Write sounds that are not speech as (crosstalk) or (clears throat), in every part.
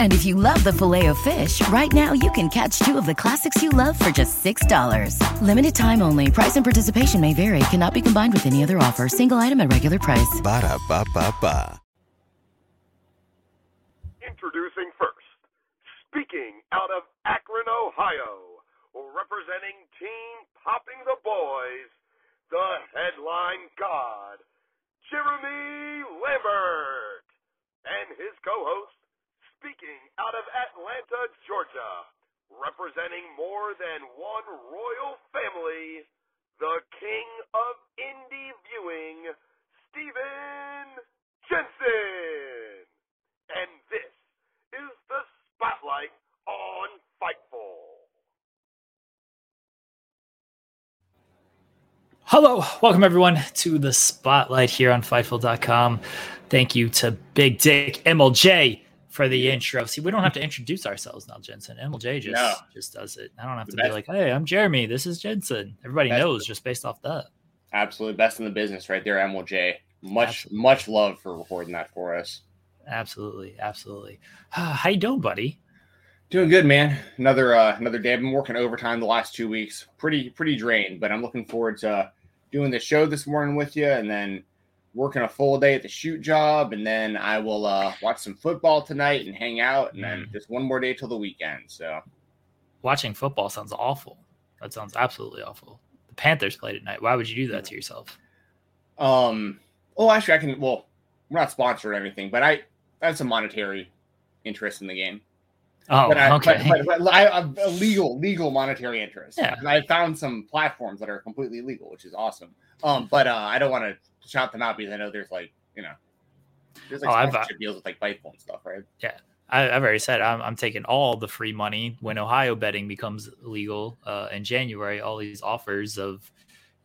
And if you love the filet of fish, right now you can catch two of the classics you love for just $6. Limited time only. Price and participation may vary. Cannot be combined with any other offer. Single item at regular price. Ba da ba ba ba. Introducing first, speaking out of Akron, Ohio, representing Team Popping the Boys, the headline god, Jeremy Lambert, and his co-host, speaking out of Atlanta, Georgia, representing more than one royal family, the king of indie viewing, Stephen Jensen. And this is the spotlight on Fightful. Hello, welcome everyone to the spotlight here on Fightful.com. Thank you to Big Dick MLJ for the intro. See, we don't have to introduce ourselves now, Jensen. MLJ just No. just does it. I don't have The to be like, "Hey, I'm Jeremy. This is Jensen." Everybody Best. knows just based off that. Absolutely best in the business right there, MLJ. Much Absolutely. much love for recording that for us. Absolutely, absolutely. (sighs) How you doing, buddy? Doing good, man. Another uh, another day. I've been working overtime the last two weeks. Pretty pretty drained, but I'm looking forward to doing the show this morning with you, and then working a full day at the shoot job, and then I will uh, watch some football tonight and hang out, and then Mm. just one more day till the weekend. So Watching football sounds awful. That sounds absolutely awful. The Panthers played at night. Why would you do that to yourself? Um. Oh, actually, I can. Well, we're not sponsored or anything, but I, I have some monetary interest in the game. Oh, but I, okay. But, but, but I have a legal, legal monetary interest. Yeah. And I found some platforms that are completely legal, which is awesome. Um, but uh, I don't want to shout them out because I know there's like, you know, there's like Oh, I've- sponsorship deals with like Fightful and stuff, right? Yeah. I, I've already said I'm, I'm taking all the free money when Ohio betting becomes legal uh, in January. All these offers of,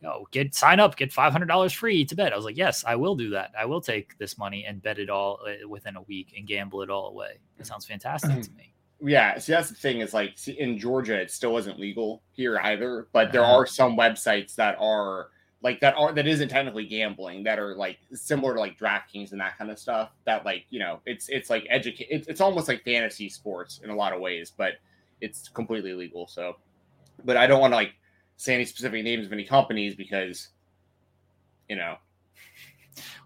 you know, get sign up, get five hundred dollars free to bet. I was like, yes, I will do that. I will take this money and bet it all uh, within a week and gamble it all away. That sounds fantastic to me. (clears throat) Yeah. See, that's the thing is like see, in Georgia, it still isn't legal here either. But there Uh-huh. are some websites that are like that are that isn't technically gambling that are like similar to like DraftKings and that kind of stuff. That like you know it's it's like educate. It's, it's almost like fantasy sports in a lot of ways, but it's completely legal. So, but I don't want to like say any specific names of any companies because you know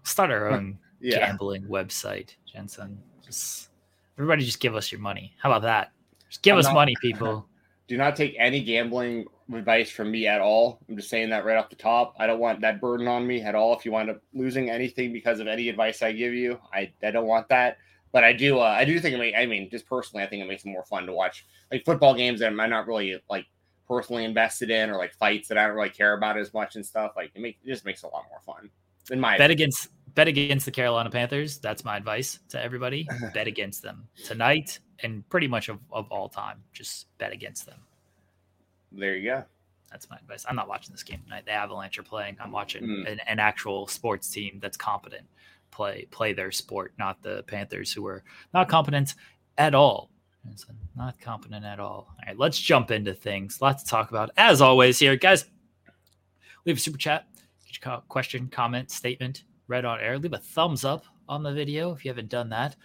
start our (laughs) own yeah gambling website, Jensen. Just everybody, just give us your money. How about that? Just give I'm us not- money, people. (laughs) do not take any gambling advice from me at all. I'm just saying that right off the top. I don't want that burden on me at all. If you wind up losing anything because of any advice I give you, I, I don't want that. But I do uh, I do think it may, I mean just personally I think it makes it more fun to watch like football games that I'm not really like personally invested in or like fights that I don't really care about as much and stuff. Like it, make, it just makes it a lot more fun. In my bet against bet against the Carolina Panthers. That's my advice to everybody. (laughs) bet against them tonight and pretty much of, of all time. Just bet against them. There you go. That's my advice. I'm not watching this game tonight. The Avalanche are playing. I'm watching Mm. an, an actual sports team that's competent play play their sport, not the Panthers who are not competent at all. Not competent at all. All right, let's jump into things. Lots to talk about. As always, here, guys, leave a super chat, get your question, comment, statement, Red on Air. Leave a thumbs up on the video if you haven't done that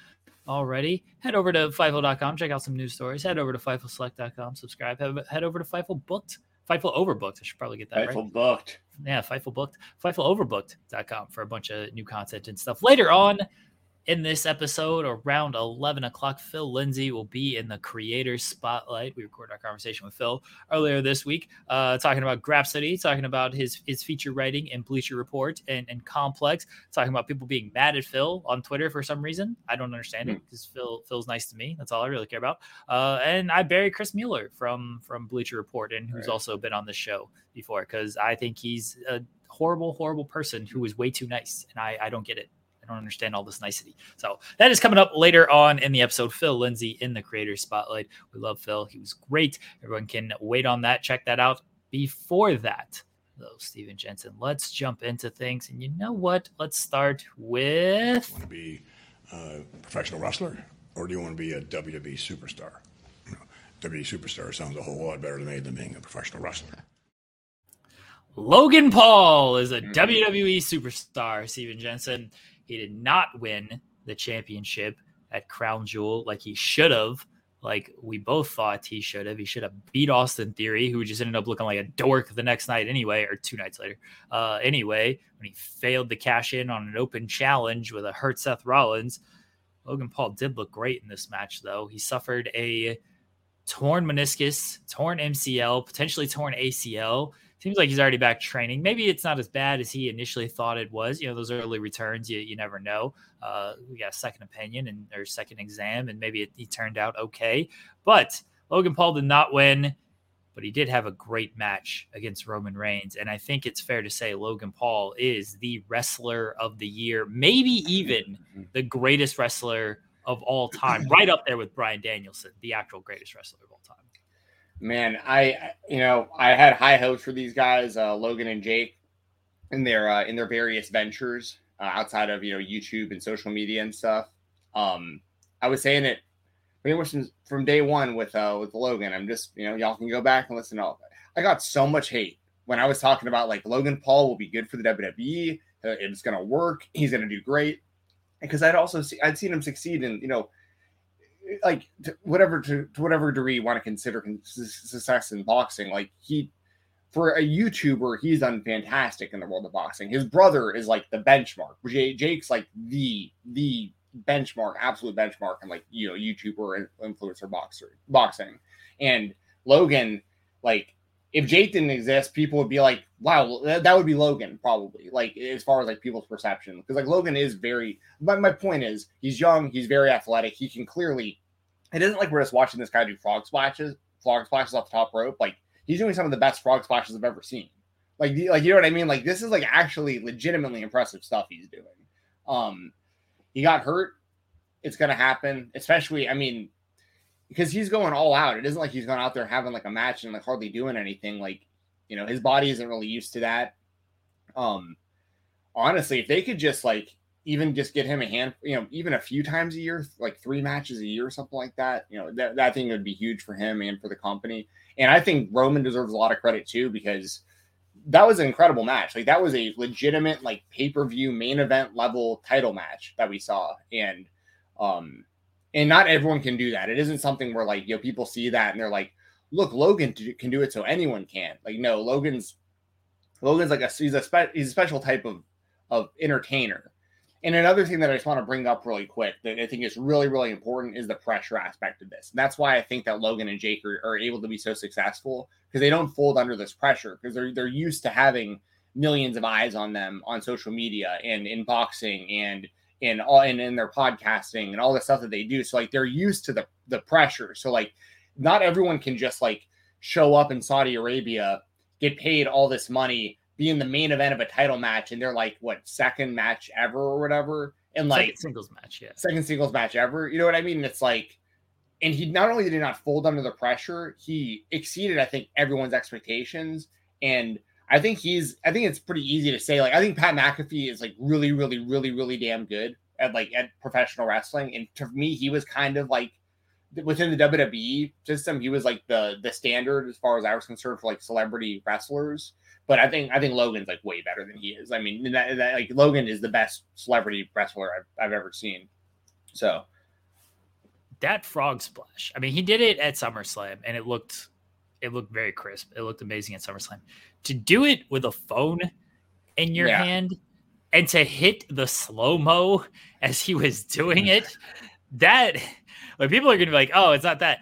already. Head over to Fightful.com, check out some news stories. Head over to FightfulSelect.com, subscribe. Head, over to Fightful Booked. Fightful Overbooked. I should probably get that Fightful right. booked. Yeah, Fightful Booked. FightfulOverbooked.com for a bunch of new content and stuff. Later on in this episode, around 11 o'clock, Phil Lindsey will be in the creator spotlight. We recorded our conversation with Phil earlier this week, uh, talking about Grapsody, talking about his his feature writing in Bleacher Report and, and Complex, talking about people being mad at Phil on Twitter for some reason. I don't understand it because Phil Phil's nice to me. That's all I really care about. Uh, and I bury Chris Mueller from from Bleacher Report, and who's Right. also been on the show before, because I think he's a horrible, horrible person who is way too nice, and I I don't get it. I don't understand all this nicety. So that is coming up later on in the episode. Phil Lindsey in the creator spotlight. We love Phil. He was great. Everyone can wait on that. Check that out. Before that, though, Stephen Jensen, let's jump into things. And you know what? Let's start with want to be a professional wrestler or do you want to be a WWE superstar? WWE superstar sounds a whole lot better to me than being a professional wrestler. Logan Paul is a mm. WWE superstar. Stephen Jensen. He did not win the championship at Crown Jewel like he should have. Like we both thought he should have. He should have beat Austin Theory, who just ended up looking like a dork the next night anyway, or two nights later. Uh, anyway, when he failed to cash in on an open challenge with a hurt Seth Rollins, Logan Paul did look great in this match, though. He suffered a torn meniscus, torn MCL, potentially torn ACL. Seems like he's already back training. Maybe it's not as bad as he initially thought it was. You know, those early returns, you, you never know. Uh, we got a second opinion and or second exam, and maybe it, he turned out okay. But Logan Paul did not win, but he did have a great match against Roman Reigns. And I think it's fair to say Logan Paul is the wrestler of the year, maybe even the greatest wrestler of all time, right up there with Bryan Danielson, the actual greatest wrestler of all time. Man, I you know I had high hopes for these guys, uh, Logan and Jake, in their uh, in their various ventures uh, outside of you know YouTube and social media and stuff. Um, I was saying it pretty much from, day one with uh, with Logan. I'm just you know y'all can go back and listen to all. I got so much hate when I was talking about like Logan Paul will be good for the WWE. Uh, it's gonna work. He's gonna do great. Because I'd also see, I'd seen him succeed in you know like to whatever to, to whatever degree you want to consider success in boxing like he for a youtuber he's done fantastic in the world of boxing. His brother is like the benchmark. Jake's like the the benchmark absolute benchmark and like you know youtuber influencer boxer boxing. And logan like if jake didn't exist people would be like wow that, that would be logan probably like as far as like people's perception because like logan is very my, my point is he's young he's very athletic he can clearly it isn't like we're just watching this guy do frog splashes frog splashes off the top rope like he's doing some of the best frog splashes i've ever seen. Like like you know what i mean? Like this is like actually legitimately impressive stuff he's doing. Um he got hurt it's gonna happen especially i mean because he's going all out. It isn't like he's going out there having like a match and like hardly doing anything. Like you know his body isn't really used to that. Um honestly if they could just like even just get him a hand you know even a few times a year like three matches a year or something like that you know that, that thing would be huge for him and for the company. And i think roman deserves a lot of credit too because that was an incredible match. Like that was a legitimate like pay-per-view main event level title match that we saw. And um and not everyone can do that. It isn't something where like you know people see that and they're like look logan can do it so anyone can. Like no logan's logan's like a he's a, spe- he's a special type of of entertainer. And another thing that I just want to bring up really quick that I think is really, really important is the pressure aspect of this. And that's why I think that Logan and Jake are, are able to be so successful because they don't fold under this pressure because they're they're used to having millions of eyes on them on social media and in boxing and in all and in their podcasting and all the stuff that they do. So like they're used to the the pressure. So like not everyone can just like show up in Saudi Arabia, get paid all this money, be in the main event of a title match, and they're like what second match ever or whatever, and like Second singles match, yeah. second singles match ever. You know what I mean? It's like, and he not only did he not fold under the pressure, he exceeded, I think, everyone's expectations. And I think he's, I think it's pretty easy to say, like, I think Pat McAfee is like really, really, really, really damn good at like at professional wrestling. And to me, he was kind of like within the WWE system, he was like the the standard as far as I was concerned for like celebrity wrestlers. But I think I think Logan's like way better than he is. I mean, that, that like Logan is the best celebrity wrestler I've, I've ever seen. So that frog splash. I mean, he did it at SummerSlam, and it looked it looked very crisp. It looked amazing at SummerSlam. To do it with a phone in your Yeah. hand and to hit the slow mo as he was doing it, that like people are gonna be like, oh, it's not that.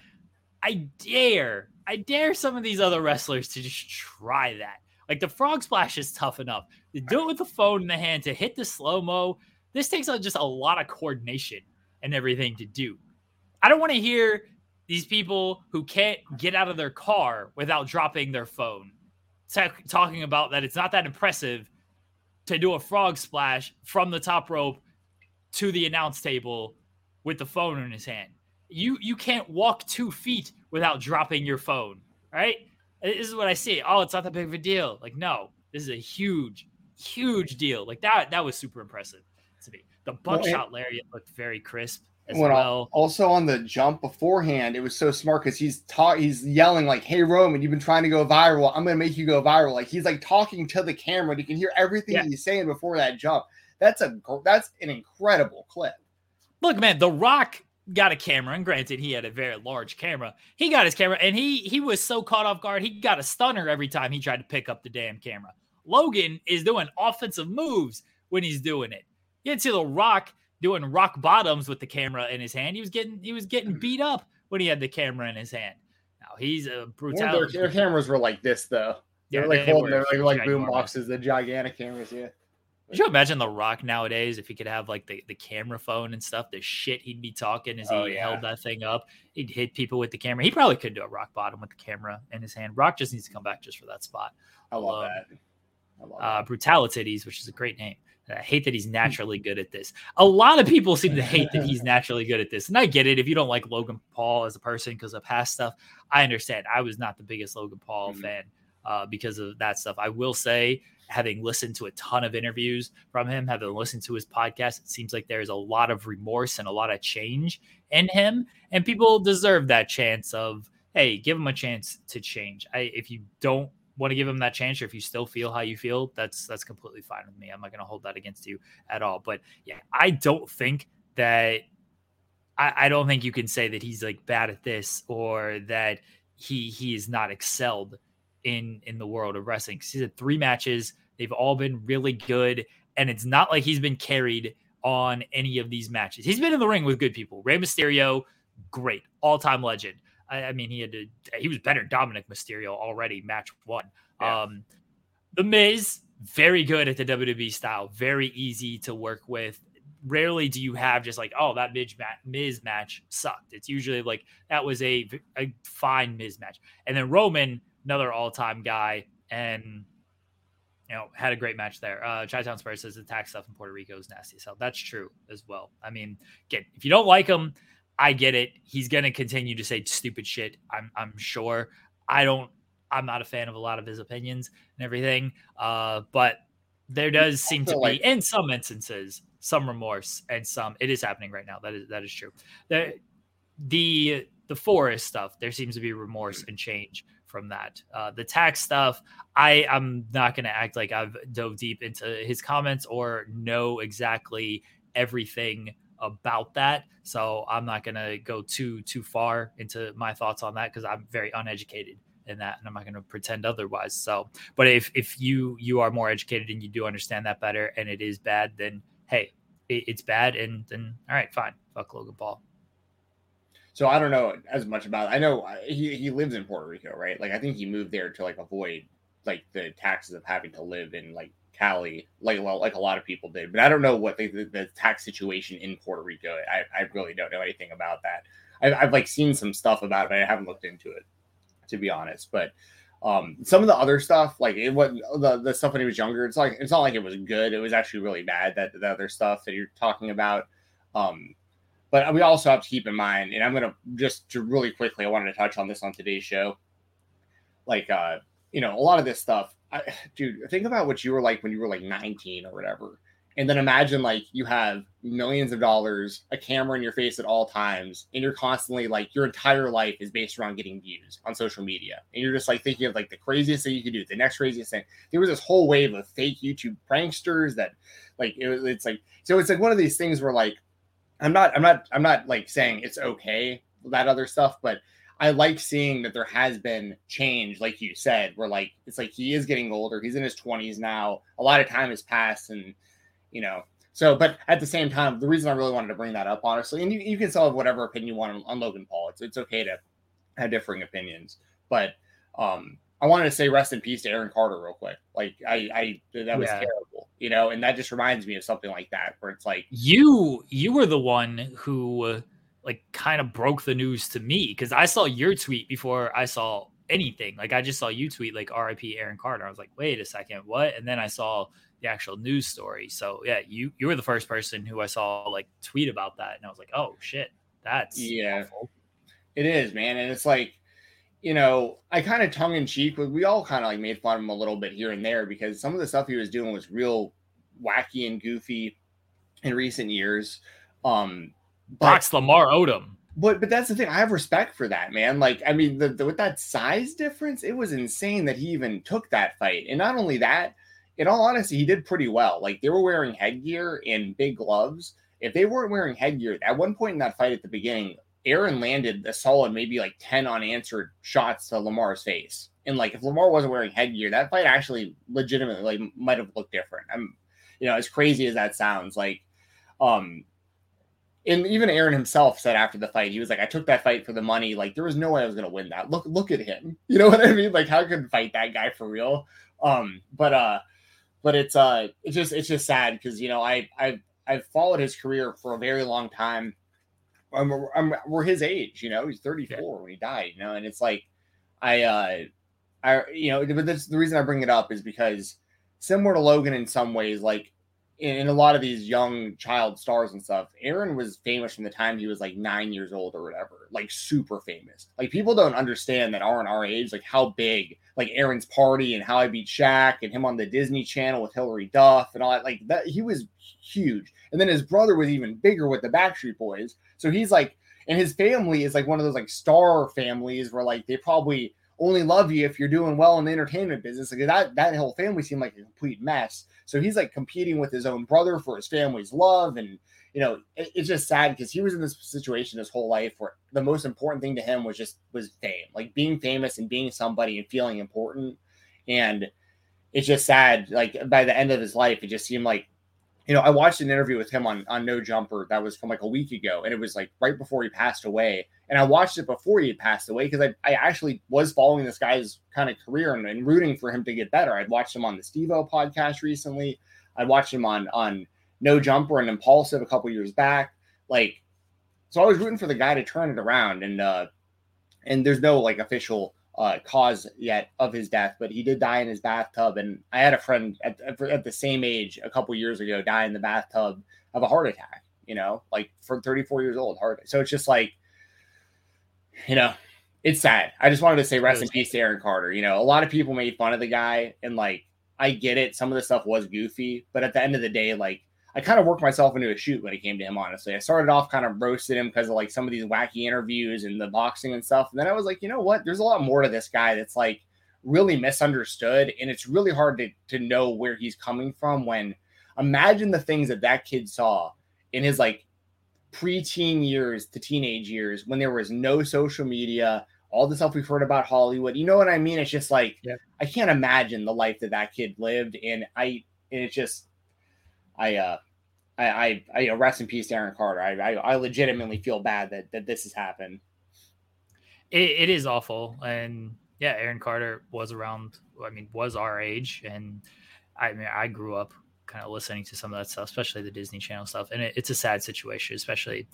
I dare, I dare some of these other wrestlers to just try that. Like the frog splash is tough enough. To do it with the phone in the hand to hit the slow mo, this takes uh, just a lot of coordination and everything to do. I don't want to hear these people who can't get out of their car without dropping their phone ta- talking about that it's not that impressive to do a frog splash from the top rope to the announce table with the phone in his hand. You you can't walk two feet without dropping your phone, right? This is what I see. Oh, it's not that big of a deal. Like, no, this is a huge, huge deal. Like that, that was super impressive to me. The Well, buckshot lariat looked very crisp as When well. also on the jump beforehand, it was so smart because he's ta- he's yelling like, "Hey Roman, you've been trying to go viral. I'm gonna make you go viral." Like he's like talking to the camera. and You can hear everything Yeah. he's saying before that jump. That's a that's an incredible clip. Look, man, The Rock got a camera, and granted, he had a very large camera. He got his camera, and he he was so caught off guard. He got a stunner every time he tried to pick up the damn camera. Logan is doing offensive moves when he's doing it. You didn't see The Rock doing rock bottoms with the camera in his hand. He was getting he was getting beat up when he had the camera in his hand. Now he's a Their, brutality. their cameras were like this though. They Yeah, like they holding were their like, like boom boxes, the gigantic cameras. Yeah. Could you imagine The Rock nowadays if he could have like the, the camera phone and stuff, the shit he'd be talking as he Oh, yeah. held that thing up. He'd hit people with the camera. He probably could do a rock bottom with the camera in his hand. Rock just needs to come back just for that spot. I love Um, that. I love Uh. Brutalities, which is a great name. I hate that he's naturally good at this. A lot of people seem to hate that he's naturally good at this. And I get it. If you don't like Logan Paul as a person because of past stuff, I understand. I was not the biggest Logan Paul Mhm. fan uh, because of that stuff. I will say, having listened to a ton of interviews from him, having listened to his podcast, it seems like there's a lot of remorse and a lot of change in him. And people deserve that chance of, hey, give him a chance to change. I, if you don't want to give him that chance, or if you still feel how you feel, that's that's completely fine with me. I'm not going to hold that against you at all. But yeah, I don't think that I, I don't think you can say that he's like bad at this or that he he is not excelled in in the world of wrestling. He's had three matches; they've all been really good, and it's not like he's been carried on any of these matches. He's been in the ring with good people. Rey Mysterio, great, all time legend. I, I mean, he had to, he was better Dominic Mysterio already, match one. Yeah. Um, the Miz, very good at the WWE style, very easy to work with. Rarely do you have just like, oh, that Miz, ma- Miz match sucked. It's usually like that was a, a fine Miz match. And then Roman, another all time guy, and you know, had a great match there. Uh, Chi Town Spurs says the tax stuff in Puerto Rico is nasty. So that's true as well. I mean, again, if you don't like him, I get it. He's going to continue to say stupid shit. I'm, I'm sure. I don't, I'm not a fan of a lot of his opinions and everything. Uh, but there does seem to also be, in some instances, some remorse and some, it is happening right now. That is, that is true. The, the, the forest stuff, there seems to be remorse and change from that. Uh, the tax stuff, I I'm not going to act like I've dove deep into his comments or know exactly everything about that. So I'm not going to go too too far into my thoughts on that because I'm very uneducated in that, and I'm not going to pretend otherwise. So, but if if you you are more educated and you do understand that better, and it is bad, then hey, it, it's bad, and then all right, fine, fuck Logan Paul. So I don't know as much about. I know uh, he he lives in Puerto Rico, right? Like I think he moved there to like avoid like the taxes of having to live in like Cali, like like a lot of people did. But I don't know what the, the, the tax situation in Puerto Rico. I, I really don't know anything about that. I've, I've like seen some stuff about it, but I haven't looked into it to be honest. But um, some of the other stuff, like it was the, the stuff when he was younger, it's like it's not like it was good. It was actually really bad. That the other stuff that you're talking about. Um, but we also have to keep in mind, and I'm gonna just to really quickly, I wanted to touch on this on today's show. Like, uh, you know, a lot of this stuff, I, (sighs) dude. Think about what you were like when you were like 19 or whatever, And then imagine like you have millions of dollars, a camera in your face at all times, and you're constantly like your entire life is based around getting views on social media. And you're just like thinking of like the craziest thing you could do, the next craziest thing. There was this whole wave of fake YouTube pranksters that like it, it's like so it's like one of these things where like I'm not I'm not I'm not like saying it's okay that other stuff, but I like seeing that there has been change, like you said, where like it's like he is getting older. He's in his 20s now. A lot of time has passed, and you know, so but at the same time, the reason I really wanted to bring that up, honestly, and you, you can still have whatever opinion you want on, on Logan Paul. It's it's okay to have differing opinions, but um I wanted to say rest in peace to Aaron Carter real quick. Like I, I that was Yeah. terrible, you know, and that just reminds me of something like that, where it's like, you you were the one who uh, like kind of broke the news to me because I saw your tweet before I saw anything. Like I just saw you tweet like RIP Aaron Carter. I was like, wait a second, what? And then I saw the actual news story. So yeah, you you were the first person who I saw like tweet about that, and I was like, oh shit, that's Yeah. awful. It is, man. And it's like, you know, I kind of tongue in cheek, but we all kind of like made fun of him a little bit here and there because some of the stuff he was doing was real wacky and goofy in recent years. Um, Box Lamar Odom. but but that's the thing. I have respect for that, man. Like, I mean, the, the with that size difference, it was insane that he even took that fight. And not only that, in all honesty, he did pretty well. Like they were wearing headgear and big gloves. If they weren't wearing headgear, at one point in that fight at the beginning, Aaron landed a solid maybe like 10 unanswered shots to Lamar's face. And like if Lamar wasn't wearing headgear, that fight actually legitimately like might have looked different. I'm you know, as crazy as that sounds, like um and even Aaron himself said after the fight, he was like, I took that fight for the money. Like there was no way I was gonna win that. Look, look at him. (laughs) You know what I mean? Like how could fight that guy for real? Um, but uh but it's uh it's just it's just sad because you know I I've I've followed his career for a very long time. I'm, I'm we're his age, you know. He's 34 when he died, you know, and it's like I uh I you know, but that's the reason I bring it up is because similar to Logan in some ways, like in, in a lot of these young child stars and stuff, Aaron was famous from the time he was like nine years old or whatever, like super famous. Like people don't understand that aren't our age, like how big like Aaron's party and how I beat Shaq and him on the Disney Channel with Hilary Duff and all that. Like that, he was huge. And then his brother was even bigger with the Backstreet Boys. So he's like, and his family is like one of those like star families where like they probably only love you if you're doing well in the entertainment business. Like that, that whole family seemed like a complete mess. So he's like competing with his own brother for his family's love. And, you know, it- it's just sad because he was in this situation his whole life where the most important thing to him was just was fame, like being famous and being somebody and feeling important. And it's just sad. Like by the end of his life, it just seemed like, you know, I watched an interview with him on on No Jumper that was from like a week ago, and it was like right before he passed away. And I watched it before he had passed away because I, I actually was following this guy's kind of career and, and rooting for him to get better. I'd watched him on the Steve-O podcast recently. I'd watched him on on No Jumper and Impulsive a couple years back. Like, so I was rooting for the guy to turn it around. And uh and there's no like official uh, cause yet of his death, but he did die in his bathtub. And I had a friend at, at the same age a couple years ago die in the bathtub of a heart attack, you know, like from 34 years old heart. So it's just like, you know, it's sad. I just wanted to say rest in peace to Aaron Carter. You know, a lot of people made fun of the guy and like, I get it. Some of the stuff was goofy, but at the end of the day, like, I kind of worked myself into a shoot when it came to him, honestly. I started off kind of roasted him because of like some of these wacky interviews and the boxing and stuff. And then I was like, you know what? There's a lot more to this guy that's like really misunderstood. And it's really hard to, to know where he's coming from when imagine the things that that kid saw in his like preteen years to teenage years when there was no social media, all the stuff we've heard about Hollywood. You know what I mean? It's just like, Yeah. I can't imagine the life that that kid lived. And I, and it's just, I, uh, I, I, I you know, rest in peace, to Aaron Carter. I, I, I legitimately feel bad that that this has happened. It, it is awful, and yeah, Aaron Carter was around. I mean, was our age, and I mean, I grew up kind of listening to some of that stuff, especially the Disney Channel stuff, and it, it's a sad situation, especially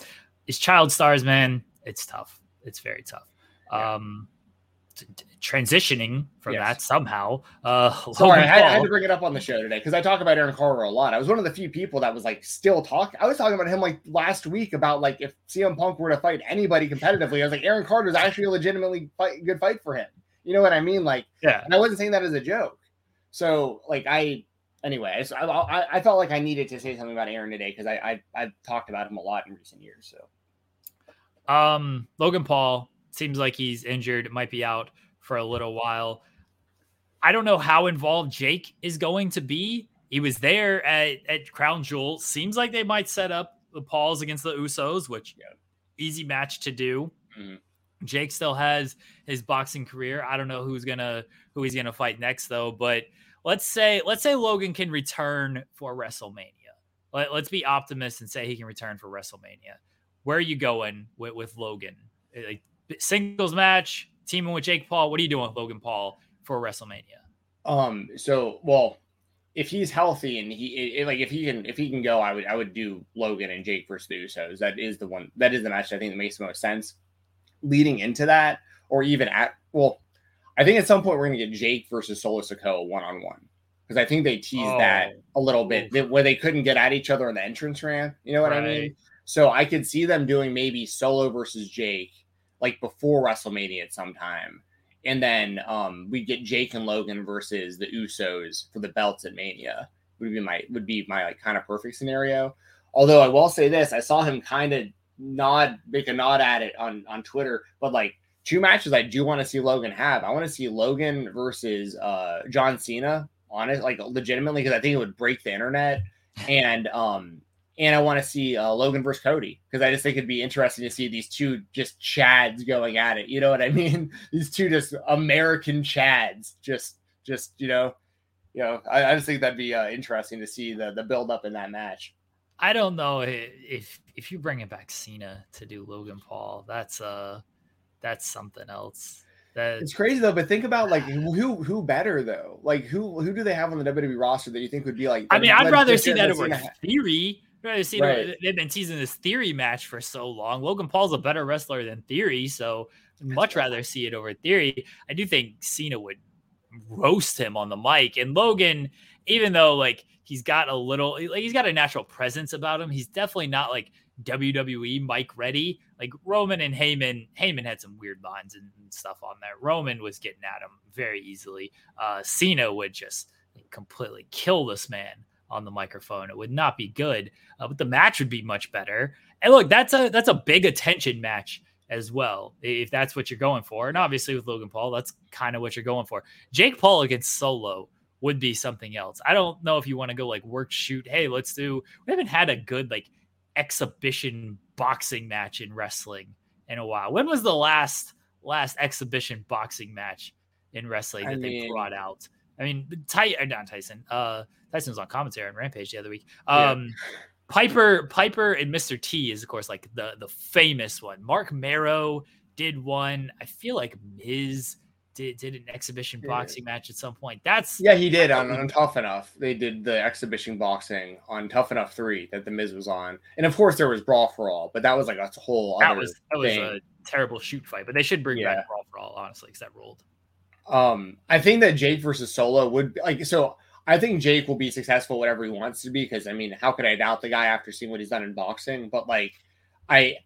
it's child stars, man. It's tough. It's very tough. Yeah. Um, transitioning from Yes. that somehow. Uh, Sorry, I had, I had to bring it up on the show today because I talk about Aaron Carter a lot. I was one of the few people that was like still talk. I was talking about him like last week about like if CM Punk were to fight anybody competitively, I was like Aaron Carter's actually a legitimately fight, good fight for him. You know what I mean? Like, yeah, and I wasn't saying that as a joke. So like I anyway, I, I, I, felt like I needed to say something about Aaron today because I, I I've talked about him a lot in recent years. So, um, Logan Paul seems like he's injured, might be out for a little while. I don't know how involved Jake is going to be. He was there at, at Crown Jewel. Seems like they might set up the Pauls against the Usos, which yeah. easy match to do. Mm-hmm. Jake still has his boxing career. I don't know who's gonna who he's gonna fight next though, but let's say let's say Logan can return for WrestleMania. Let, us be optimists and say he can return for WrestleMania. Where are you going with, with Logan? Like singles match, teaming with Jake Paul. What are you doing with Logan Paul for WrestleMania? Um. So, well, if he's healthy and he it, like if he can if he can go, I would I would do Logan and Jake versus the Usos. That is the one. That is the match I think that makes the most sense. Leading into that, or even at well, I think at some point we're gonna get Jake versus Solo Sikoa one on one because I think they teased oh. that a little bit that, where they couldn't get at each other in the entrance ramp. You know what right. I mean? So I could see them doing maybe Solo versus Jake like before WrestleMania at some time. And then um, we get Jake and Logan versus the Usos for the belts at Mania. Would be my would be my like kind of perfect scenario. Although I will say this, I saw him kind of nod, make a nod at it on on Twitter. But like two matches, I do want to see Logan have. I want to see Logan versus uh, John Cena. Honest, like legitimately, because I think it would break the internet. And um, and I want to see uh, Logan versus Cody because I just think it'd be interesting to see these two just Chads going at it. You know what I (laughs) mean? These two just American Chads, just just you know, you know. I, I just think that'd be uh, interesting to see the the build up in that match. I don't know if if you bring it back Cena to do Logan Paul, that's uh that's something else. That it's crazy though, but think about like who who better though? Like who who do they have on the WWE roster that you think would be like? I mean, I'd rather see that over Theory See, right. they've been teasing this Theory match for so long. Logan Paul's a better wrestler than Theory, so I'd much rather see it over Theory. I do think Cena would roast him on the mic, and Logan, even though like he's got a little, like he's got a natural presence about him, he's definitely not like WWE Mike ready. Like Roman and Heyman, Heyman had some weird lines and stuff on there. Roman was getting at him very easily. Uh, Cena would just completely kill this man on the microphone. It would not be good, uh, but the match would be much better. And look, that's a that's a big attention match as well, if that's what you're going for. And obviously with Logan Paul, that's kind of what you're going for. Jake Paul against Solo would be something else. I don't know if you want to go like work shoot. Hey, let's do. We haven't had a good like exhibition boxing match in wrestling in a while. When was the last last exhibition boxing match in wrestling that I mean, they brought out? I mean, Ty, uh, not Tyson. Uh, Tyson was on commentary on Rampage the other week. (laughs) Um, yeah. Piper, Piper, and Mr. T is of course like the the famous one. Marc Mero did one. I feel like Miz did did an exhibition yeah. boxing match at some point. That's yeah, he did on, on Tough Enough. They did the exhibition boxing on Tough Enough three that the Miz was on, and of course there was Brawl for All, but that was like a whole that was that thing. was a terrible shoot fight. But they should bring yeah. back Brawl for All honestly, because that ruled. Um, I think that Jake versus Solo would like so. I think Jake will be successful whatever he wants to be because I mean, how could I doubt the guy after seeing what he's done in boxing? But like, I,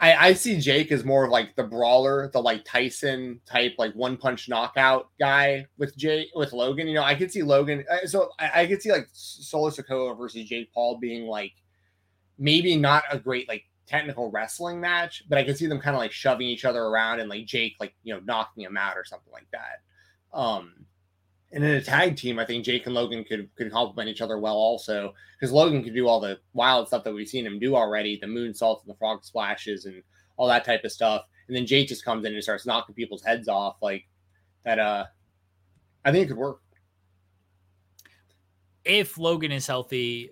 I, I see Jake as more of like the brawler, the like Tyson type, like one punch knockout guy with Jake with Logan. You know, I could see Logan. Uh, so I, I could see like Solo Sikoa versus Jake Paul being like maybe not a great like technical wrestling match, but I could see them kind of like shoving each other around and like Jake like you know knocking him out or something like that. Um, and in a tag team, I think Jake and Logan could could complement each other well also because Logan could do all the wild stuff that we've seen him do already, the moonsaults and the frog splashes and all that type of stuff. And then Jake just comes in and starts knocking people's heads off like that. Uh, I think it could work. If Logan is healthy,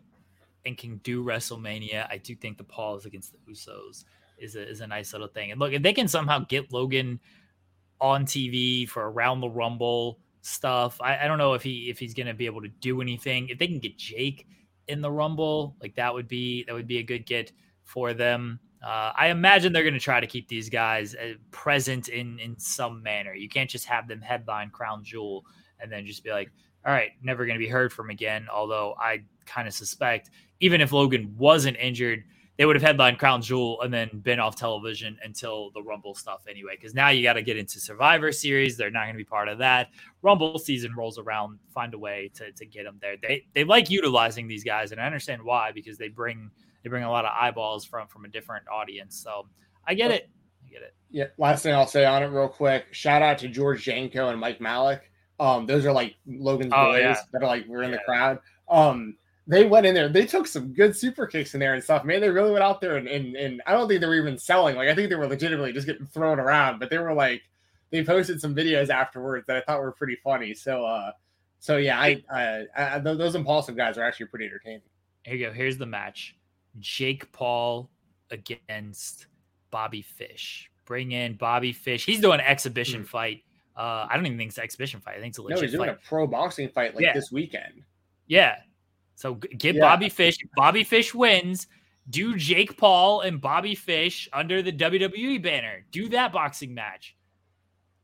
and can do WrestleMania, I do think the Pauls against the Usos is a, is a nice little thing. And look, if they can somehow get Logan on TV for around the Rumble stuff, I, I don't know if he if he's to be able to do anything. If they can get Jake in the Rumble, like that would be that would be a good get for them. Uh, I imagine they're going to try to keep these guys uh, present in in some manner. You can't just have them headline Crown Jewel and then just be like, all right, never going to be heard from again. Although I kind of suspect even if Logan wasn't injured, they would have headlined Crown Jewel and then been off television until the Rumble stuff anyway. Because now you got to get into Survivor Series. They're not going to be part of that. Rumble season rolls around, find a way to, to get them there. They they like utilizing these guys, and I understand why because they bring they bring a lot of eyeballs from from a different audience. So I get it. I get it. Yeah. Last thing I'll say on it real quick. Shout out to George Janko and Mike Majlak. Um, those are like Logan's Oh, boys yeah. that are like we're in the crowd. Um, they went in there. They took some good super kicks in there and stuff. Man, they really went out there and and, and I don't think they were even selling. Like I think they were legitimately just getting thrown around. But they were like they posted some videos afterwards that I thought were pretty funny. So uh, so yeah, I, uh, I th- those impulsive guys are actually pretty entertaining. Here you go. Here's the match: Jake Paul against Bobby Fish. Bring in Bobby Fish. He's doing an exhibition Hmm. fight. Uh, I don't even think it's an exhibition fight. I think it's a No, he's doing fight. a pro boxing fight like Yeah. this weekend. Yeah. So get Yeah. Bobby Fish. If Bobby Fish wins. Do Jake Paul and Bobby Fish under the WWE banner. Do that boxing match.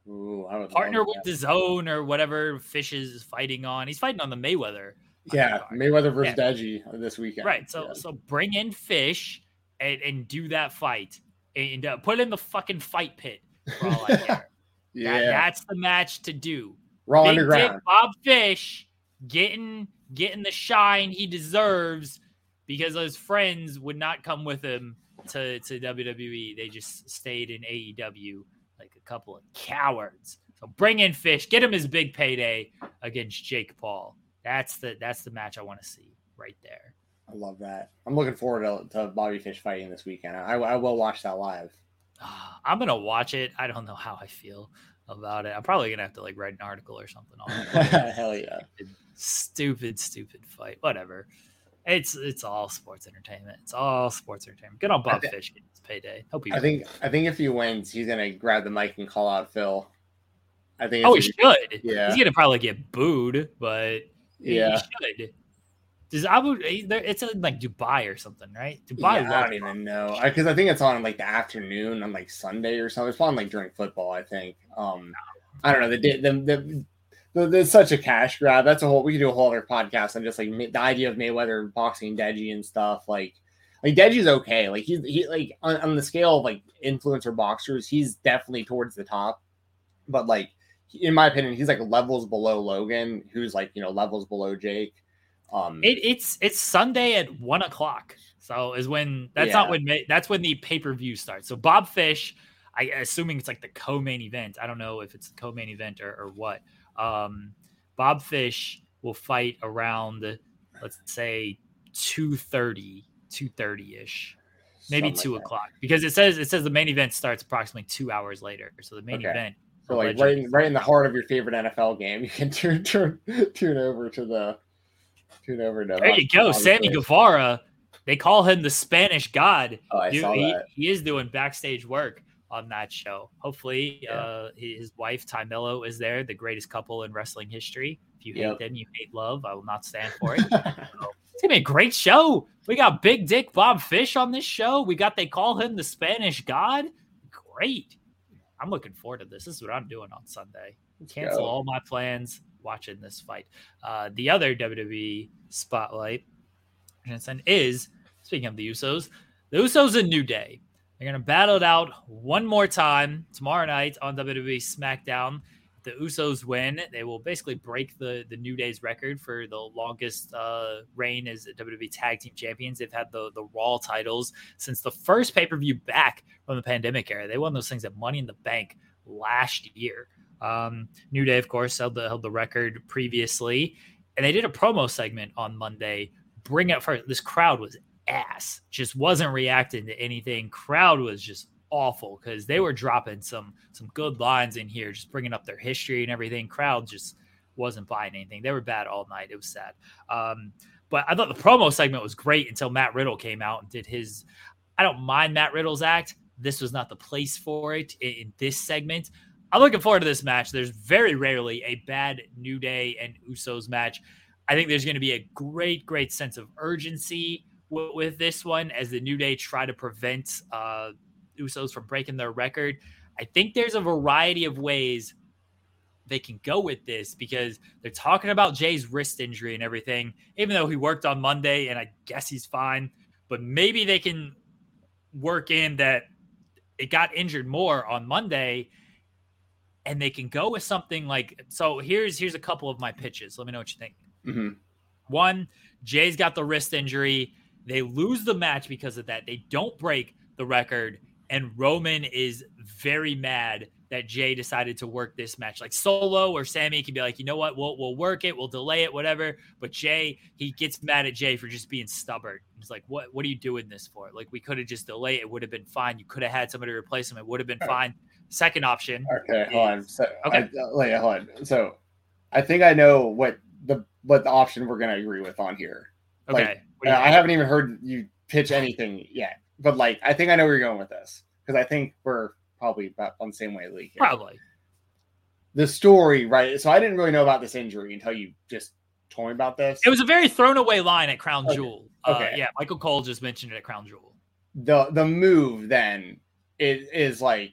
Ooh, Partner with the zone or whatever Fish is fighting on. He's fighting on the Mayweather. Yeah. Mayweather versus Yeah. Deji this weekend. Right. So Yeah. so bring in Fish and, and do that fight and uh, put it in the fucking fight pit for all I (laughs) care. yeah, That- that's the match to do. Raw Big Dick Underground. Bob Fish getting getting the shine he deserves because his friends would not come with him to, to WWE. They just stayed in AEW like a couple of cowards. So bring in Fish, get him his big payday against Jake Paul. That's the that's the match I want to see right there. I love that. I'm looking forward to, to Bobby Fish fighting this weekend. I, I will watch that live. Ah, I'm gonna watch it. I don't know how I feel about it. I'm probably gonna have to like write an article or something on it. (laughs) Hell yeah. Stupid, stupid fight. Whatever. It's it's all sports entertainment. It's all sports entertainment. Good on Bob thi- Fish getting his payday. Hope he. I think I think if he wins, he's gonna grab the mic and call out Phil. I think. Oh, he should. Yeah. He's gonna probably get booed, but Yeah. he should. Does Abu? It's in like Dubai or something, right? Yeah, Dubai. I don't even know because I, think it's on like the afternoon on like Sunday or something. It's on like during football. I think. Um, I don't know. The the, the there's such a cash grab. That's a whole. We could do a whole other podcast on just like the idea of Mayweather boxing Deji and stuff. Like, like Deji's okay. Like he's he like on, on the scale of like influencer boxers, he's definitely towards the top. But like in my opinion, he's like levels below Logan, who's like you know levels below Jake. Um, It, it's it's Sunday at one o'clock. So is when that's Yeah. not when that's when the pay per view starts. So Bob Fish, I assuming it's like the co main event. I don't know if it's the co main event or, or what. Um, Bob Fish will fight around let's say 2.30 2.30 ish maybe something two like that. o'clock because it says it says the main event starts approximately two hours later. So the main Okay. event. So like right, in, right in the heart of your favorite NFL game, (laughs) you can turn turn tune over to the tune over to. There you go, Sammy Fish. Guevara. They call him the Spanish God. Oh, I Dude, saw he, that. he is doing backstage work on that show. Hopefully, Yeah. uh, his wife Tay Melo is there, the greatest couple in wrestling history. If you hate Yep. them, you hate love. I will not stand for it. (laughs) it's gonna be a great show. We got Big Dick Bob Fish on this show. We got they call him the Spanish God. Great. I'm looking forward to this. This is what I'm doing on Sunday. Cancel all my plans watching this fight. Uh, the other WWE spotlight Jensen, is speaking of the Usos, the Usos a New Day. They're gonna battle it out one more time tomorrow night on WWE SmackDown. If the Usos win, they will basically break the the New Day's record for the longest uh, reign as WWE Tag Team Champions. They've had the the Raw titles since the first pay per view back from the pandemic era. They won those things at Money in the Bank last year. Um, New Day, of course, held the held the record previously, and they did a promo segment on Monday. Bring out first. This crowd was ass. Just wasn't reacting to anything. Crowd was just awful because they were dropping some some good lines in here, just bringing up their history and everything. Crowd just wasn't buying anything. They were bad all night. It was sad. Um, but I thought the promo segment was great until Matt Riddle came out and did his. I don't mind Matt Riddle's act. This was not the place for it in, in this segment. I'm looking forward to this match. There's very rarely a bad New Day and Usos match. I think there's going to be a great, great sense of urgency with, with this one as the New Day try to prevent uh, Usos from breaking their record. I think there's a variety of ways they can go with this because they're talking about Jay's wrist injury and everything, even though he worked on Monday and I guess he's fine. But maybe they can work in that it got injured more on Monday and they can go with something like so here's here's a couple of my pitches. Let me know what you think. Mm-hmm. One, Jay's got the wrist injury. They lose the match because of that. They don't break the record and Roman is very mad that Jay decided to work this match. Like Solo or Sammy can be like, you know what, we'll we'll work it, we'll delay it, whatever. But Jay, he gets mad at Jay for just being stubborn. He's like, what what are you doing this for? Like we could have just delayed it, would have been fine. You could have had somebody replace him, it would have been fine. Second option. Okay, hold on. So, Okay. I, uh, wait, hold on. So, I think I know what the what the option we're gonna agree with on here. Okay. Like, What do you Uh, I haven't even heard you pitch anything yet, but like I think I know where you're going with this because I think we're probably about on the same wavelength. here. Probably. The story, right? So I didn't really know about this injury until you just told me about this. It was a very thrown away line at Crown Okay. Jewel. Uh, Okay. yeah, Michael Cole just mentioned it at Crown Jewel. the the move then is, is like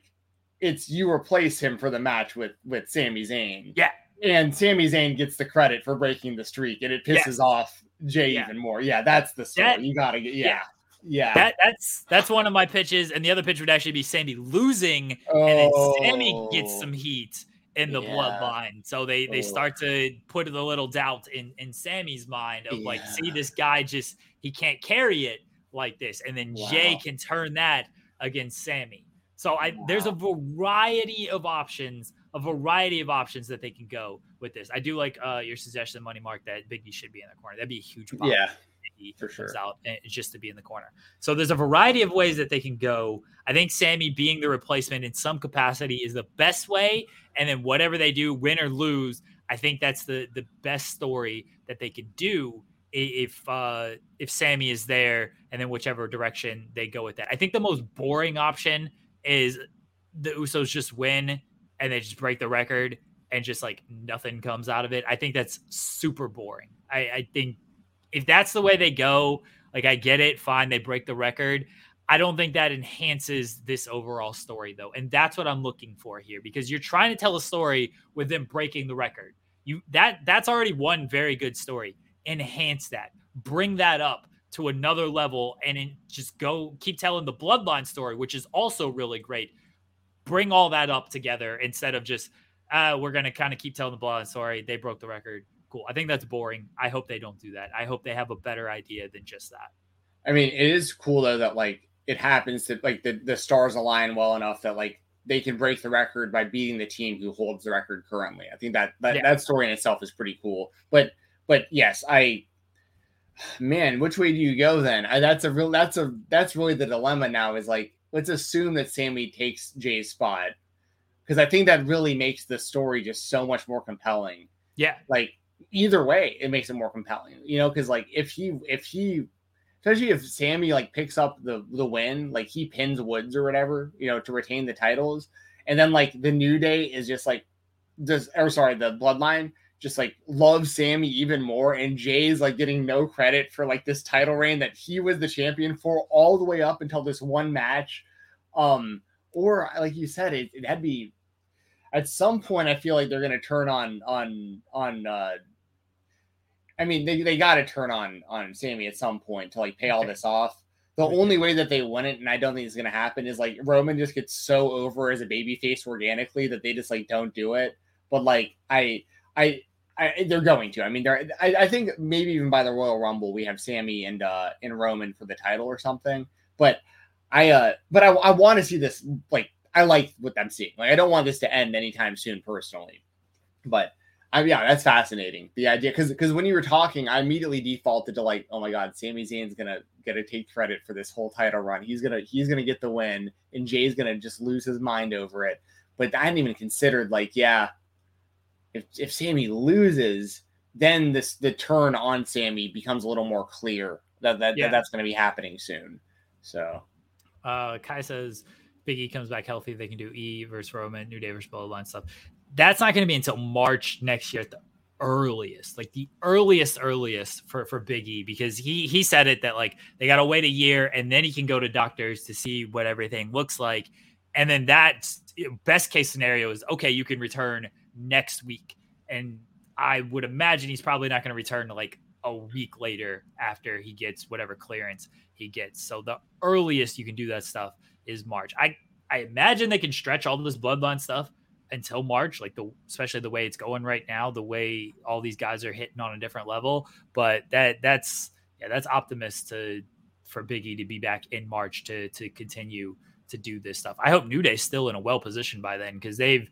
it's you replace him for the match with with Sami Zayn. Yeah. And Sami Zayn gets the credit for breaking the streak and it pisses Yes. off Jay Yeah. even more. Yeah, that's the story. That- you gotta get yeah. yeah. Yeah. That that's that's one of my pitches, and the other pitch would actually be Sammy losing, and then Sammy gets Oh. some heat in the Yeah. bloodline. So they they Oh. start to put a little doubt in in Sammy's mind of like, see, this guy just he can't carry it like this, and then Jay can turn that against Sammy. So I there's a variety of options, a variety of options that they can go with this. I do like uh your suggestion, Money Mark, that Biggie should be in the corner. That'd be a huge pop Yeah. For sure. out and just to be in the corner. So there's a variety of ways that they can go. I think Sammy being the replacement in some capacity is the best way. And then whatever they do, win or lose, I think that's the the best story that they could do if uh if Sammy is there and then whichever direction they go with that. I think the most boring option is the Usos just win and they just break the record and just like nothing comes out of it. I think that's super boring. I, I think if that's the way they go, like I get it, fine, they break the record. I don't think that enhances this overall story though. And that's what I'm looking for here because you're trying to tell a story with them breaking the record. You that that's already one very good story. Enhance that. Bring that up to another level and just go keep telling the bloodline story, which is also really great. Bring all that up together instead of just uh, we're gonna kind of keep telling the bloodline story. They broke the record. Cool. I think that's boring. I hope they don't do that. I hope they have a better idea than just that. I mean, it is cool though that like it happens to like the, the stars align well enough that like they can break the record by beating the team who holds the record currently. I think that that, Yeah. that story in itself is pretty cool. But but yes, I (sighs) man, which way do you go then? I, that's a real that's a that's really the dilemma now is like let's assume that Sammy takes Jay's spot because I think that really makes the story just so much more compelling. Yeah. like either way it makes it more compelling you know because like if he if he especially if sammy like picks up the the win like he pins woods or whatever you know to retain the titles. And then like the new day is just like just or sorry the bloodline just like loves sammy even more and jay's like getting no credit for like this title reign that he was the champion for all the way up until this one match um or like you said it, it'd be at some point I feel like they're gonna turn on on on uh I mean they, they gotta turn on on Sammy at some point to like pay all this off. The only way that they wouldn't, and I don't think it's gonna happen, is like Roman just gets so over as a babyface organically that they just like don't do it. But like I I I, they're going to. I mean, they're. I, I think maybe even by the Royal Rumble, we have Sammy and uh and Roman for the title or something. But I uh, but I, I want to see this. Like, I like what I'm seeing. Like, I don't want this to end anytime soon, personally. But I yeah, that's fascinating. The idea because because when you were talking, I immediately defaulted to like, oh my god, Sami Zayn's gonna gonna take credit for this whole title run. He's gonna he's gonna get the win, and Jay's gonna just lose his mind over it. But I hadn't even considered like, yeah, if if Sammy loses, then this the turn on Sammy becomes a little more clear that that, Yeah. that that's gonna be happening soon. So Uh, Kai says Big E comes back healthy. They can do E versus Roman, New Day versus Bloodline stuff. That's not going to be until March next year at the earliest, like the earliest, earliest for for Big E because he he said it that like they got to wait a year and then he can go to doctors to see what everything looks like, and then that best case scenario is okay, you can return next week, and I would imagine he's probably not going to return to like a week later after he gets whatever clearance he gets. So the earliest you can do that stuff is March. I I imagine they can stretch all this bloodline stuff until March, like the especially the way it's going right now, the way all these guys are hitting on a different level. But that that's yeah, that's optimist to for Biggie to be back in March to to continue to do this stuff. I hope New Day's still in a well position by then because they've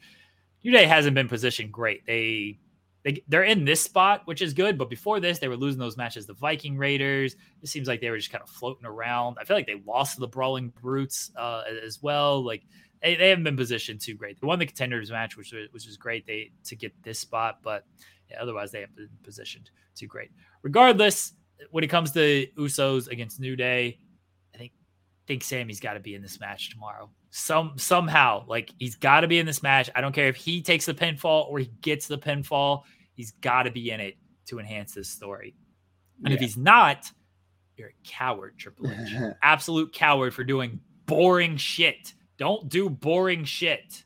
New Day hasn't been positioned great. They they, they're in this spot, which is good. But before this, they were losing those matches. The Viking Raiders. It seems like they were just kind of floating around. I feel like they lost to the Brawling Brutes uh, as well. Like they, they haven't been positioned too great. They won the contenders match, which was, which was great. They to get this spot, but yeah, otherwise they haven't been positioned too great. Regardless, when it comes to Usos against New Day, I think think Sammy's got to be in this match tomorrow. Some somehow, like he's got to be in this match. I don't care if he takes the pinfall or he gets the pinfall. He's got to be in it to enhance this story. And yeah. if he's not, you're a coward, Triple H. (laughs) Absolute coward for doing boring shit. Don't do boring shit.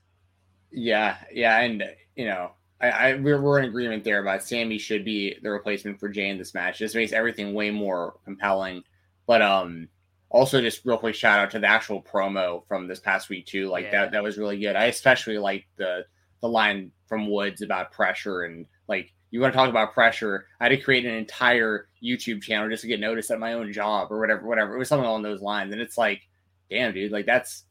Yeah, yeah, and you know, I, I we're, we're in agreement there about Sammy should be the replacement for Jay in this match. This makes everything way more compelling. But um, also just real quick shout out to the actual promo from this past week too. Like yeah. that that was really good. I especially like the the line from Woods about pressure and like you want to talk about pressure. I had to create an entire YouTube channel just to get noticed at my own job or whatever, whatever. It was something along those lines. And it's like, damn, dude, like that's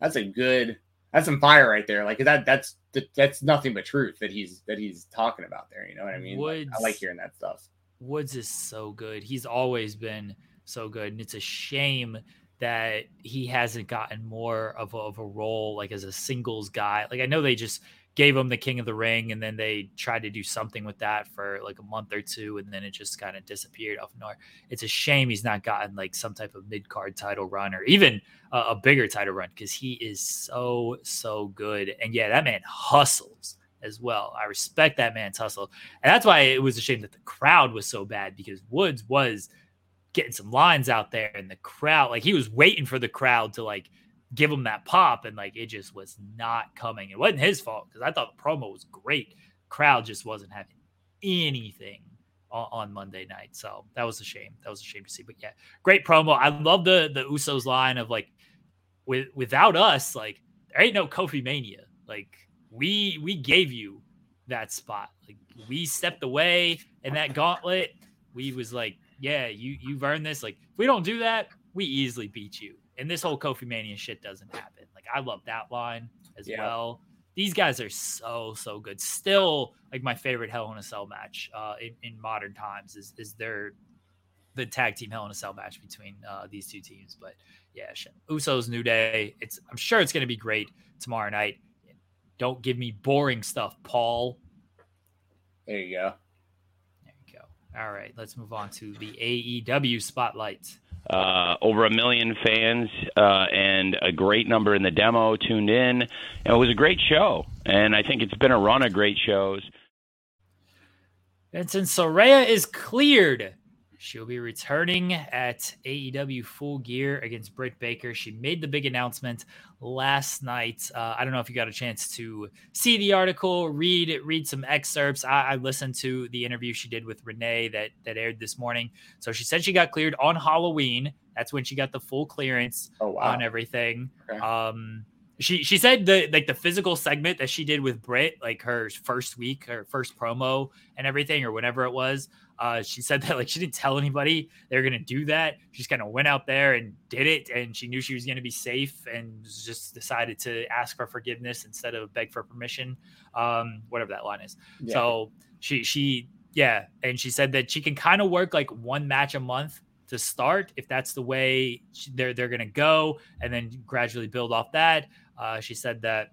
that's a good that's some fire right there. Like that that's that's nothing but truth that he's that he's talking about there. You know what I mean? Woods, I like hearing that stuff. Woods is so good. He's always been so good, and it's a shame that he hasn't gotten more of a, of a role like as a singles guy. Like I know they just gave him the King of the Ring, and then they tried to do something with that for like a month or two, and then it just kind of disappeared off nowhere. It's a shame he's not gotten like some type of mid card title run or even a, a bigger title run because he is so so good. And yeah, that man hustles as well. I respect that man's hustle, and that's why it was a shame that the crowd was so bad because Woods was getting some lines out there, and the crowd like he was waiting for the crowd to like give him that pop, and like it just was not coming. It wasn't his fault because I thought the promo was great. Crowd just wasn't having anything on, on, Monday night, so that was a shame. That was a shame to see. But yeah, great promo. I love the the Usos line of like, with without us, like there ain't no Kofi Mania. Like we we gave you that spot. Like we stepped away in that gauntlet. We was like, yeah, you you've earned this. Like if we don't do that, we easily beat you and this whole Kofi Mania shit doesn't happen. Like I love that line as yeah. well. These guys are so so good. Still, like my favorite Hell in a Cell match uh, in, in modern times is is their the tag team Hell in a Cell match between uh, these two teams. But yeah, Usos New Day. It's I'm sure it's going to be great tomorrow night. Don't give me boring stuff, Paul. There you go. There you go. All right, let's move on to the AEW spotlight uh, over a million fans uh, and a great number in the demo tuned in. it was a great show, and I think it's been a run of great shows. Vincent Saraya is cleared She'll be returning at AEW Full Gear against Britt Baker. She made the big announcement last night. Uh, I don't know if you got a chance to see the article, read read some excerpts. I, I, listened to the interview she did with Renee that that aired this morning. So she said she got cleared on Halloween. That's when she got the full clearance oh, wow. on everything. Okay. Um, she she said the like the physical segment that she did with Britt, like her first week, her first promo and everything, or whatever it was. Uh, she said that like she didn't tell anybody they were gonna do that. She just kind of went out there and did it, and she knew she was gonna be safe, and just decided to ask for forgiveness instead of beg for permission, um, whatever that line is. Yeah. So she she yeah, and she said that she can kind of work like one match a month to start if that's the way they're they're gonna go, and then gradually build off that. Uh, she said that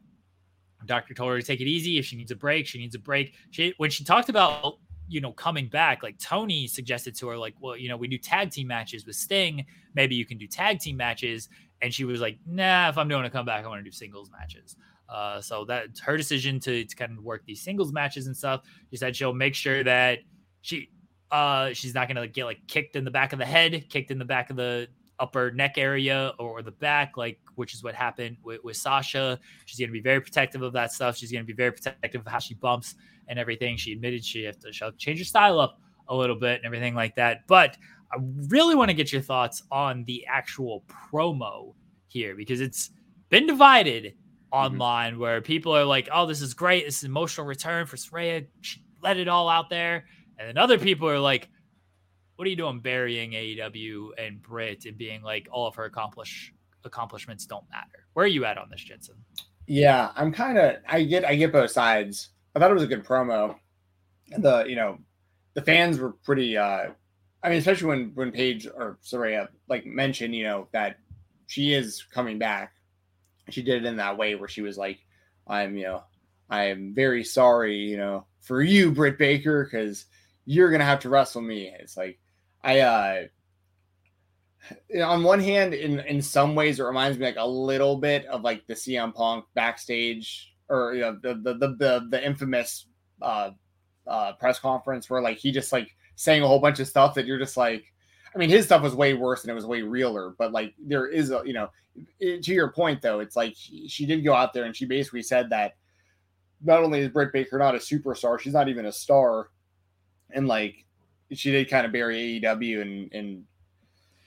doctor told her to take it easy. If she needs a break, she needs a break. She when she talked about you know, coming back, like Tony suggested to her, like, well, you know, we do tag team matches with Sting. Maybe you can do tag team matches. And she was like, nah, if I'm doing a comeback, I want to do singles matches. Uh, so that's her decision to, to kind of work these singles matches and stuff. She said she'll make sure that she uh she's not gonna get like kicked in the back of the head, kicked in the back of the upper neck area or the back, like which is what happened with, with Sasha. She's gonna be very protective of that stuff. She's gonna be very protective of how she bumps and everything. She admitted she have to change her style up a little bit and everything like that. But I really want to get your thoughts on the actual promo here because it's been divided mm-hmm. online mm-hmm. where people are like, "Oh, this is great. This is emotional return for Saraya. She let it all out there," and then other people are like, "What are you doing, burying AEW and Britt and being like all of her accomplish accomplishments don't matter?" Where are you at on this, Jensen? Yeah, I'm kind of. I get. I get both sides. I thought it was a good promo. The you know, the fans were pretty. uh I mean, especially when when Paige or Saraya like mentioned, you know, that she is coming back. She did it in that way where she was like, "I'm, you know, I am very sorry, you know, for you, Britt Baker, because you're gonna have to wrestle me." It's like, I, uh on one hand, in in some ways, it reminds me like a little bit of like the CM Punk backstage or you know the the the the, the infamous uh, uh, press conference where like he just like saying a whole bunch of stuff that you're just like, I mean, his stuff was way worse and it was way realer, but like there is a you know, it, to your point though, it's like she, she did go out there and she basically said that not only is Britt Baker not a superstar, she's not even a star, and like she did kind of bury AEW and and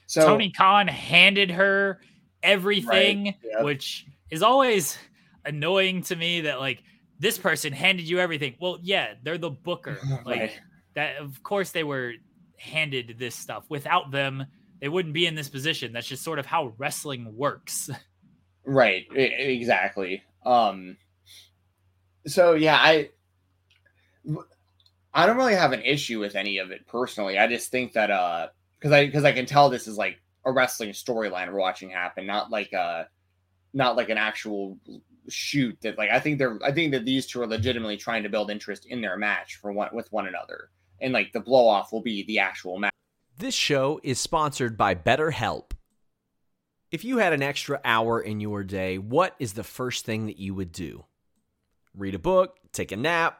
so Tony Khan handed her everything, right, yeah. which is always annoying to me that like this person handed you everything. Well, yeah, they're the booker. (laughs) Like right. that of course they were handed this stuff. Without them, they wouldn't be in this position. That's just sort of how wrestling works. Right. Exactly. Um so yeah, I I don't really have an issue with any of it personally. I just think that uh because I because I can tell this is like a wrestling storyline we're watching happen, not like a not like an actual shoot that like I think they're I think that these two are legitimately trying to build interest in their match for one with one another. And like the blow off will be the actual match. This show is sponsored by BetterHelp. If you had an extra hour in your day, what is the first thing that you would do? Read a book, take a nap,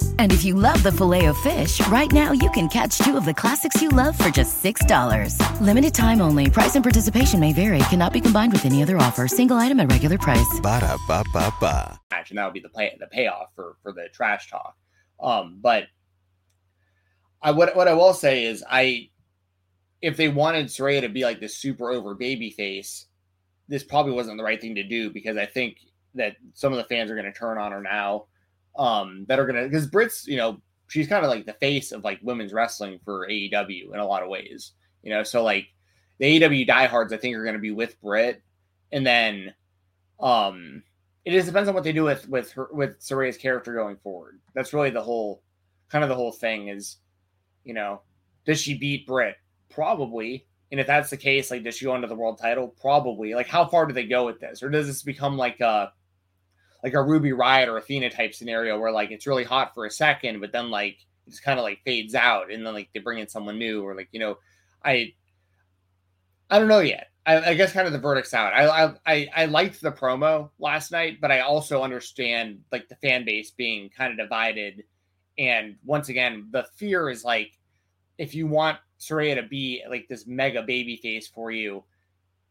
And if you love the filet of fish, right now you can catch two of the classics you love for just $6. Limited time only. Price and participation may vary. Cannot be combined with any other offer. Single item at regular price. Ba da ba ba ba. And that would be the pay the payoff for for the trash talk. Um, but I what what I will say is I if they wanted Saraya to be like this super over baby face, this probably wasn't the right thing to do because I think that some of the fans are going to turn on her now. Um, that are to because Britt's you know she's kind of like the face of like women's wrestling for AEW in a lot of ways. You know, so like the AEW diehards I think are to be with Britt, and then um, it just depends on what they do with with her with Saraya's character going forward. That's really the whole kind of the whole thing is you know, does she beat Britt? Probably. And if that's the case, like, does she go into the world title? Probably. Like, how far do they go with this, or does this become like a like a Ruby Riott or Athena type scenario where like it's really hot for a second, but then like it's kind of like fades out, and then like they bring in someone new, or like you know, I I don't know yet. I, I, guess kind of the verdict's out. I, I I liked the promo last night, but I also understand like the fan base being kind of divided. And once again, the fear is like if you want Saraya to be like this mega baby face for you,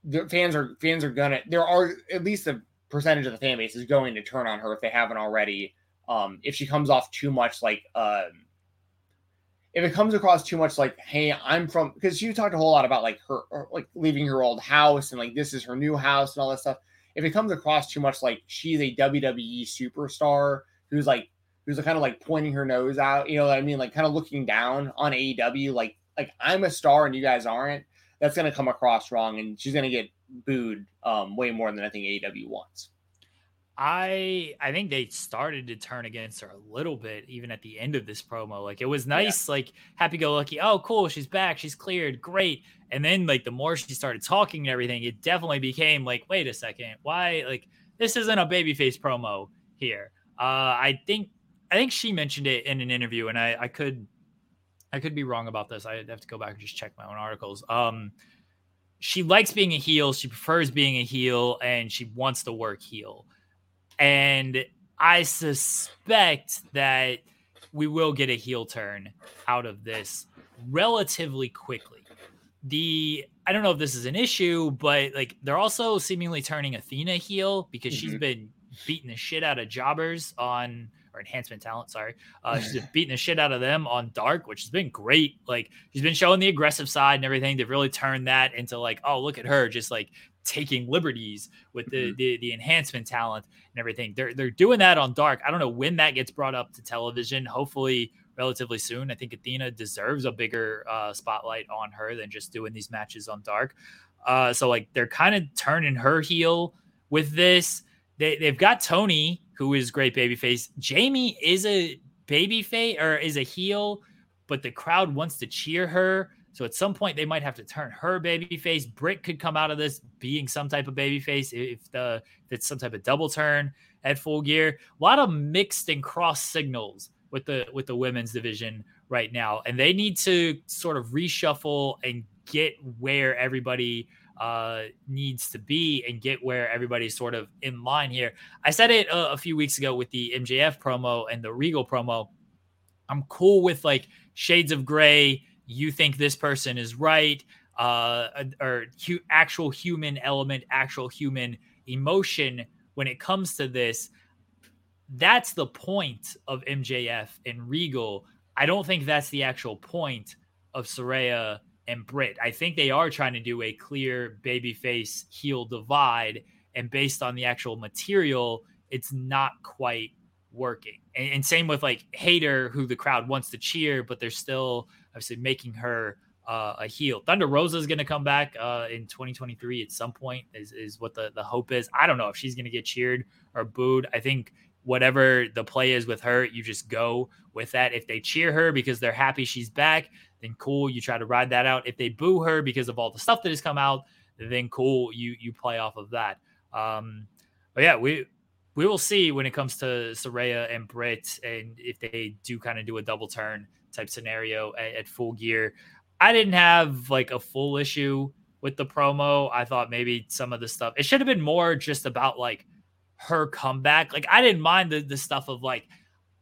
the fans are fans are gonna there are at least a percentage of the fan base is going to turn on her if they haven't already. Um, if she comes off too much like um if it comes across too much like, hey, I'm from because she talked a whole lot about like her like leaving her old house and like this is her new house and all that stuff. If it comes across too much like she's a WWE superstar who's like who's kind of like pointing her nose out, you know what I mean? Like kind of looking down on AEW, like like I'm a star and you guys aren't. That's gonna come across wrong, and she's gonna get booed um, way more than I think AEW wants. I I think they started to turn against her a little bit, even at the end of this promo. Like it was nice, yeah. like happy go lucky. Oh, cool, she's back, she's cleared, great. And then like the more she started talking and everything, it definitely became like, wait a second, why like this isn't a babyface promo here. Uh, I think I think she mentioned it in an interview, and I I could I could be wrong about this. I have to go back and just check my own articles. Um, she likes being a heel, she prefers being a heel, and she wants to work heel. And I suspect that we will get a heel turn out of this relatively quickly. The I don't know if this is an issue, but like they're also seemingly turning Athena heel because mm-hmm. she's been beating the shit out of jobbers on or enhancement talent, sorry. Uh, she's been (laughs) beating the shit out of them on Dark, which has been great. Like she's been showing the aggressive side and everything. They've really turned that into like, oh, look at her, just like taking liberties with the, mm-hmm. the, the enhancement talent and everything. They're they're doing that on Dark. I don't know when that gets brought up to television. Hopefully relatively soon. I think Athena deserves a bigger uh, spotlight on her than just doing these matches on Dark. Uh, so like they're kind of turning her heel with this. They they've got Toni, who is great babyface. Jamie is a babyface or is a heel, but the crowd wants to cheer her. So at some point they might have to turn her babyface. Britt could come out of this being some type of babyface if the if it's some type of double turn at full gear. A lot of mixed and cross signals with the with the women's division right now, and they need to sort of reshuffle and get where everybody uh, needs to be and get where everybody's sort of in line here. I said it a, a few weeks ago with the MJF promo and the Regal promo. I'm cool with like shades of gray you think this person is right, uh, or hu- actual human element, actual human emotion when it comes to this. That's the point of MJF and Regal. I don't think that's the actual point of Saraya and Britt. I think they are trying to do a clear babyface heel divide, and based on the actual material, it's not quite working. And, and, same with like Hayter, who the crowd wants to cheer, but they're still obviously making her uh, a heel. Thunder Rosa is going to come back uh, in 2023 at some point. Is is what the the hope is. I don't know if she's going to get cheered or booed. I think whatever the play is with her, you just go with that. If they cheer her because they're happy she's back, then cool. You try to ride that out. If they boo her because of all the stuff that has come out, then cool. You you play off of that. Um, but yeah, we we will see when it comes to Saraya and Britt, and if they do kind of do a double turn type scenario at, at, full gear. I didn't have like a full issue with the promo. I thought maybe some of the stuff it should have been more just about like her comeback. Like I didn't mind the the stuff of like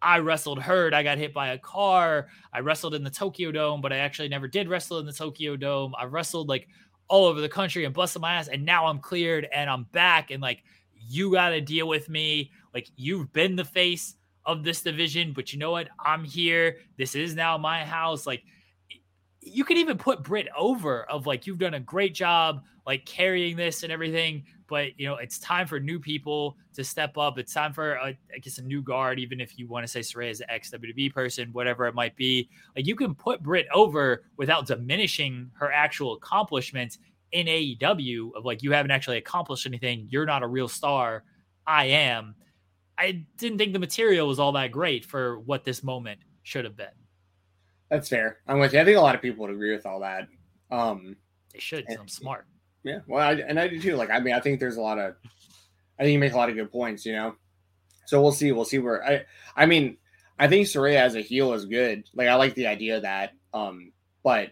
I wrestled hurt. I got hit by a car. I wrestled in the Tokyo Dome, but I actually never did wrestle in the Tokyo Dome. I wrestled like all over the country and busted my ass, and now I'm cleared and I'm back. And like you got to deal with me. Like you've been the face of this division, but you know what? I'm here. This is now my house. Like you could even put Britt over of like you've done a great job like carrying this and everything, but you know it's time for new people to step up. It's time for a, I guess a new guard, even if you want to say Saraya is an ex WWE person, whatever it might be. Like you can put Britt over without diminishing her actual accomplishments in AEW. Of like you haven't actually accomplished anything. You're not a real star. I am. I didn't think the material was all that great for what this moment should have been. That's fair. I'm with you. I think a lot of people would agree with all that. Um, they should. And, I'm smart. Yeah. Well, I, and I do too. Like, I mean, I think there's a lot of, I think you make a lot of good points. You know, so we'll see. We'll see where I. I mean, I think Saraya as a heel is good. Like, I like the idea of that. Um, but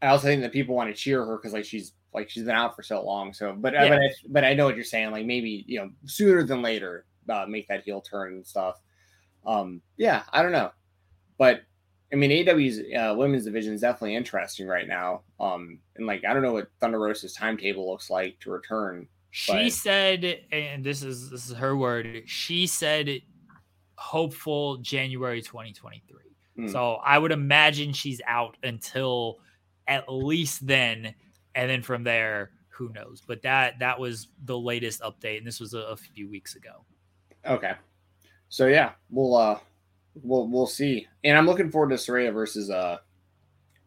I also think that people want to cheer her because like she's Like she's been out for so long. So, but Yeah. but I, but I know what you're saying. Like maybe you know sooner than later, uh, make that heel turn and stuff. Um, yeah, I don't know, but I mean AEW's uh, women's division is definitely interesting right now. Um, and like I don't know what Thunder Rosa's timetable looks like to return. She But- said, and this is this is her word. She said, hopeful January 2023. Hmm. So I would imagine she's out until at least then, and then from there, who knows? But that that was the latest update, and this was a, a few weeks ago. Okay. So yeah, we'll uh we'll we'll see. And I'm looking forward to Saraya versus uh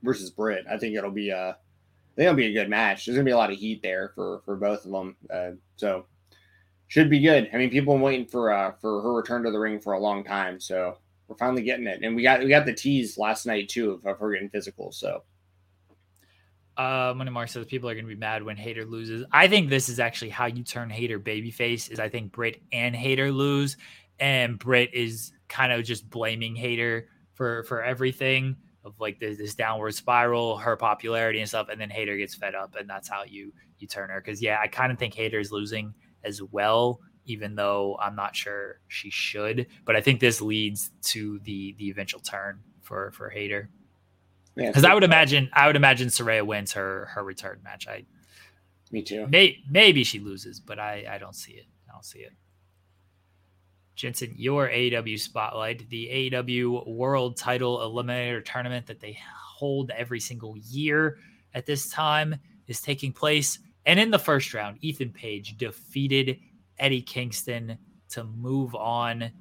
versus Britt. I think it'll be uh I think it'll be a good match. There's gonna be a lot of heat there for for both of them. Uh, so should be good. I mean, people have been waiting for uh for her return to the ring for a long time. So we're finally getting it. And we got we got the tease last night too of, of her getting physical. So Uh, Money Mark says people are going to be mad when Hayter loses. I think this is actually how you turn Hayter babyface. Is I think Britt and Hayter lose, and Britt is kind of just blaming Hayter for for everything of like this, this downward spiral, her popularity and stuff, and then Hayter gets fed up, and that's how you you turn her. Because yeah, I kind of think Hayter is losing as well, even though I'm not sure she should. But I think this leads to the the eventual turn for for Hayter. yeah, Because I would imagine, I would imagine Saraya wins her her return match. I me too. may, maybe she loses, but I I don't see it. I don't see it. Jensen, your AEW spotlight, the AEW World Title Eliminator Tournament that they hold every single year at this time is taking place. And in the first round, Ethan Page defeated Eddie Kingston to move on.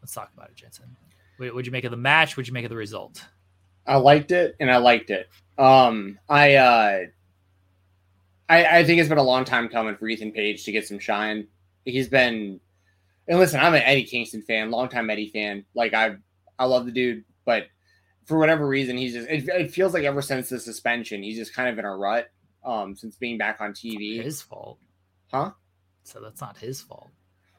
Let's talk about it, Jensen. What would you make of the match? What'd you make of the result? I liked it and I liked it. Um, I, uh, I, I think it's been a long time coming for Ethan Page to get some shine. He's been, and listen, I'm an Eddie Kingston fan, longtime Eddie fan. Like I, I love the dude, but for whatever reason, he's just, it, it feels like ever since the suspension, he's just kind of in a rut. Um, since being back on TV, His fault. huh? So that's not his fault.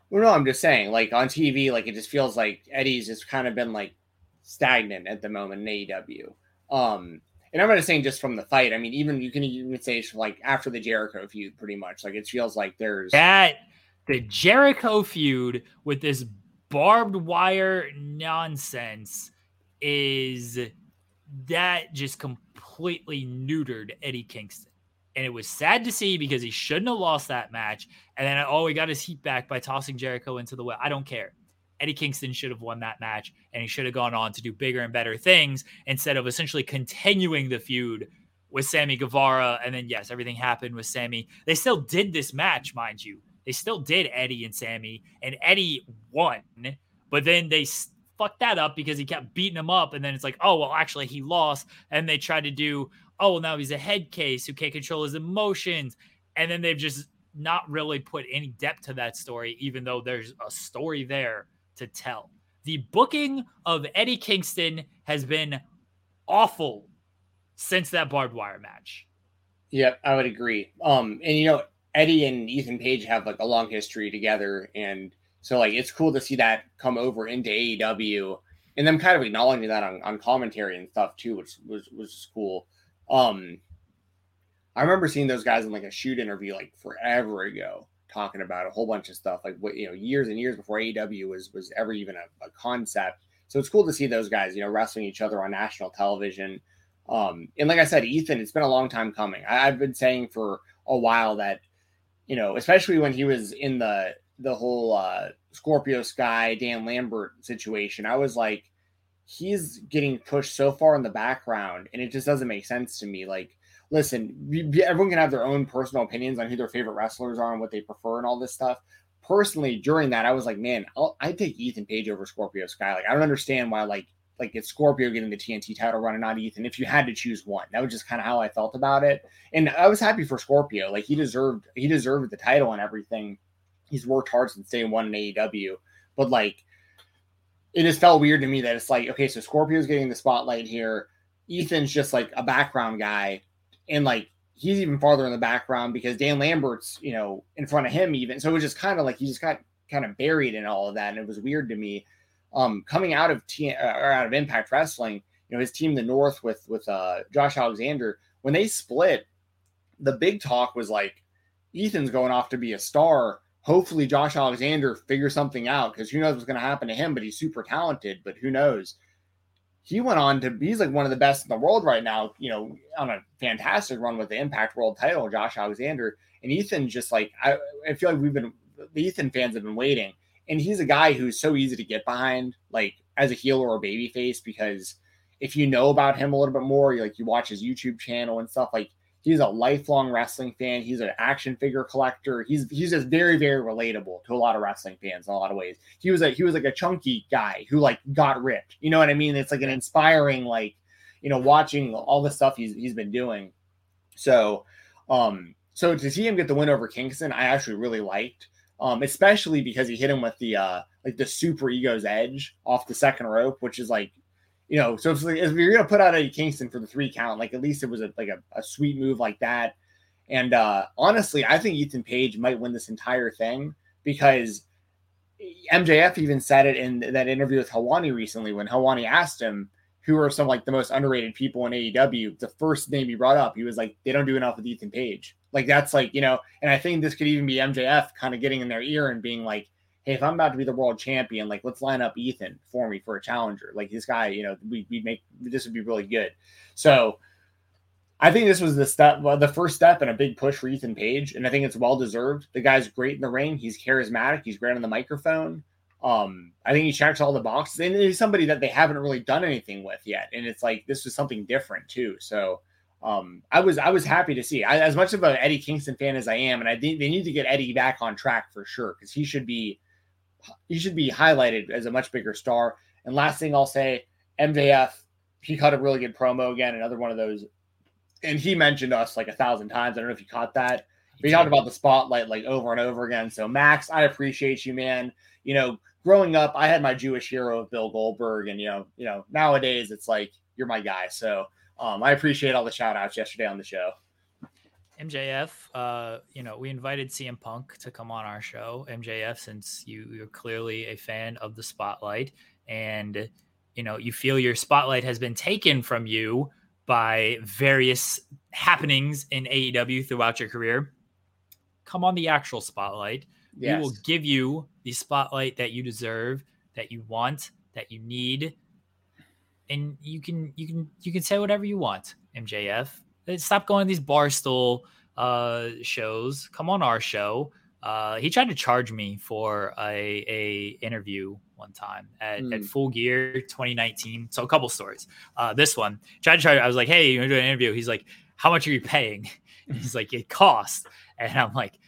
Well, no, I'm just saying, like on TV, like it just feels like Eddie's just kind of been like stagnant at the moment in AEW. Um, and I'm not saying just from the fight. I mean, even you can even say it's like after the Jericho feud, pretty much. Like it feels like there's That the Jericho feud with this barbed wire nonsense is that just completely neutered Eddie Kingston. And it was sad to see because he shouldn't have lost that match. And then, oh, he got his heat back by tossing Jericho into the well. I don't care. Eddie Kingston should have won that match and he should have gone on to do bigger and better things instead of essentially continuing the feud with Sammy Guevara. And then, yes, everything happened with Sammy. They still did this match, mind you. They still did Eddie and Sammy, and Eddie won. But then they fucked that up because he kept beating him up. And then it's like, oh, well, actually, he lost. And they tried to do, oh, well, now he's a head case who can't control his emotions. And then they've just not really put any depth to that story, even though there's a story there to tell. The booking of Eddie Kingston has been awful since that barbed wire match. Yeah, I would agree. Um, and you know, Eddie and Ethan Page have like a long history together, and so like it's cool to see that come over into AEW, and them kind of acknowledging that on, on commentary and stuff too, which was was cool. Um, I remember seeing those guys in like a shoot interview like forever ago, talking about a whole bunch of stuff, like what you know, years and years before AEW was was ever even a, a concept. So it's cool to see those guys, you know, wrestling each other on national television. Um, and like I said, Ethan, it's been a long time coming. I, I've been saying for a while that, you know, especially when he was in the the whole uh, Scorpio Sky Dan Lambert situation, I was like, he's getting pushed so far in the background, and it just doesn't make sense to me. Like, listen, everyone can have their own personal opinions on who their favorite wrestlers are and what they prefer and all this stuff. Personally, during that, I was like, man, I'll, I'd take Ethan Page over Scorpio Sky. Like, I don't understand why, like, like it's Scorpio getting the TNT title run and not Ethan. If you had to choose one, that was just kind of how I felt about it. And I was happy for Scorpio. Like he deserved, he deserved the title and everything. He's worked hard since day one in AEW. But like, it just felt weird to me that it's like, okay, so Scorpio's getting the spotlight here. Ethan's just like a background guy, and like he's even farther in the background because Dan Lambert's, you know, in front of him even. So it was just kind of like he just got kind of buried in all of that, and it was weird to me. Um, coming out of T uh, or out of Impact Wrestling, you know, his team, the North with with uh, Josh Alexander, when they split, the big talk was like Ethan's going off to be a star. Hopefully, Josh Alexander figures something out because who knows what's going to happen to him. But he's super talented. But who knows? He went on to he's like one of the best in the world right now. You know, on a fantastic run with the Impact World Title, Josh Alexander and Ethan. Just like I, I feel like we've been the Ethan fans have been waiting, and he's a guy who's so easy to get behind, like as a heel or a baby face, because if you know about him a little bit more, like you watch his YouTube channel and stuff, like he's a lifelong wrestling fan. He's an action figure collector. He's he's just very very relatable to a lot of wrestling fans in a lot of ways. He was a he was like a chunky guy who like got ripped. You know what I mean? It's like an inspiring like you know watching all the stuff he's he's been doing. So um so to see him get the win over Kingston, I actually really liked. Um, especially because he hit him with the uh like the super egos edge off the second rope, which is like you know, so if, if you're gonna put out Eddie Kingston for the three count, like at least it was a, like a, a sweet move like that. And uh honestly, I think Ethan Page might win this entire thing because MJF even said it in that interview with Helwani recently when Helwani asked him who are some like the most underrated people in AEW. The first name he brought up, he was like, they don't do enough with Ethan Page. Like that's like you know, and I think this could even be MJF kind of getting in their ear and being like, hey, if I'm about to be the world champion, like let's line up Ethan for me for a challenger. Like this guy, you know, we we make this would be really good. So I think this was the step, well, the first step in a big push for Ethan Page, and I think it's well deserved. The guy's great in the ring. He's charismatic. He's great on the microphone. Um, I think he checks all the boxes, and he's somebody that they haven't really done anything with yet. And it's like this was something different too. So um, I was I was happy to see. I, as much of an Eddie Kingston fan as I am, and I think they need to get Eddie back on track for sure because he should be he should be highlighted as a much bigger star. And last thing I'll say, MJF, he cut a really good promo again, another one of those. And he mentioned us like a thousand times. I don't know if you caught that. But he talked about the spotlight like over and over again. So Max, I appreciate you, man. You know, growing up, I had my Jewish hero of Bill Goldberg, and you know, you know, nowadays it's like you're my guy. So um, I appreciate all the shout outs yesterday on the show. MJF, uh, you know, we invited CM Punk to come on our show. MJF, since you, you're clearly a fan of the spotlight and you know, you feel your spotlight has been taken from you by various happenings in AEW throughout your career. Come on the actual spotlight. Yes. We will give you the spotlight that you deserve, that you want, that you need. And you can you can you can say whatever you want, MJF. Stop going to these barstool uh, shows. Come on our show. Uh, he tried to charge me for a, a interview one time at, mm. at hmm. Full Gear 2019. So a couple stories. Uh, this one tried to charge. I was like, "Hey, you're do an interview." He's like, "How much are you paying?" And (laughs) he's like, "It costs." And I'm like,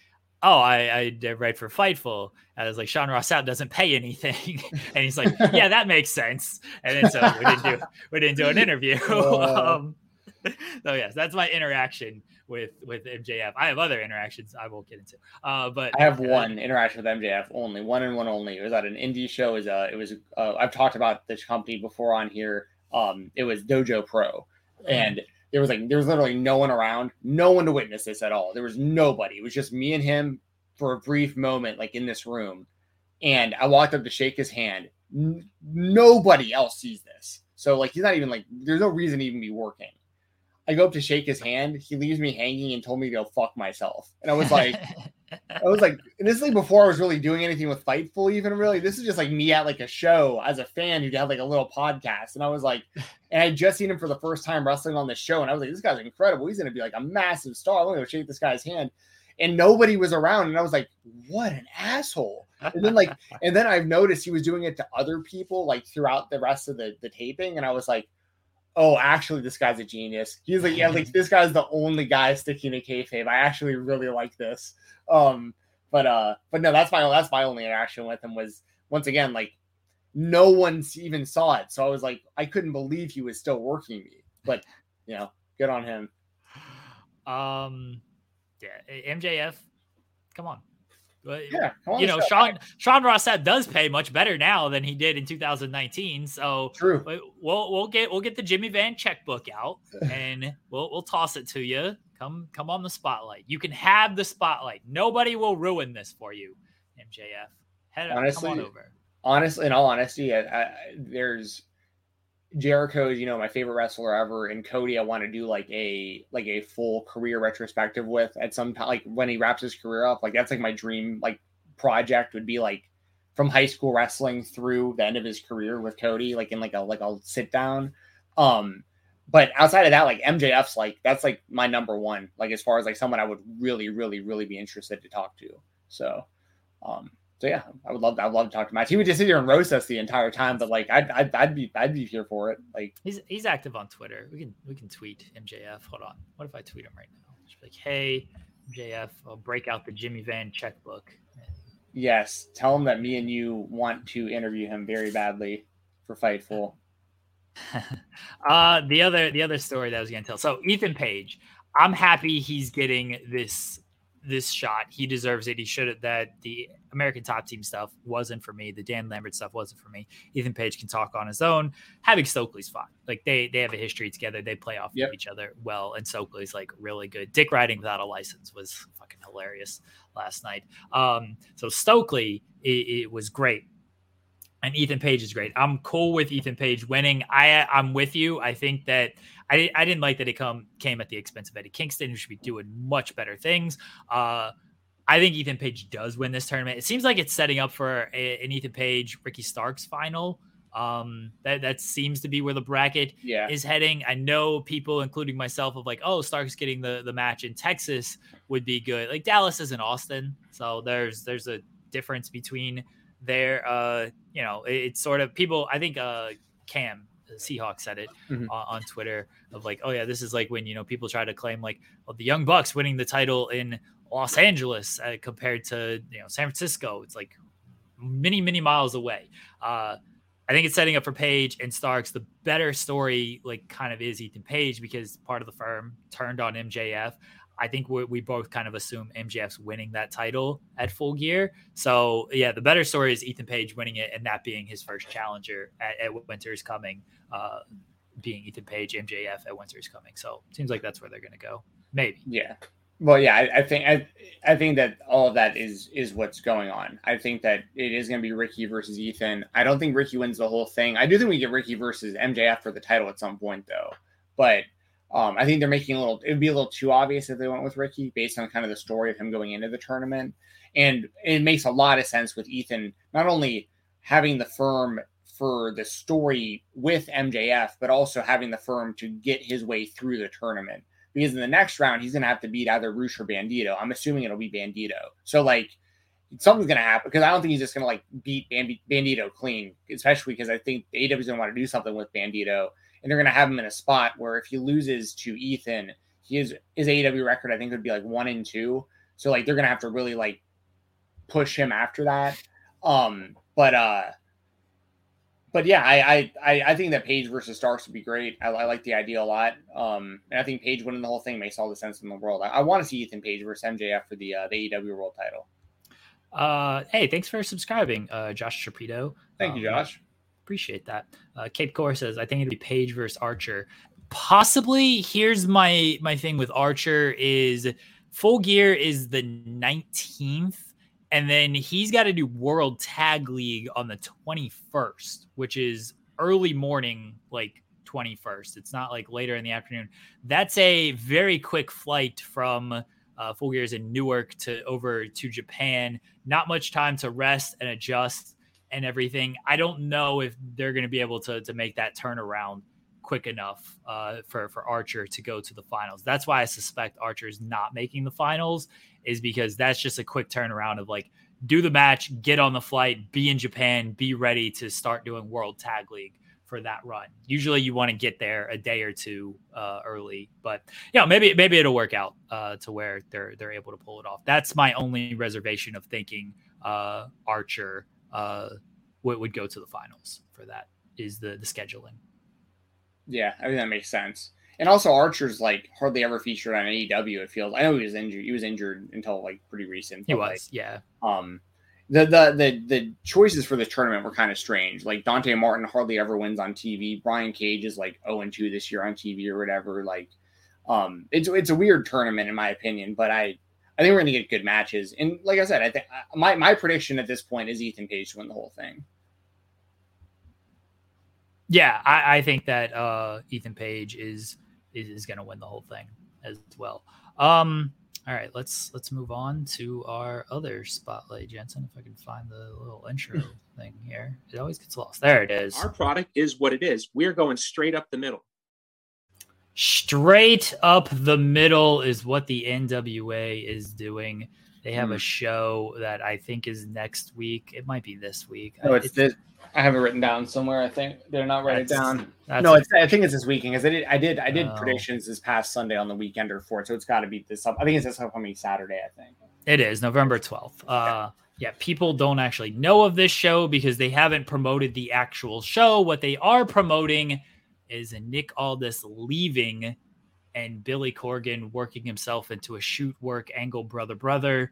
"Oh, I, I write for Fightful." I was like, "Sean Ross Sapp doesn't pay anything," (laughs) and he's like, (laughs) "Yeah, that makes sense." And then so we didn't do we didn't do an interview. (laughs) um, so yes, that's my interaction with with MJF. I have other interactions I won't get into. Uh, but I have uh, one interaction with MJF only, one and one only. It was at an indie show. It was uh, it was uh, I've talked about this company before on here. Um, it was Dojo Pro, mm-hmm. and there was like there was literally no one around, no one to witness this at all. There was nobody. It was just me and him for a brief moment, like in this room. And I walked up to shake his hand. N- nobody else sees this. So like he's not even like there's no reason to even be working. I go up to shake his hand. He leaves me hanging and told me to go fuck myself. And I was like, (laughs) I was like, and this is like before I was really doing anything with Fightful, even really. This is just like me at like a show as a fan who had like a little podcast. And I was like, and I just seen him for the first time wrestling on the show. And I was like, this guy's incredible. He's going to be like a massive star. I'm going to go shake this guy's hand. And nobody was around. And I was like, what an asshole. And then like, (laughs) and then I've noticed he was doing it to other people like throughout the rest of the, the taping. And I was like, oh, actually, this guy's a genius. He's like, yeah, like this guy's the only guy sticking to kayfabe. I actually really like this. Um, but uh, but no, that's my that's my only interaction with him was once again like no one even saw it, so I was like, I couldn't believe he was still working me. But you know, good on him. Um, yeah, MJF, come on, yeah, you know, Sean Sean Ross Sapp does pay much better now than he did in 2019. So true. We'll we'll get we'll get the Jimmy Van checkbook out (laughs) and we'll we'll toss it to you. Come come on the spotlight. You can have the spotlight. Nobody will ruin this for you, MJF. Head honestly, come on over. Honestly, in all honesty, I, I, there's Jericho is, you know, my favorite wrestler ever, and Cody, I want to do like a like a full career retrospective with at some time, like when he wraps his career up. Like that's like my dream like project would be like from high school wrestling through the end of his career with Cody, like in like a like a sit down. Um, but outside of that, like MJF's like that's like my number one, like as far as like someone I would really, really, really be interested to talk to. So, um, so yeah, I would love. I'd love to talk to Matt. He would just sit here and roast us the entire time, but like, I'd, I'd, I'd be, I'd be here for it. Like, he's he's active on Twitter. We can we can tweet MJF. Hold on. What if I tweet him right now? Just be like, hey, MJF, I'll break out the Jimmy Van checkbook. Yes, tell him that me and you want to interview him very badly for Fightful. (laughs) uh, the other the other story that I was going to tell. So Ethan Page, I'm happy he's getting this this shot. He deserves it. He should have that the American top team stuff wasn't for me. The Dan Lambert stuff wasn't for me. Ethan Page can talk on his own. Having Stokely's fine. Like they they have a history together. They play off yep. of each other well. And Stokely's like really good. Dick riding without a license was fucking hilarious last night. Um, so Stokely it, it was great. And Ethan Page is great. I'm cool with Ethan Page winning. I I'm with you. I think that I, I didn't like that it come came at the expense of Eddie Kingston, who should be doing much better things. Uh, I think Ethan Page does win this tournament. It seems like it's setting up for a, an Ethan Page Ricky Starks final. Um, that that seems to be where the bracket yeah. is heading. I know people, including myself, of like, oh, Starks getting the the match in Texas would be good. Like Dallas is in Austin, so there's there's a difference between there. Uh, you know, it, it's sort of people. I think uh, Cam Seahawk said it mm-hmm. on, on, Twitter of like, oh yeah, this is like when you know people try to claim like, well, the Young Bucks winning the title in Los Angeles uh, compared to you know San Francisco. It's like many many miles away. Uh, I think it's setting up for Page and Starks. The better story, like, kind of is Ethan Page because part of the firm turned on MJF. I think we, both kind of assume MJF's winning that title at full gear. So yeah, the better story is Ethan Page winning it and that being his first challenger at, at Winter's Coming, uh, being Ethan Page, MJF at Winter's Coming. So seems like that's where they're going to go. Maybe. Yeah. Well, yeah, I, I, think I, I think that all of that is is what's going on. I think that it is going to be Ricky versus Ethan. I don't think Ricky wins the whole thing. I do think we get Ricky versus MJF for the title at some point, though. But um, I think they're making a little. It would be a little too obvious if they went with Ricky based on kind of the story of him going into the tournament, and it makes a lot of sense with Ethan not only having the firm for the story with MJF, but also having the firm to get his way through the tournament. Because in the next round, he's going to have to beat either Rush or Bandito. I'm assuming it'll be Bandito. So like something's going to happen because I don't think he's just going to like beat Bandito clean, especially because I think is going to want to do something with Bandito and they're going to have him in a spot where if he loses to Ethan, his his AEW record I think would be like one and two. So like they're going to have to really like push him after that. Um, but uh, but yeah, I I I think that Page versus Starks would be great. I, I like the idea a lot. Um, and I think Page winning the whole thing makes all the sense in the world. I, I want to see Ethan Page versus MJF for the uh, the AEW World Title. Uh, hey, thanks for subscribing, uh, Josh Chaprito. Thank you, um, Josh. Appreciate that. Uh, Cape Core says, I think it'd be Page versus Archer. Possibly. Here's my my thing with Archer is Full Gear is the 19th, and then he's got to do World Tag League on the 21st, which is early morning, like 21st. It's not like later in the afternoon. That's a very quick flight from uh, Full Gears in Newark to over to Japan. Not much time to rest and adjust and everything. I don't know if they're going to be able to to make that turnaround quick enough uh, for for Archer to go to the finals. That's why I suspect Archer is not making the finals, is because that's just a quick turnaround of like do the match, get on the flight, be in Japan, be ready to start doing World Tag League for that run. Usually, you want to get there a day or two uh, early, but yeah, maybe maybe it'll work out uh, to where they're they're able to pull it off. That's my only reservation of thinking uh, Archer uh, would, would go to the finals for that is the the scheduling. Yeah, I think that makes sense. And also Archer's like hardly ever featured on AEW. It feels. I know he was injured. He was injured until like pretty recent. He was, like, yeah. Um, the the the the choices for the tournament were kind of strange. Like Dante Martin hardly ever wins on TV. Brian Cage is like 0 and 2 this year on TV or whatever. Like, um, it's it's a weird tournament in my opinion, but I I think we're going to get good matches. And like I said, I think uh, my, my prediction at this point is Ethan Page to win the whole thing. Yeah, I, I think that uh, Ethan Page is is, is going to win the whole thing as well. Um, all right, let's let's move on to our other spotlight, Jensen. If I can find the little intro (laughs) thing here, it always gets lost. There it is. Our product is what it is. We're going straight up the middle. Straight up the middle is what the NWA is doing. They have a Hmm. show that I think is next week. It might be this week. No, it's this. I have it written down somewhere. I think they're not writing it down. no, it's, I think it's this weekend because I did. I did. I did Oh. predictions this past Sunday on the weekend or it, so it's got to be this. Up, I think it's this upcoming Saturday. I think. It is November 12th. Uh yeah, people don't actually know of this show because they haven't promoted the actual show. What they are promoting is Nick Aldis leaving and Billy Corgan working himself into a shoot work angle brother brother.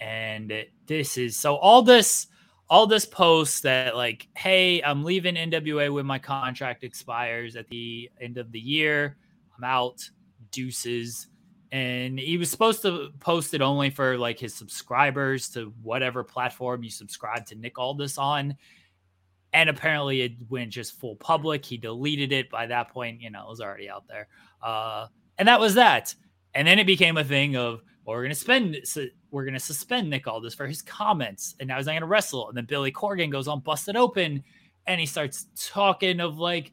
And this is so all this all this posts that like, hey, I'm leaving NWA when my contract expires at the end of the year. I'm out. Deuces and he was supposed to post it only for like his subscribers to whatever platform you subscribe to Nick Aldis on. And apparently it went just full public. He deleted it by that point, you know, it was already out there. Uh, and that was that. And then it became a thing of, well, we're gonna spend we're gonna suspend Nick Aldis for his comments, and now he's not gonna wrestle. And then Billy Corgan goes on busted open and he starts talking of like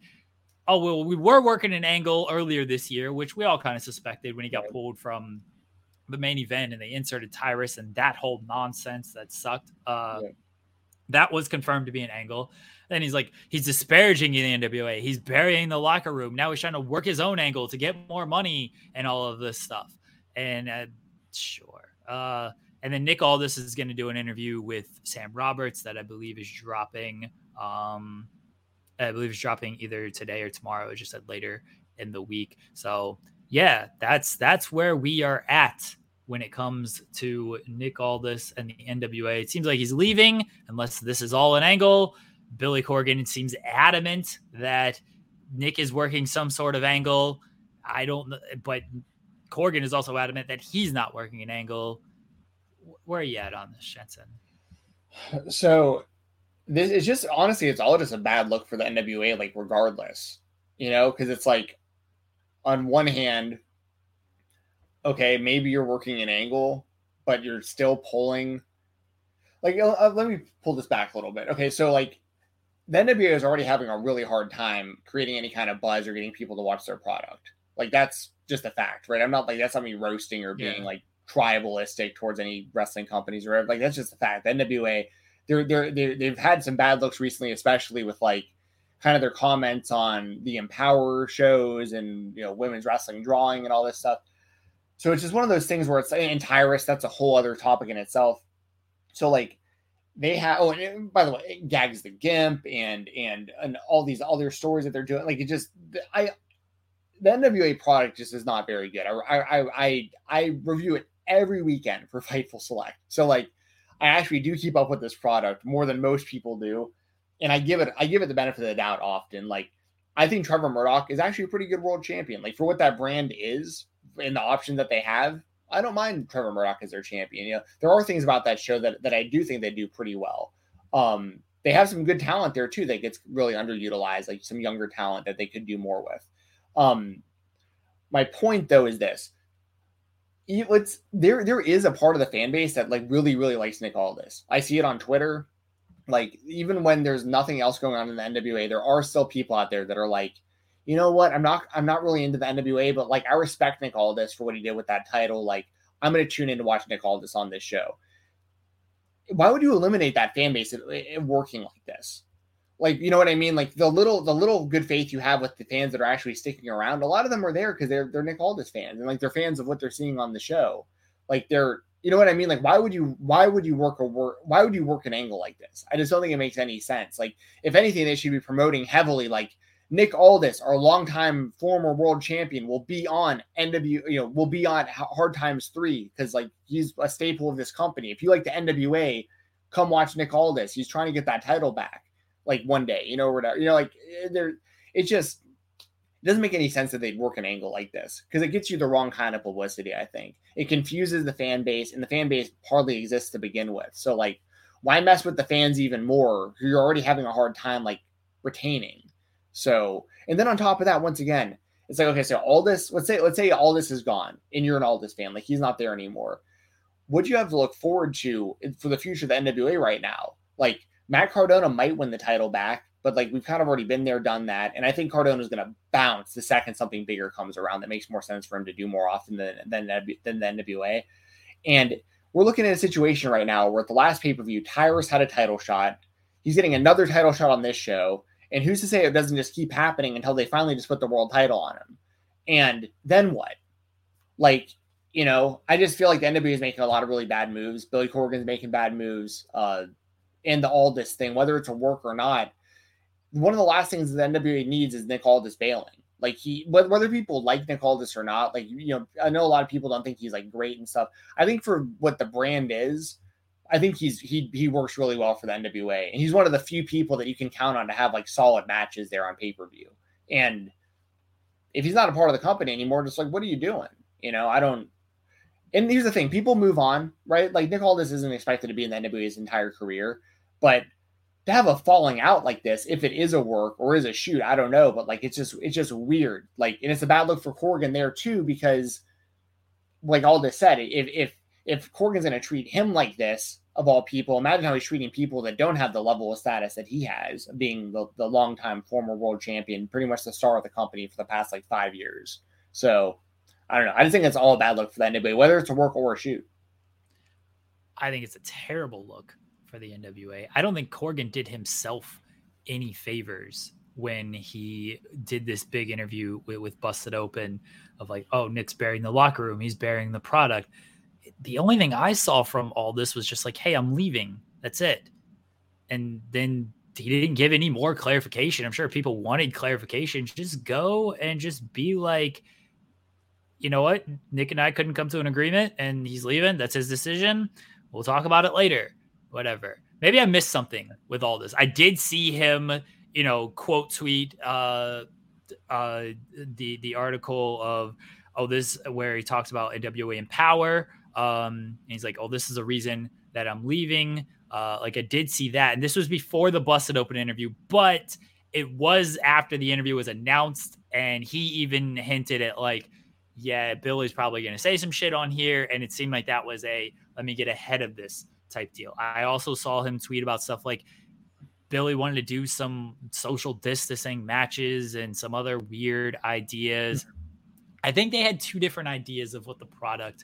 oh well we were working an angle earlier this year which we all kind of suspected when he got pulled from the main event and they inserted tyrus and that whole nonsense that sucked uh Yeah. That was confirmed to be an angle. Then he's like he's disparaging in the nwa he's burying the locker room. Now he's trying to work his own angle to get more money and all of this stuff. And uh, sure. Uh and then nick aldis is going to do an interview with sam roberts that i believe is dropping um I believe is dropping either today or tomorrow. It just said later in the week. So yeah, that's that's where we are at when it comes to Nick Aldis and the NWA. It seems like he's leaving, unless this is all an angle. Billy Corgan seems adamant that Nick is working some sort of angle. I don't but Corgan is also adamant that he's not working an angle. Where are you at on this, Jensen? So this is just honestly, it's all just a bad look for the NWA. Like regardless, you know, because it's like on one hand, okay, maybe you're working an angle, but you're still pulling. Like, uh, let me pull this back a little bit. Okay, so like the NWA is already having a really hard time creating any kind of buzz or getting people to watch their product. Like that's just a fact, right? I'm not like that's not me roasting or being Yeah. like tribalistic towards any wrestling companies or whatever. Like that's just a fact. The NWA, they're they're, they're they've had some bad looks recently, especially with like kind of their comments on the Empower shows and you know women's wrestling drawing and all this stuff. So it's just one of those things where it's and Tyrus, that's a whole other topic in itself. So like they have oh and by the way, Gags the Gimp and and and all these other stories that they're doing, like it just I the NWA product just is not very good. I I I I review it every weekend for (laughs) Fightful Select. So like I actually do keep up with this product more than most people do. And I give it I give it the benefit of the doubt often. Like I think Trevor Murdoch is actually a pretty good world champion. Like for what that brand is and the option that they have, I don't mind Trevor Murdoch as their champion. You know, there are things about that show that, that I do think they do pretty well. Um, they have some good talent there too that gets really underutilized, like some younger talent that they could do more with. Um, my point though is this: you- it's there. There is a part of the fan base that like really, really likes Nick Aldis. I see it on Twitter. Like even when there's nothing else going on in the NWA, there are still people out there that are like, you know what? I'm not. I'm not really into the NWA, but like I respect Nick Aldis for what he did with that title. Like I'm going to tune in to watch Nick Aldis on this show. Why would you eliminate that fan base in- in working like this? like you know what I mean? Like the little the little good faith you have with the fans that are actually sticking around. A lot of them are there because they're they're Nick Aldis fans and like they're fans of what they're seeing on the show. Like they're you know what I mean? Like why would you why would you work a work why would you work an angle like this? I just don't think it makes any sense. Like if anything, they should be promoting heavily like Nick Aldis, our longtime former world champion, will be on NW, you know, will be on Hard Times 3 because like he's a staple of this company. If you like the NWA, come watch Nick Aldis. He's trying to get that title back like one day, you know, whatever. You know, like eh, there it just it doesn't make any sense that they'd work an angle like this because it gets you the wrong kind of publicity, I think. It confuses the fan base, and the fan base hardly exists to begin with. So like why mess with the fans even more who you're already having a hard time like retaining? So, and then on top of that, once again, it's like okay, so all this, let's say let's say all this is gone, and you're an Aldis fan, like he's not there anymore. What do you have to look forward to for the future of the NWA right now? Like Matt Cardona might win the title back, but like we've kind of already been there, done that, and I think Cardona is going to bounce the second something bigger comes around that makes more sense for him to do more often than than than the NWA. And we're looking at a situation right now where at the last pay per view, Tyrus had a title shot. He's getting another title shot on this show. And who's to say it doesn't just keep happening until they finally just put the world title on him? And then what? Like, you know, I just feel like the NWA is making a lot of really bad moves. Billy Corgan's making bad moves. Uh, and the Aldis thing, whether it's a work or not, one of the last things the NWA needs is Nick Aldis bailing. Like he, whether people like Nick Aldis or not, like you know, I know a lot of people don't think he's like great and stuff. I think for what the brand is, I think he's he he works really well for the NWA, and he's one of the few people that you can count on to have like solid matches there on pay per view. And if he's not a part of the company anymore, just like what are you doing? You know, I don't. And here's the thing: people move on, right? Like Nick Aldis isn't expected to be in the NWA his entire career, but to have a falling out like this, if it is a work or is a shoot, I don't know, but like it's just it's just weird. Like, and it's a bad look for Corgan there too because, like Aldis said, if if if Corgan's going to treat him like this, of all people. Imagine how he's treating people that don't have the level of status that he has, being the, the longtime former world champion, pretty much the star of the company for the past like five years. So I don't know. I just think it's all a bad look for the NWA, whether it's a work or a shoot. I think it's a terrible look for the NWA. I don't think Corgan did himself any favors when he did this big interview with, with Busted Open of like, oh, Nick's burying the locker room, he's burying the product the only thing I saw from all this was just like, hey, I'm leaving. That's it. And then he didn't give any more clarification. I'm sure people wanted clarification. Just go and just be like, you know what? Nick and I couldn't come to an agreement and he's leaving. That's his decision. We'll talk about it later. Whatever. Maybe I missed something with all this. I did see him, you know, quote tweet uh uh the the article of oh this where he talks about NWA Empower um, and he's like, "Oh, this is a reason that I'm leaving." Uh, like I did see that, and this was before the busted open interview, but it was after the interview was announced, and he even hinted at like, "Yeah, Billy's probably going to say some shit on here," and it seemed like that was a "let me get ahead of this" type deal. I also saw him tweet about stuff like Billy wanted to do some social distancing matches and some other weird ideas. I think they had two different ideas of what the product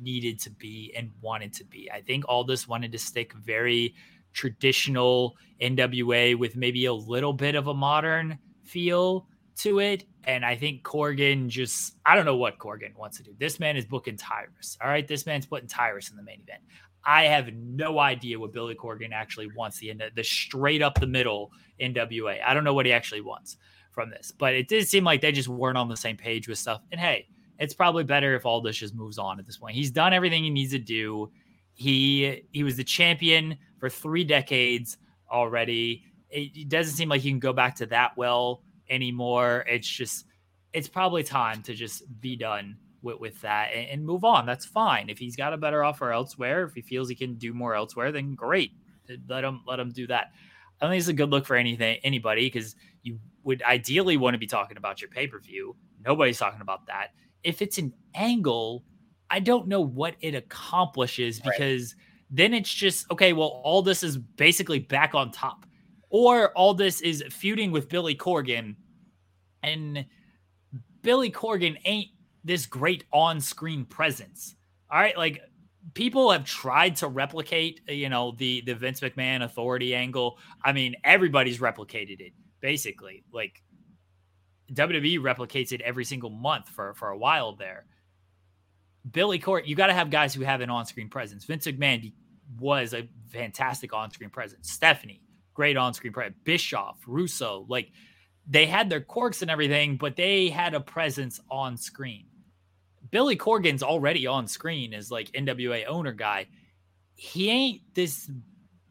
needed to be and wanted to be. I think Aldis wanted to stick very traditional NWA with maybe a little bit of a modern feel to it. And I think Corgan just, I don't know what Corgan wants to do. This man is booking Tyrus. All right. This man's putting Tyrus in the main event. I have no idea what Billy Corgan actually wants the the straight up the middle NWA. I don't know what he actually wants from this, but it did seem like they just weren't on the same page with stuff. And hey, it's probably better if Aldis just moves on at this point. He's done everything he needs to do. He he was the champion for three decades already. It, doesn't seem like he can go back to that well anymore. It's just it's probably time to just be done with, with that and, and move on. That's fine. If he's got a better offer elsewhere, if he feels he can do more elsewhere, then great. Let him let him do that. I don't think it's a good look for anything anybody because you would ideally want to be talking about your pay per view. Nobody's talking about that if it's an angle, I don't know what it accomplishes because right. then it's just okay. Well, all this is basically back on top, or all this is feuding with Billy Corgan, and Billy Corgan ain't this great on-screen presence. All right, like people have tried to replicate, you know, the the Vince McMahon authority angle. I mean, everybody's replicated it basically. Like WWE replicates it every single month for for a while there. Billy Court, you got to have guys who have an on-screen presence. Vince McMahon was a fantastic on-screen presence. Stephanie, great on-screen presence. Bischoff, Russo, like they had their quirks and everything, but they had a presence on screen. Billy Corgan's already on screen as like NWA owner guy. He ain't this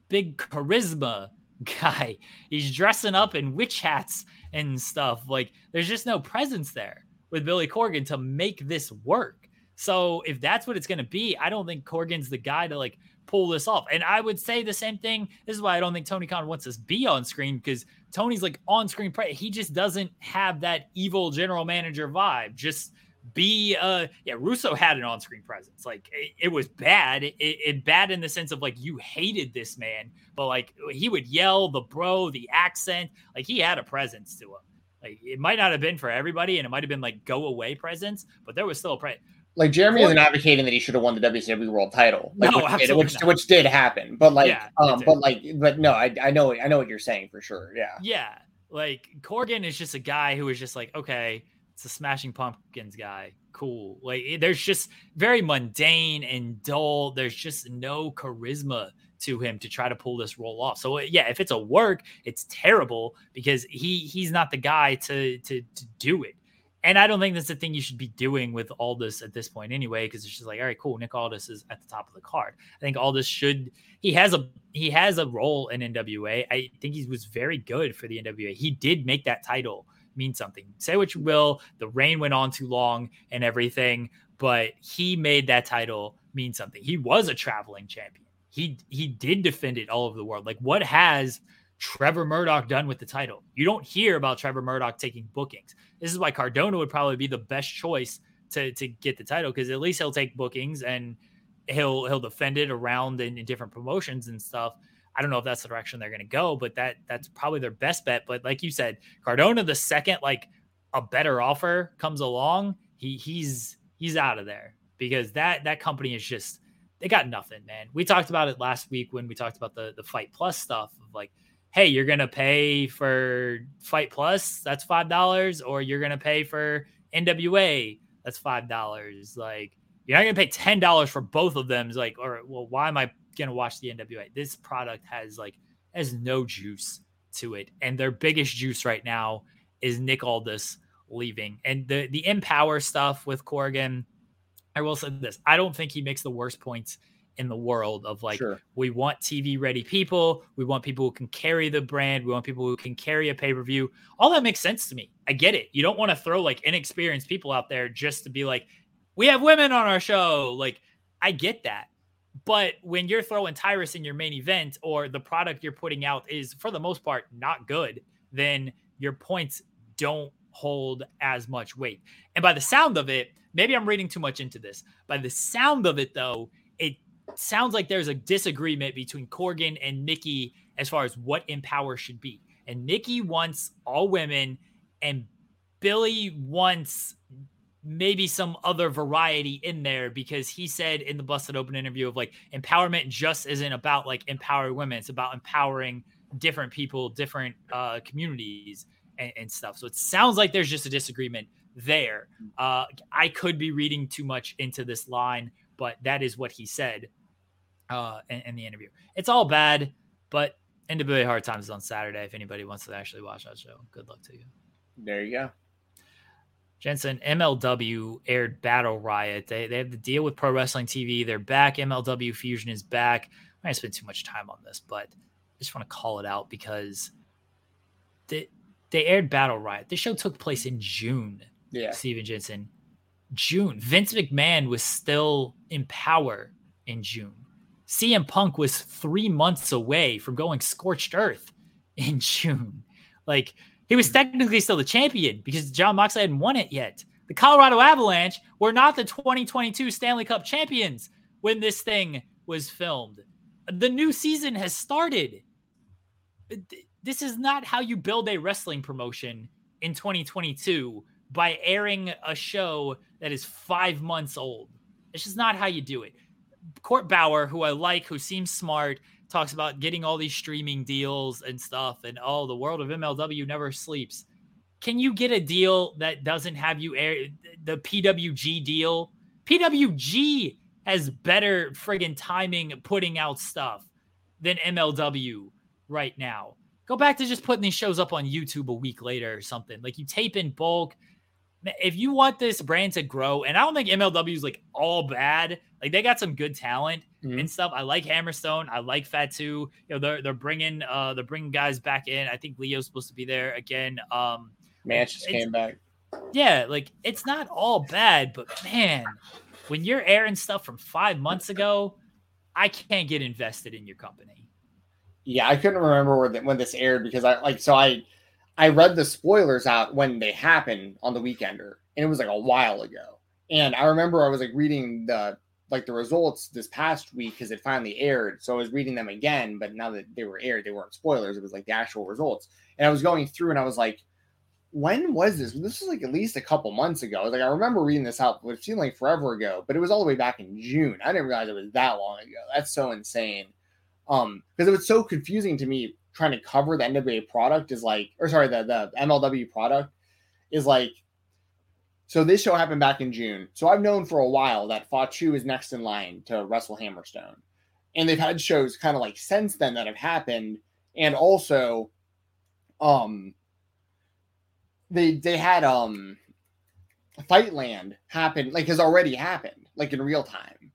big charisma (laughs) guy. He's dressing up in witch hats and stuff. Like there's just no presence there with Billy Corgan to make this work. So if that's what it's going to be, I don't think Corgan's the guy to like pull this off. And I would say the same thing. This is why I don't think Tony Khan wants us be on screen because Tony's like on screen. He just doesn't have that evil general manager vibe. Just be uh yeah russo had an on-screen presence like it, it was bad it, it, bad in the sense of like you hated this man but like he would yell the bro the accent like he had a presence to him like it might not have been for everybody and it might have been like go away presence but there was still a presence like Jeremy isn't advocating that he should have won the WCW World Title, like, no, which, did, which, which, did happen. But like, yeah, um, but like, but no, I, I know, I know what you're saying for sure. Yeah, yeah. Like Corgan is just a guy who is just like, okay, it's a Smashing Pumpkins guy, cool. Like, there's just very mundane and dull. There's just no charisma to him to try to pull this role off. So uh, yeah, if it's a work, it's terrible because he he's not the guy to to to do it. And I don't think that's the thing you should be doing with Aldis at this point anyway, because it's just like, all right, cool. Nick Aldis is at the top of the card. I think Aldis should he has a he has a role in NWA. I think he was very good for the NWA. He did make that title mean something. Say what you will, the reign went on too long and everything, but he made that title mean something. He was a traveling champion. He he did defend it all over the world. Like what has Trevor Murdoch done with the title? You don't hear about Trevor Murdoch taking bookings. This is why Cardona would probably be the best choice to to get the title because at least he'll take bookings and he'll he'll defend it around in, in different promotions and stuff. I don't know if that's the direction they're going to go, but that that's probably their best bet. But like you said, Cardona, the second like a better offer comes along, he he's he's out of there because that that company is just they got nothing, man. We talked about it last week when we talked about the the Fight Plus stuff of like, hey, you're gonna pay for Fight Plus, that's five dollars, or you're gonna pay for NWA, that's five dollars. Like you're not gonna pay ten dollars for both of them. It's like, or well, why am I gonna watch the NWA. This product has like has no juice to it, and their biggest juice right now is Nick Aldis leaving, and the the Empower stuff with Corgan. I will say this: I don't think he makes the worst points in the world of like sure. we want TV ready people, we want people who can carry the brand, we want people who can carry a pay per view. All that makes sense to me. I get it. You don't want to throw like inexperienced people out there just to be like, we have women on our show. Like, I get that. But when you're throwing Tyrus in your main event or the product you're putting out is for the most part not good, then your points don't hold as much weight. And by the sound of it, maybe I'm reading too much into this. By the sound of it though, it sounds like there's a disagreement between Corgan and Nikki as far as what Empower should be. And Nikki wants all women and Billy wants maybe some other variety in there because he said in the busted open interview of like empowerment just isn't about like empowering women it's about empowering different people different uh communities and, and stuff so it sounds like there's just a disagreement there uh i could be reading too much into this line but that is what he said uh in, in the interview it's all bad but NWA Hard Times is on Saturday. If anybody wants to actually watch that show, good luck to you. There you go. Jensen, MLW aired Battle Riot. They, they have the deal with Pro Wrestling TV. They're back. MLW Fusion is back. I might spend too much time on this, but I just want to call it out because they, they aired Battle Riot. The show took place in June. Yeah. Stephen Jensen. June. Vince McMahon was still in power in June. CM Punk was three months away from going scorched earth in (laughs) June. Like, he was technically still the champion because Jon Moxley hadn't won it yet. The Colorado Avalanche were not the 2022 Stanley Cup champions when this thing was filmed. The new season has started. This is not how you build a wrestling promotion in 2022 by airing a show that is five months old. It's just not how you do it. Court Bauer, who I like, who seems smart, talks about getting all these streaming deals and stuff, and oh, the world of MLW never sleeps. Can you get a deal that doesn't have you air the PWG deal? PWG has better friggin' timing putting out stuff than MLW right now. Go back to just putting these shows up on YouTube a week later or something. Like you tape in bulk. If you want this brand to grow, and I don't think MLW is like all bad, like they got some good talent mm-hmm. and stuff. I like Hammerstone. I like Fatu. You know, they're they're bringing uh they're bringing guys back in. I think Leo's supposed to be there again. Um, Mance just came back. Yeah, like it's not all bad, but man, when you're airing stuff from five months ago, I can't get invested in your company. Yeah, I couldn't remember where the, when this aired because I like so I I read the spoilers out when they happened on the weekender, and it was like a while ago. And I remember I was like reading the like the results this past week because it finally aired. So I was reading them again, but now that they were aired, they weren't spoilers. It was like the actual results. And I was going through and I was like, when was this? This was like at least a couple months ago. Like I remember reading this out, but it seemed like forever ago, but it was all the way back in June. I didn't realize it was that long ago. That's so insane. Um, because it was so confusing to me trying to cover the NWA product is like, or sorry, the the MLW product is like so this show happened back in June. So I've known for a while that Fatu is next in line to wrestle Hammerstone. And they've had shows kind of like since then that have happened. And also, um, they they had um Fightland happen like has already happened, like in real time.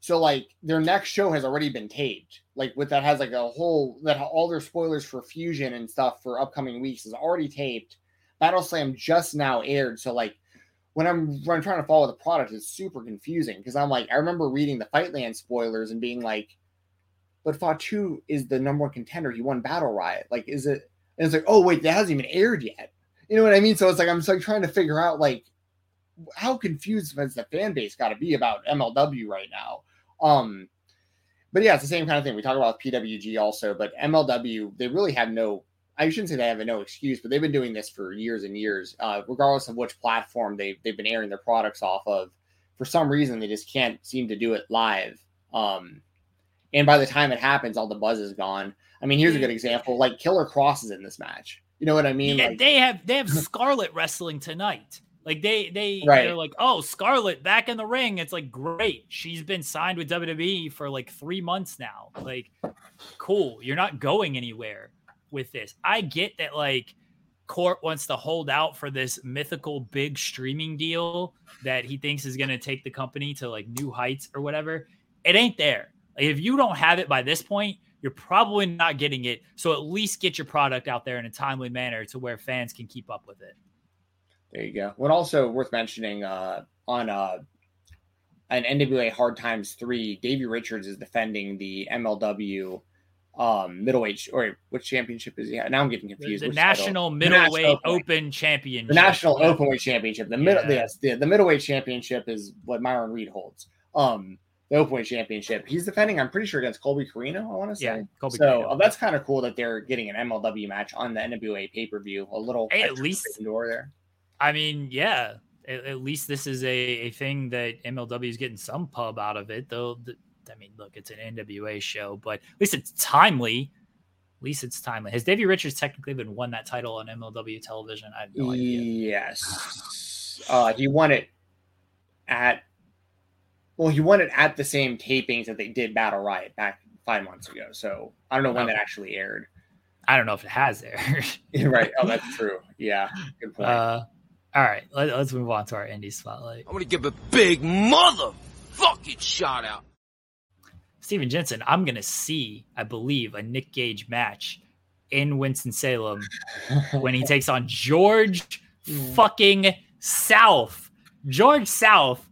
So like their next show has already been taped. Like with that has like a whole that all their spoilers for Fusion and stuff for upcoming weeks is already taped. Battle Slam just now aired. So like when I'm when I'm trying to follow the product, it's super confusing because I'm like, I remember reading the Fightland spoilers and being like, but Fatu is the number one contender. He won Battle Riot. Like, is it? And it's like, oh wait, that hasn't even aired yet. You know what I mean? So it's like I'm like trying to figure out like how confused has the fan base got to be about MLW right now. Um, but yeah, it's the same kind of thing. We talk about PWG also, but MLW they really have no. I shouldn't say they have no excuse, but they've been doing this for years and years, uh, regardless of which platform they they've been airing their products off of. For some reason, they just can't seem to do it live. Um, and by the time it happens, all the buzz is gone. I mean, here's a good example: like Killer Kross is in this match. You know what I mean? Yeah, Like, they have they have (laughs) Scarlett wrestling tonight. Like they they Right. they're like, oh, Scarlett back in the ring. It's like great. She's been signed with WWE for like three months now. Like, cool. You're not going anywhere with this. I get that like Court wants to hold out for this mythical big streaming deal that he thinks is gonna take the company to like new heights or whatever. It ain't there. Like, if you don't have it by this point, you're probably not getting it. So at least get your product out there in a timely manner to where fans can keep up with it. There you go. What also worth mentioning uh, on uh, an NWA Hard Times three, Davey Richards is defending the MLW um, middleweight or which championship is he? at? Now I'm getting confused. the title? National The Middleweight National Open Championship. the National Yeah. Openweight Championship. The middle, Yeah. yes, the, the middleweight championship is what Myron Reed holds. Um, the Openweight Championship. He's defending. I'm pretty sure against Colby Corino. I want to say. Yeah, Colby so Corino. uh, that's kind of cool that they're getting an MLW match on the NWA pay per view. A little Hey, at least- door there. I mean, yeah. At, at least this is a, a thing that MLW is getting some pub out of it, though. The, I mean, look, it's an NWA show, but at least it's timely. At least it's timely. Has Davey Richards technically been won that title on MLW television? I have no idea. Yes. Uh, he won it at. Well, he won it at the same tapings that they did Battle Riot back five months ago. So I don't know when Oh. that actually aired. I don't know if it has aired. (laughs) right. Oh, that's (laughs) true. Yeah. Good point. uh, all right, let, let's move on to our indie spotlight. I'm gonna give a big motherfucking shout out. Stephen Jensen, I'm going to see, I believe, a Nick Gage match in Winston-Salem when he takes on George (laughs) fucking South. George South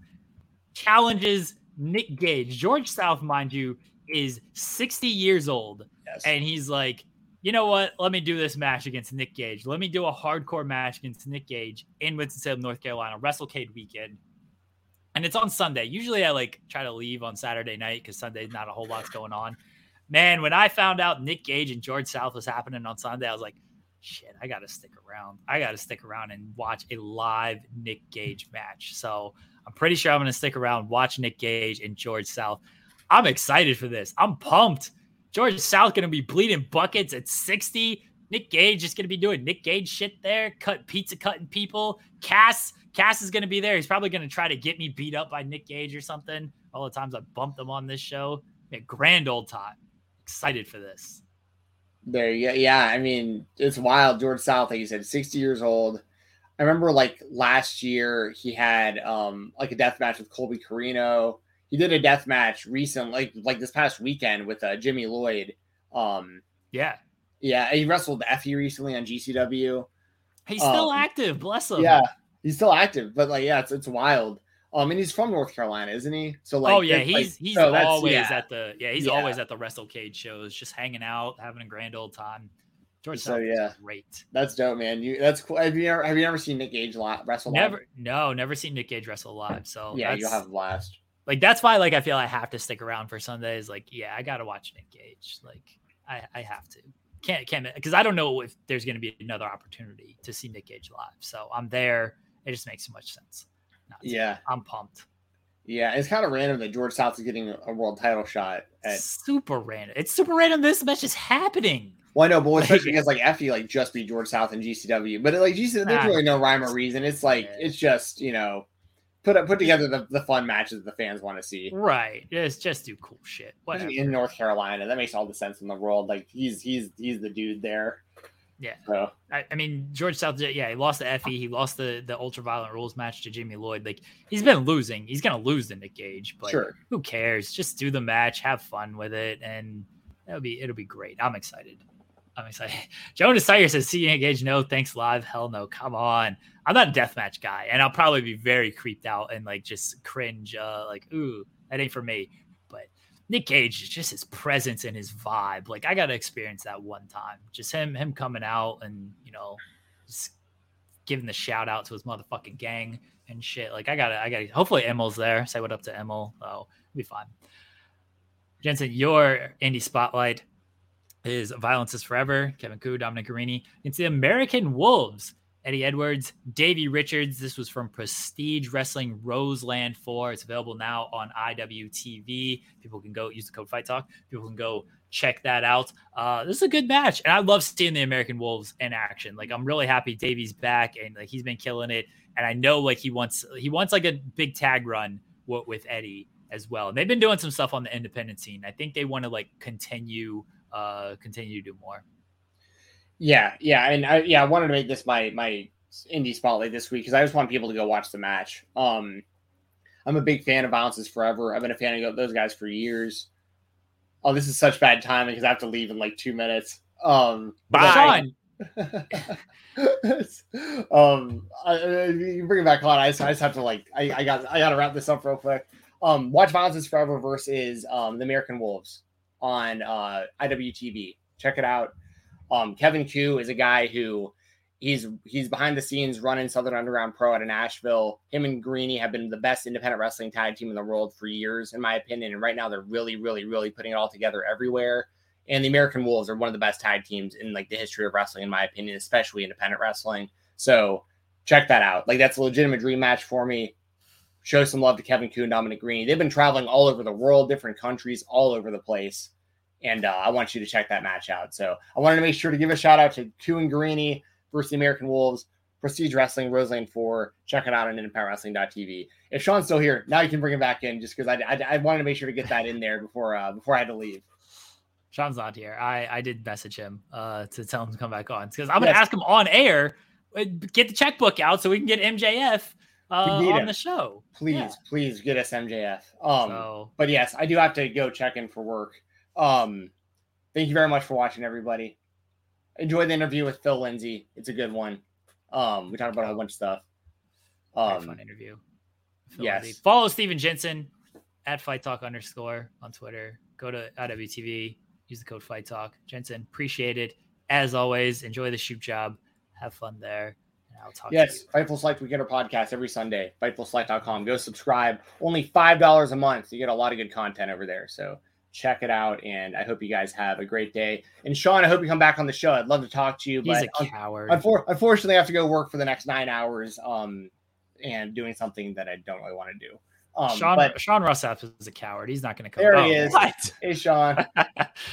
challenges Nick Gage. George South, mind you, is 60 years old. Yes. And he's like, you know what? Let me do this match against Nick Gage. Let me do a hardcore match against Nick Gage in Winston-Salem, North Carolina, WrestleCade weekend and it's on Sunday. Usually I like try to leave on Saturday night because Sunday's not a whole lot's going on. Man, when I found out Nick Gage and George South was happening on Sunday, I was like, shit, I gotta stick around. I gotta stick around and watch a live Nick Gage match. So I'm pretty sure I'm gonna stick around, watch Nick Gage and George South. I'm excited for this. I'm pumped. George South gonna be bleeding buckets at 60. Nick Gage is gonna be doing Nick Gage shit there, cut pizza cutting people. Cass Cass is going to be there. He's probably going to try to get me beat up by Nick Gage or something. All the times I bumped him on this show. Yeah, grand old time. Excited for this. There you go. Yeah, I mean, it's wild. George South, like you said, 60 years old. I remember like last year he had um like a death match with Colby Corino. He did a death match recent, like like this past weekend with uh, Jimmy Lloyd. Um Yeah. yeah, he wrestled Effy recently on GCW. He's still Um, active. Bless him. Yeah, he's still active, but like yeah, it's it's wild. Um, and he's from North Carolina, isn't he? So like, oh yeah, that's, like- he's he's so always yeah. at the yeah he's Yeah. always at the WrestleCade shows, just hanging out, having a grand old time. George So, yeah. great. That's dope, man. You that's cool. Have you ever have you ever seen Nick Gage li- wrestle? live? Never, no, never seen Nick Gage wrestle live. So Yeah, you'll have a blast. like that's why like I feel I have to stick around for Sundays. Like yeah, I gotta watch Nick Gage. Like I I have to. Can't can't because I don't know if there's gonna be another opportunity to see Nick Gage live. So I'm there. It just makes so much sense. Not. Yeah, I'm pumped. yeah. It's kind of random that George South is getting a world title shot at. super random. It's super random. This match is happening. Well, I know, but especially (laughs) because like Effy like just beat George South in GCW, but like GCW, there's Ah. really no rhyme or reason. It's like it's just you know put put together the, the fun matches the fans want to see. Right. Just just do cool shit. Whatever. In North Carolina, that makes all the sense in the world. Like he's he's he's the dude there. Yeah. So I, I mean, George South, yeah, he lost the FE. He lost the the ultraviolet rules match to Jimmy Lloyd. Like he's been losing. He's gonna lose to Nick Gage, but Sure. who cares? Just do the match, have fun with it, and it'll be it'll be great. I'm excited. I'm excited. (laughs) Jonas Sire says, "See Nick Gage? No, thanks live. Hell no. Come on. I'm not a deathmatch guy, and I'll probably be very creeped out and like just cringe. Uh, like, ooh, that ain't for me. Nick Gage is just his presence and his vibe. Like I got to experience that one time. Just him, him coming out and you know, just giving the shout out to his motherfucking gang and shit. Like I gotta, I gotta. Hopefully Emil's there. Say what up to Emil. Oh, be fine. Jensen, your indie spotlight is Violence is Forever. Kevin Ku, Dominic Garrini. It's the American Wolves. Eddie Edwards, Davey Richards. This was from Prestige Wrestling Roseland 4. It's available now on IWTV. People can go use the code Fight Talk. People can go check that out. Uh, this is a good match, and I love seeing the American Wolves in action. Like I'm really happy Davey's back, and like he's been killing it. And I know like he wants he wants like a big tag run w- with Eddie as well. And they've been doing some stuff on the independent scene. I think they want to like continue uh continue to do more. Yeah, yeah, and I, yeah, I wanted to make this my my indie spotlight this week because I just want people to go watch the match. Um, I'm a big fan of Bounces Forever. I've been a fan of those guys for years. Oh, this is such bad timing because I have to leave in like two minutes. Um, Bye. (laughs) Um, I, I- you bring it back on. I just, I just have to like, I, I got, I got to wrap this up real quick. Um, watch Violence is Forever versus um, the American Wolves on uh, IWTV. Check it out. Um, Kevin Ku is a guy who he's he's behind the scenes running Southern Underground Pro out of Nashville. Him and Garrini have been the best independent wrestling tag team in the world for years, in my opinion. And right now they're really, really, really putting it all together everywhere. And the American Wolves are one of the best tag teams in like the history of wrestling, in my opinion, especially independent wrestling. So check that out. Like that's a legitimate dream match for me. Show some love to Kevin and Dominic Garrini. They've been traveling all over the world, different countries, all over the place. And uh, I want you to check that match out. So I wanted to make sure to give a shout out to and Garrini versus the American Wolves, Prestige Wrestling, Roseland 4. Check it out on independentwrestling.tv. If Sean's still here, now you can bring him back in just because I, I, I wanted to make sure to get that in there before uh, before I had to leave. Sean's not here. I I did message him uh to tell him to come back on because I'm gonna Yes. ask him on air. uh, Get the checkbook out so we can get MJF uh, on him. the show. Please, Yeah. please get us MJF. Um, So but yes, I do have to go check in for work. Um, thank you very much for watching, everybody. Enjoy the interview with Phil Lindsey. It's a good one. Um, we talked about a whole bunch of stuff. Um, fun interview. Phil yes. Lindsey. Follow Stephen Jensen at Fight Talk underscore on Twitter. Go to IWTV. Use the code Fight Talk. Jensen, appreciate it. As always, enjoy the shoot job. Have fun there. And I'll talk to Yes. Fightful Select. We get our podcast every Sunday. FightfulSelect.com. Go subscribe. Only five dollars a month. You get a lot of good content over there. So check it out. And I hope you guys have a great day. And Sean, I hope you come back on the show. I'd love to talk to you. He's but a un- coward. unfor- unfortunately, I have to go work for the next nine hours. Um, and doing something that I don't really want to do. Um, Sean but Sean Ross Sapp is a coward. He's not going to come. there he Oh, is. What? Hey, Sean. (laughs) Hey,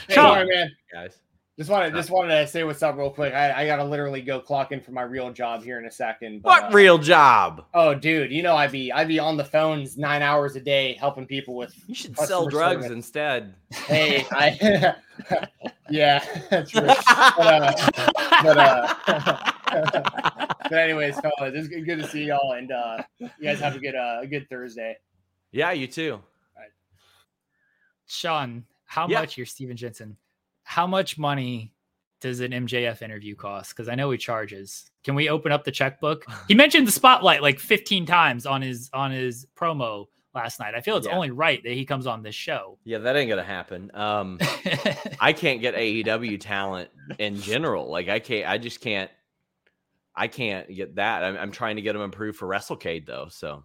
Sean. sorry, man. Guys. Just wanted just wanted to say what's up real quick. I, I gotta literally go clock in for my real job here in a second. but, What uh, real job? Oh, dude, you know I'd be I'd be on the phones nine hours a day helping people with. You should sell drugs service. instead. Hey, I (laughs) yeah, (laughs) that's true. But, uh, but, uh, (laughs) but anyways, fellas, it's good good to see y'all, and uh, you guys have a good uh, a good Thursday. yeah, you too. Sean, how Yeah. much you're Stephen Jensen? How much money does an MJF interview cost? Because I know he charges. Can we open up the checkbook? (sighs) He mentioned the spotlight like 15 times on his on his promo last night. I feel it's Yeah. only right that he comes on this show. Yeah, that ain't gonna happen. Um, (laughs) I can't get AEW talent in general. Like I can't. I just can't. I can't get that. I'm, I'm trying to get him approved for WrestleCade though, so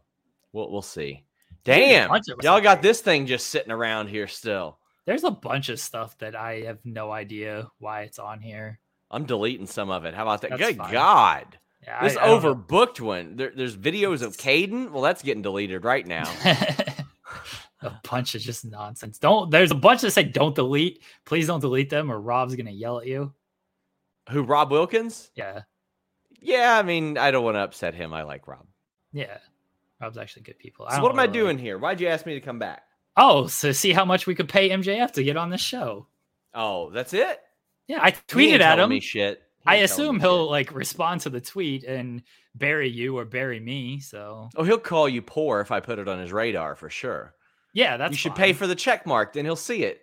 we'll we'll see. Damn, y'all got this thing just sitting around here still. There's a bunch of stuff that I have no idea why it's on here. I'm deleting some of it. How about that? That's Good fine. God. Yeah, This I- I overbooked one. There, there's videos of Caden. Well, that's getting deleted right now. (laughs) a bunch of just nonsense. Don't there's a bunch that say don't delete. Please don't delete them or Rob's gonna yell at you. Who? Rob Wilkins? Yeah. Yeah, I mean, I don't want to upset him. I like Rob. Yeah. Rob's actually good people. So what am I really- doing here? Why'd you ask me to come back? Oh, so see how much we could pay MJF to get on this show. Oh, that's it. Yeah, I tweeted at him. Me shit. I assume me he'll shit. like respond to the tweet and bury you or bury me. So Oh, he'll call you poor if I put it on his radar for sure. yeah, that's you should pay for the check mark, then he'll see it.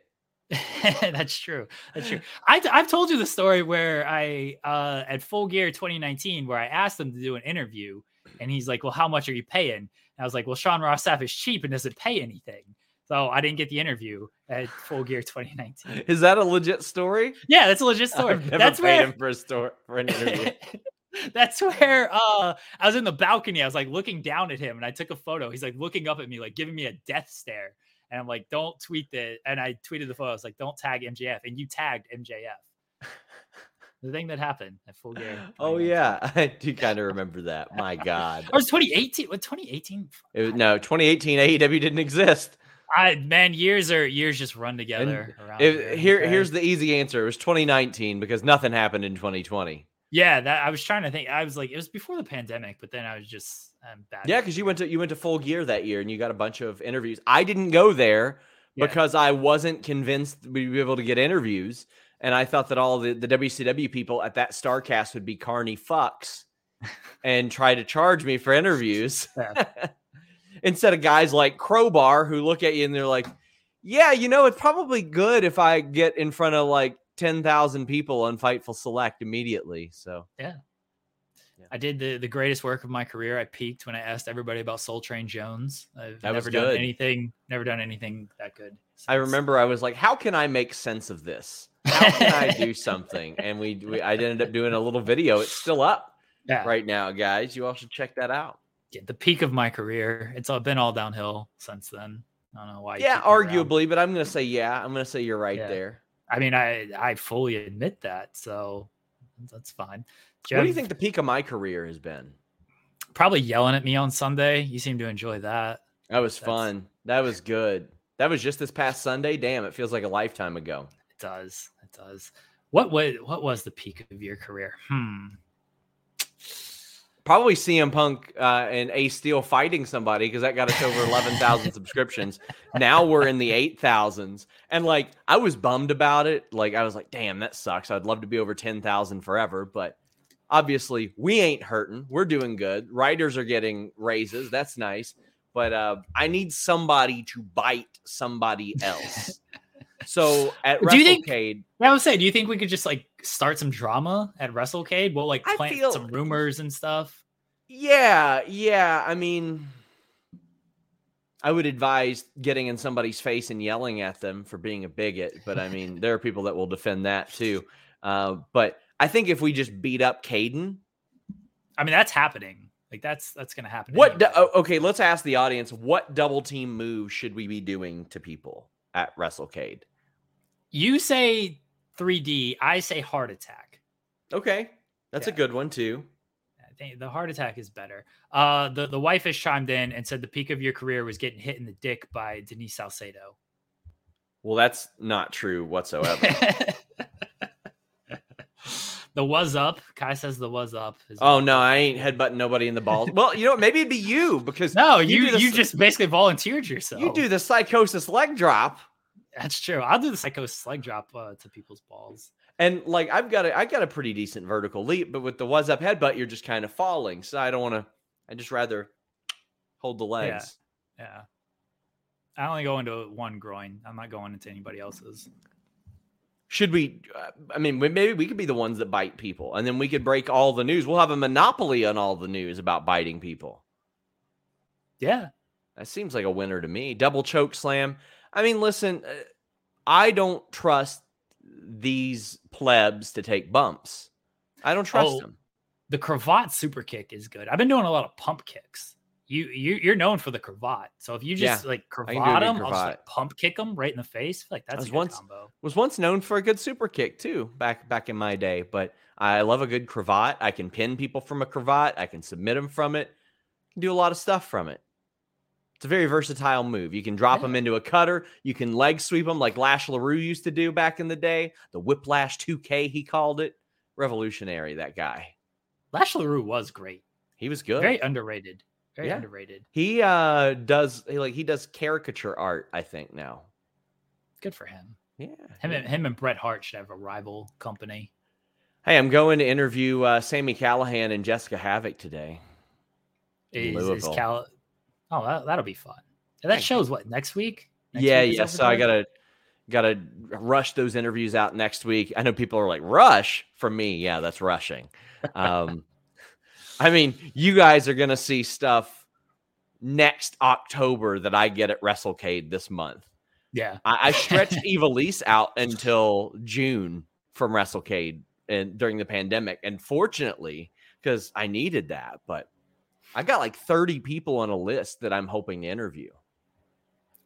(laughs) That's true. That's true. I, I've told you the story where I, uh, at Full Gear 2019, where I asked him to do an interview, and he's like, "Well, how much are you paying?" And I was like, "Well, Sean Ross Sapp is cheap and doesn't pay anything." So I didn't get the interview at Full Gear 2019. Is that a legit story? Yeah, that's a legit story. That's paid where him for a story for an interview. (laughs) That's where uh I was in the balcony. I was like looking down at him and I took a photo. He's like looking up at me, like giving me a death stare. And I'm like, don't tweet that. And I tweeted the photo. I was like, don't tag MJF. And you tagged MJF. (laughs) the thing that happened at full game. oh yeah, (laughs) I do kind of remember that. My God, Or was 2018? What 2018? It was- no, 2018 AEW didn't exist. I man, years are years just run together around it- here, okay? here's the easy answer. It was 2019 because nothing happened in 2020. yeah. That I was trying to think. I was like, it was before the pandemic, but then I was just um, bad. Yeah, because you went to you went to full gear that year and you got a bunch of interviews. I didn't go there Yeah. because I wasn't convinced we'd be able to get interviews. And I thought that all the, the WCW people at that Starcast would be carny fucks (laughs) and try to charge me for interviews. (laughs) Instead of guys like Crowbar who look at you and they're like, Yeah, you know, it's probably good if I get in front of like 10,000 people on Fightful Select immediately. So Yeah. I did the, the greatest work of my career. I peaked when I asked everybody about Soul Train Jones. I've That never done anything, never done anything that good. I remember I was like, "How can I make sense of this? How can I do (laughs) something?" And we, we I ended up doing a little video. It's still up Yeah. right now, guys. You all should check that out. The peak of my career. It's all been all downhill since then. I don't know why. Yeah, keep me around. arguably, but I'm gonna say yeah. I'm gonna say you're right Yeah. there. I mean, I I fully admit that, so that's fine. What do you think the peak of my career has been? Probably yelling at me on Sunday. You seem to enjoy that. That was That's- fun. That was good. That was just this past Sunday. Damn, it feels like a lifetime ago. It does. It does. What was what was the peak of your career? Hmm. Probably CM Punk uh, and Ace Steel fighting somebody because that got us over 11,000 (laughs) subscriptions. Now we're in the 8,000s. And like, I was bummed about it. Like, I was like, damn, that sucks. I'd love to be over 10,000 forever. But obviously, we ain't hurting. We're doing good. Writers are getting raises. That's nice. But uh, I need somebody to bite somebody else. So at Do you think- WrestleCade, Yeah, I would say, do you think we could just like start some drama at WrestleCade? We'll like plant feel- some rumors and stuff. Yeah, yeah. I mean, I would advise getting in somebody's face and yelling at them for being a bigot, but I mean, there are people that will defend that too. Uh, but I think if we just beat up Caden, I mean, that's happening. Like that's that's gonna happen. what? anyway. oh, okay, let's ask the audience: What double team move should we be doing to people at WrestleCade? You say 3D, I say heart attack. Okay, that's a good one too. I think the heart attack is better. Uh, the the wife has chimed in and said the peak of your career was getting hit in the dick by Denise Salcedo. Well, that's not true whatsoever. (laughs) the was up. Kai says the was up. oh no, I ain't headbutting nobody in the balls. (laughs) Well, you know, what, maybe it'd be you because no, you you, the- just basically volunteered yourself. You do the psychosis leg drop, That's true. I'll do the psycho slug drop uh, to people's balls. and like I've got a I got a pretty decent vertical leap, but with the was up headbutt, you're just kind of falling. So I don't want to. I just rather hold the legs. Yeah. I only go into one groin. I'm not going into anybody else's. Should we? uh, I mean, maybe we could be the ones that bite people, and then we could break all the news. We'll have a monopoly on all the news about biting people. Yeah. That seems like a winner to me. Double choke slam. I mean, listen, uh, I don't trust these plebs to take bumps. I don't trust Oh, them. The cravat super kick is good. I've been doing a lot of pump kicks. You you you're known for the cravat. So if you just Yeah, like cravat them, I'll just like pump kick them right in the face. Like that's a was good once combo. was once known for a good super kick too, back back in my day. But I love a good cravat. I can pin people from a cravat. I can submit them from it. Can do a lot of stuff from it. It's a very versatile move. You can drop them into a cutter. You can leg sweep them like Lash LeRoux used to do back in the day. The Whiplash 2K, he called it. Revolutionary, that guy. Lash LeRoux was great. He was good. Very underrated. Very Yeah. underrated. He uh does he like he does caricature art, I think now. Good for him. Yeah. Him and him and Bret Hart should have a rival company. Hey, I'm going to interview uh, Sammy Callahan and Jessicka Havok today. Is, is. Cal? Oh, that, that'll be fun. And that show's what next week? Next yeah, week yeah. So I gotta gotta rush those interviews out next week. I know people are like, rush for me. Yeah, that's rushing. Um (laughs) I mean, you guys are gonna see stuff next October that I get at WrestleCade this month. Yeah. I, I stretched (laughs) Evilise out until June from WrestleCade and during the pandemic. And fortunately, because I needed that, but I got like 30 people on a list that I'm hoping to interview.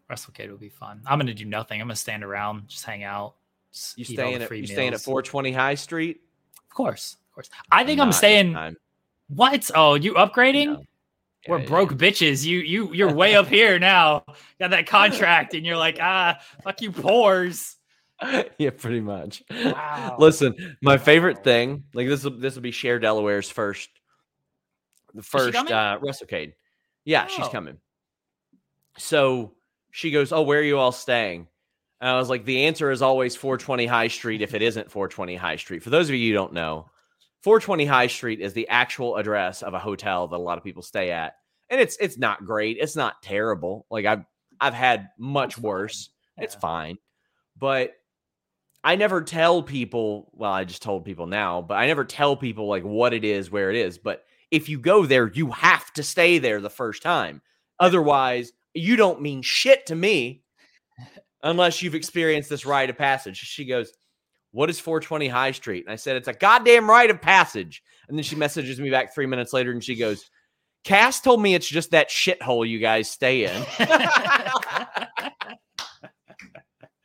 WrestleCade will be fun. I'm gonna do nothing. I'm gonna stand around, just hang out. just You staying at you staying at 420 High Street? Of course, of course. I think I'm, this staying. What? Oh, you upgrading? No. We're Yeah, broke bitches. You you you're way up (laughs) here now. Got that contract, and you're like, (laughs) ah, fuck you, pores. yeah, pretty much. Wow. Listen, my favorite thing, like this will this will be Share Delaware's first the first uh WrestleCade. Yeah, she's Oh. coming. So she goes, Oh, where are you all staying? And I was like, the answer is always 420 High Street if it isn't 420 High Street. For those of you who don't know, 420 High Street is the actual address of a hotel that a lot of people stay at. And it's it's not great. It's not terrible. Like I've I've had much worse. It's Yeah. fine. But I never tell people, well, I just told people now, but I never tell people like what it is, where it is. But if you go there, you have to stay there the first time. Otherwise, you don't mean shit to me (laughs) unless you've experienced this rite of passage. She goes, What is 420 High Street? And I said, It's a goddamn rite of passage. And then she messages me back three minutes later and she goes, Cass told me it's just that shithole you guys stay in. (laughs)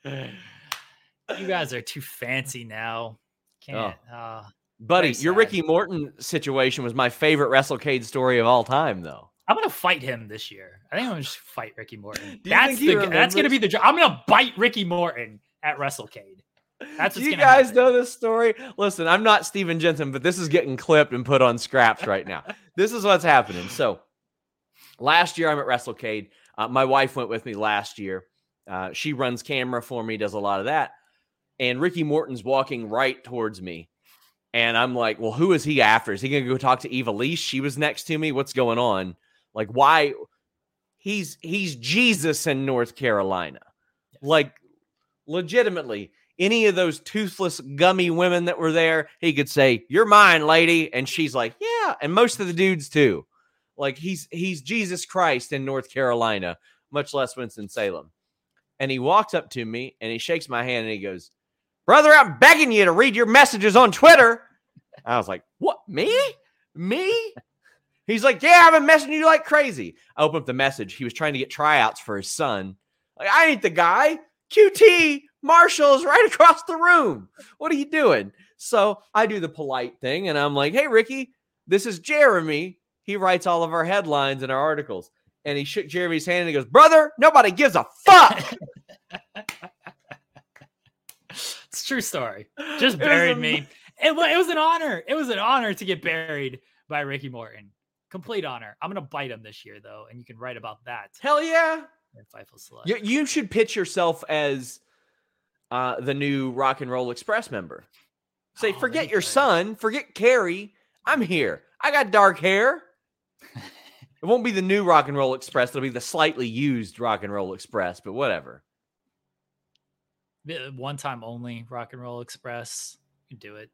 (laughs) you guys are too fancy now. Can't. Uh, Buddy, Very your sad. Ricky Morton situation was my favorite WrestleCade story of all time, though. I'm gonna fight him this year. I think I'm gonna just fight Ricky Morton. That's think he the. That's gonna be the. dr- I'm gonna bite Ricky Morton at WrestleCade. That's Do you guys happen. know this story? Listen, I'm not Stephen Jensen, but this is getting clipped and put on scraps right now. (laughs) this is what's happening. So, last year I'm at WrestleCade. Uh, my wife went with me last year. Uh, she runs camera for me, does a lot of that. And Ricky Morton's walking right towards me. And I'm like, well, who is he after? Is he going to go talk to Eva Lee? She was next to me. What's going on? Like, why? He's he's Jesus in North Carolina. Like, legitimately, any of those toothless, gummy women that were there, he could say, "You're mine, lady," and she's like, "Yeah," and most of the dudes too. Like he's he's Jesus Christ in North Carolina, much less Winston Salem. And he walks up to me and he shakes my hand and he goes, "Brother, I'm begging you to read your messages on Twitter." I was like, "What? Me? Me?" He's like, "Yeah, I've been messaging you like crazy." I opened up the message. He was trying to get tryouts for his son. Like, I ain't the guy. QT Marshall is right (laughs) across the room. What are you doing? So I do the polite thing and I'm like, hey, Ricky, this is Jeremy. He writes all of our headlines and our articles. And he shook Jeremy's hand and he goes, brother, nobody gives a fuck. (laughs) It's a true story. Just buried me. It, it was an honor. It was an honor to get buried by Ricky Morton. Complete honor. I'm gonna bite him this year though, and you can write about that. Hell yeah. You, you should pitch yourself as uh, the new Rock and Roll Express member. Say, Oh, forget your son, forget Kerry. I'm here. I got dark hair. (laughs) it won't be the new Rock and Roll Express. It'll be the slightly used Rock and Roll Express, but whatever. One time only, Rock and Roll Express. You can do it.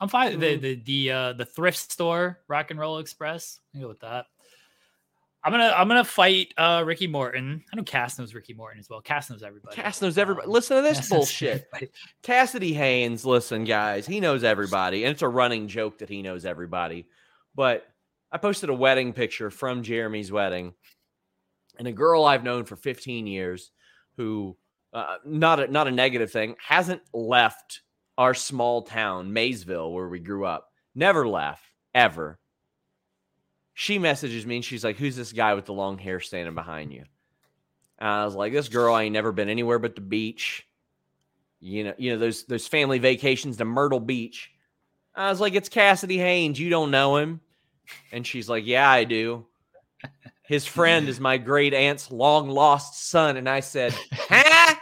I'm fine. The Mhm. the the uh the thrift store, Rock and Roll Express. I go with that. I'm gonna I'm gonna fight uh Ricky Morton. I know Cass knows Ricky Morton as well. Cass knows everybody. Cass knows everybody. Um, Listen to this Cass bullshit. Cassidy Haynes, listen, guys, he knows everybody, and it's a running joke that he knows everybody. But I posted a wedding picture from Jeremy's wedding, and a girl I've known for 15 years, who uh, not a, not a negative thing, hasn't left our small town, Maysville, where we grew up. Never left ever. She messages me and she's like, "Who's this guy with the long hair standing behind you?" And I was like, "This girl I ain't never been anywhere but the beach." you know, you know those those family vacations to Myrtle Beach. I was like, it's Cassidy Haynes. You don't know him, and she's like, yeah, I do. His friend is my great aunt's long lost son, and I said, (laughs) huh?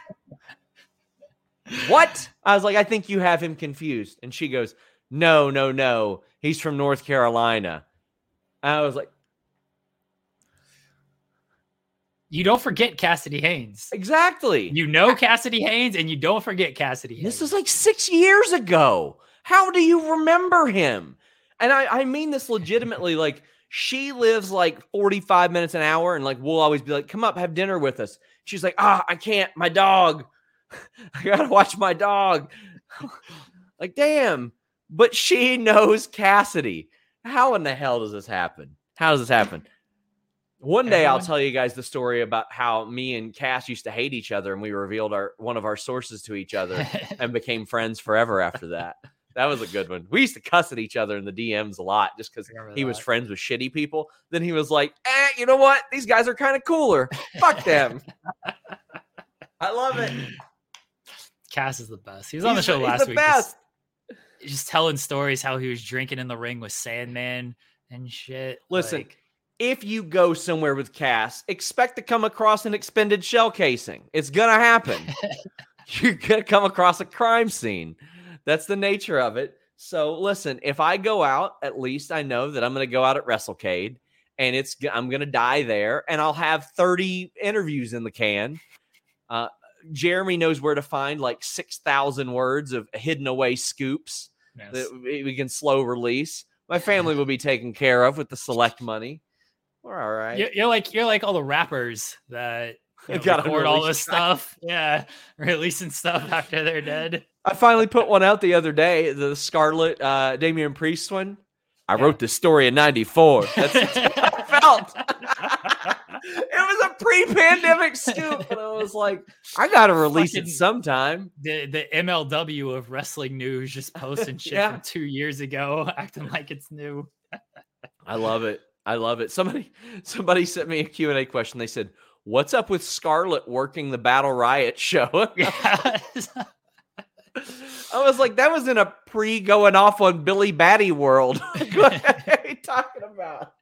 What? I was like, I think you have him confused, and she goes, no, no, no, he's from North Carolina. I was like, You don't forget Cassidy Haynes. exactly. You know Cassidy Haynes, and you don't forget Cassidy Haynes. This is like six years ago. How do you remember him? And I, I mean this legitimately. (laughs) Like she lives like 45 minutes an hour, and like we'll always be like, come up, have dinner with us. She's like, ah, I can't, my dog. (laughs) I gotta watch my dog. (laughs) like, damn. But she knows Cassidy. How in the hell does this happen? How does this happen? One day I'll tell you guys the story about how me and Cass used to hate each other and we revealed our one of our sources to each other (laughs) and became friends forever after that. That was a good one. We used to cuss at each other in the DMs a lot just because he was friends with shitty people. Then he was like, eh, you know what? These guys are kind of cooler. Fuck them. I love it. Cass is the best. He was on the He's show he's last the week, best. Just, just telling stories how he was drinking in the ring with Sandman and shit. Listen, like- if you go somewhere with Cass, expect to come across an expended shell casing. It's gonna happen. (laughs) You're gonna come across a crime scene. That's the nature of it. So listen, if I go out, at least I know that I'm gonna go out at WrestleCade, and it's I'm gonna die there, and I'll have 30 interviews in the can. Uh, Jeremy knows where to find like 6,000 words of hidden away scoops yes. that we can slow release. My family will be taken care of with the select money. We're all right. You're, you're like you're like all the rappers that (laughs) you know, Gotta record all this stuff. Yeah, (laughs) releasing stuff after they're dead. I finally put one out the other day, the Scarlett uh, Damian Priest one. I wrote this story in '94. That's, (laughs) that's what I felt. It was a pre-pandemic (laughs) scoop, and I was like, I gotta release it sometime. The the MLW of wrestling news just (laughs) posting shit Yeah. from two years ago, (laughs) acting like it's new. I love it. I love it. Somebody, somebody sent me a Q and A question. They said, "What's up with Scarlett working the Battle Riot show?" Yeah. I was like, that was in a pre going off on Billy Batty world. what are you talking about?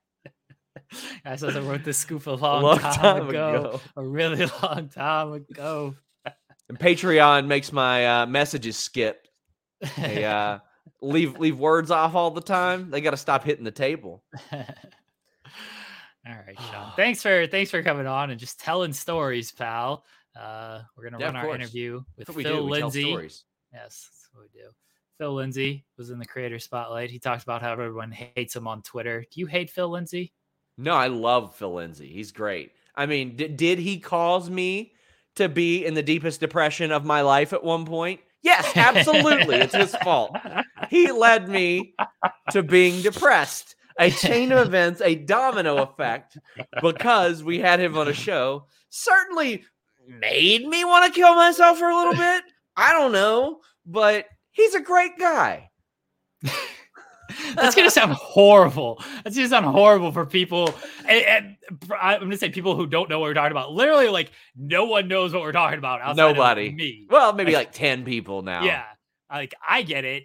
(laughs) I said I wrote this scoop (laughs) a long, long time, time ago, ago. a really (laughs) long time ago. And Patreon makes my uh, messages skip. They uh, leave leave words off all the time. They got to stop hitting the table. All right, Sean. Thanks for thanks for coming on and just telling stories, pal. Uh, we're gonna Yeah, run our course. interview with we Phil do. We tell Lindsey. stories. Yes, that's what we do. Phil Lindsey was in the creator spotlight. He talks about how everyone hates him on Twitter. Do you hate Phil Lindsey? No, I love Phil Lindsey. He's great. I mean, did did he cause me to be in the deepest depression of my life at one point? Yes, absolutely. it's his (laughs) fault. He led me to being depressed. A chain of events, a domino effect, because we had him on a show, certainly made me want to kill myself for a little bit. I don't know, but he's a great guy. (laughs) That's gonna sound horrible. That's gonna sound horrible for people. And, and I'm gonna say people who don't know what we're talking about. Literally, like no one knows what we're talking about. Outside of Nobody. me. Well, maybe Like- like 10 people now. Yeah, like I get it.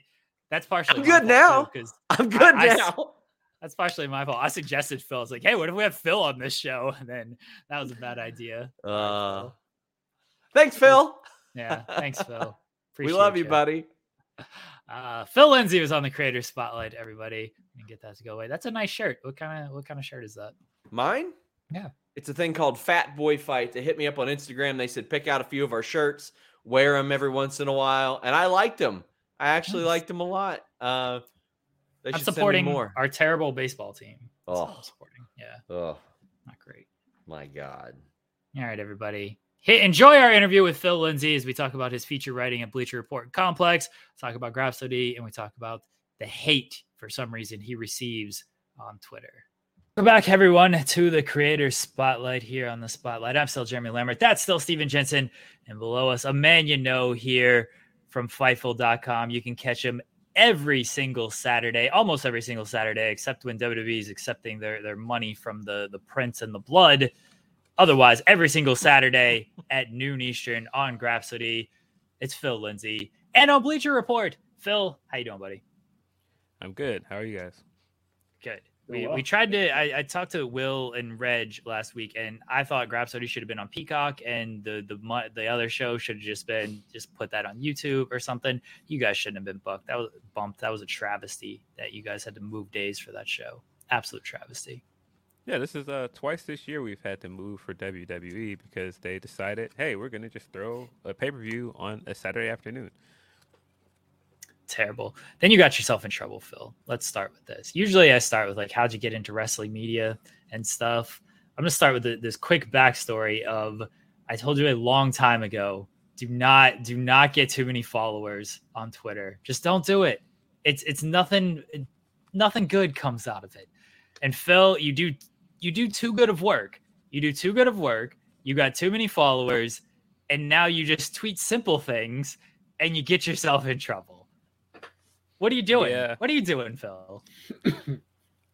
That's partially I'm good now. because I'm good I- I- now. (laughs) that's partially my fault. I suggested Phil. It's like, hey, what if we have Phil on this show? (laughs) And then that was a bad idea. Uh, thanks, Phil. yeah, thanks, Phil. (laughs) we love Appreciate you, buddy. Uh, Phil Lindsey was on the creator spotlight. Everybody, and get that to go away. That's a nice shirt. What kind of what kind of shirt is that? Mine? Yeah. It's a thing called Fat Boy Fight. They hit me up on Instagram. They said pick out a few of our shirts. wear them every once in a while, and I liked them. I actually Nice. liked them a lot. Uh, they I'm should send me supporting more. our terrible baseball team. Oh. Supporting. Yeah, Oh not great. my god. All right, everybody. Hey, enjoy our interview with Phil Lindsey as we talk about his feature writing at Bleacher Report Complex, talk about Grapsody, and we talk about the hate for some reason he receives on Twitter. Welcome back, everyone, to the creator spotlight here on the spotlight. I'm still Jeremy Lambert. That's still Stephen Jensen. And below us, a man you know here from Fightful.com. You can catch him every single Saturday, almost every single Saturday, except when WWE is accepting their, their money from the, the prince and the blood. Otherwise, every single Saturday at noon Eastern on Grapsody. It's Phil Lindsey. And on Bleacher Report. Phil, how you doing, buddy? I'm good. How are you guys? Good. We, well. we tried to. I, I talked to Will and Reg last week, and I thought Grapsody should have been on Peacock, and the the the other show should have just been just put that on YouTube or something. You guys shouldn't have been booked. That was bumped. That was a travesty that you guys had to move days for that show. Absolute travesty. Yeah, this is uh twice this year we've had to move for WWE because they decided, hey, we're gonna just throw a pay per view on a Saturday afternoon. terrible. Then you got yourself in trouble, Phil. Let's start with this. Usually I start with like how'd you get into wrestling media and stuff. I'm gonna start with the, this quick backstory of I told you a long time ago. Do not do not get too many followers on Twitter. Just don't do it. It's it's nothing nothing good comes out of it. And Phil, you do you do too good of work. You do too good of work. You got too many followers, and now you just tweet simple things and you get yourself in trouble. What are you doing? Yeah. What are you doing, Phil? (clears throat)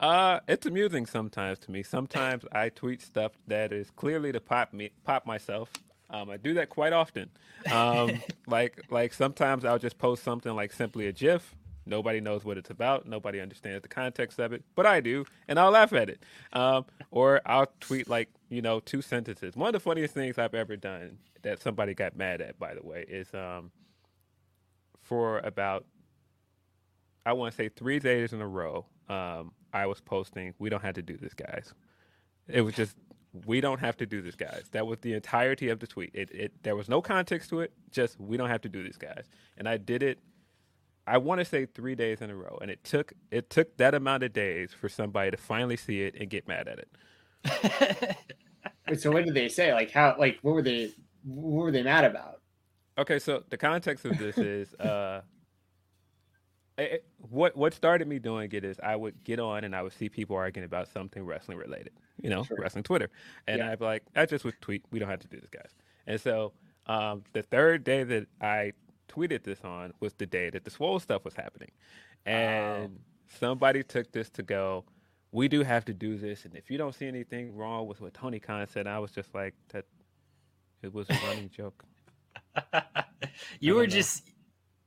Uh, it's amusing sometimes to me. Sometimes I tweet stuff that is clearly to pop me, pop myself. Um, I do that quite often. Um, (laughs) like like sometimes I'll just post something like simply a GIF. Nobody knows what it's about. Nobody understands the context of it, but I do, and I'll laugh at it. Um, or I'll tweet like you know two sentences. One of the funniest things I've ever done that somebody got mad at, by the way, is um, for about I want to say three days in a row, um, I was posting, "We don't have to do this, guys." It was just, "We don't have to do this, guys." That was the entirety of the tweet. It, it there was no context to it. Just, "We don't have to do this, guys." And I did it. I want to say three days in a row, and it took it took that amount of days for somebody to finally see it and get mad at it. (laughs) Wait, so what did they say? Like how? Like what were they? What were they mad about? Okay, so the context of this is (laughs) uh, it- it- what what started me doing it is I would get on and I would see people arguing about something wrestling related, you know, Sure. wrestling Twitter, and Yeah. I'd be like, I just would tweet, we don't have to do this, guys. And so um, the third day that I tweeted this on was the day that the swole stuff was happening, and somebody took this to go. We do have to do this, and if you don't see anything wrong with what Tony Khan said, I was just like that. It was a running (laughs) joke. you were know. just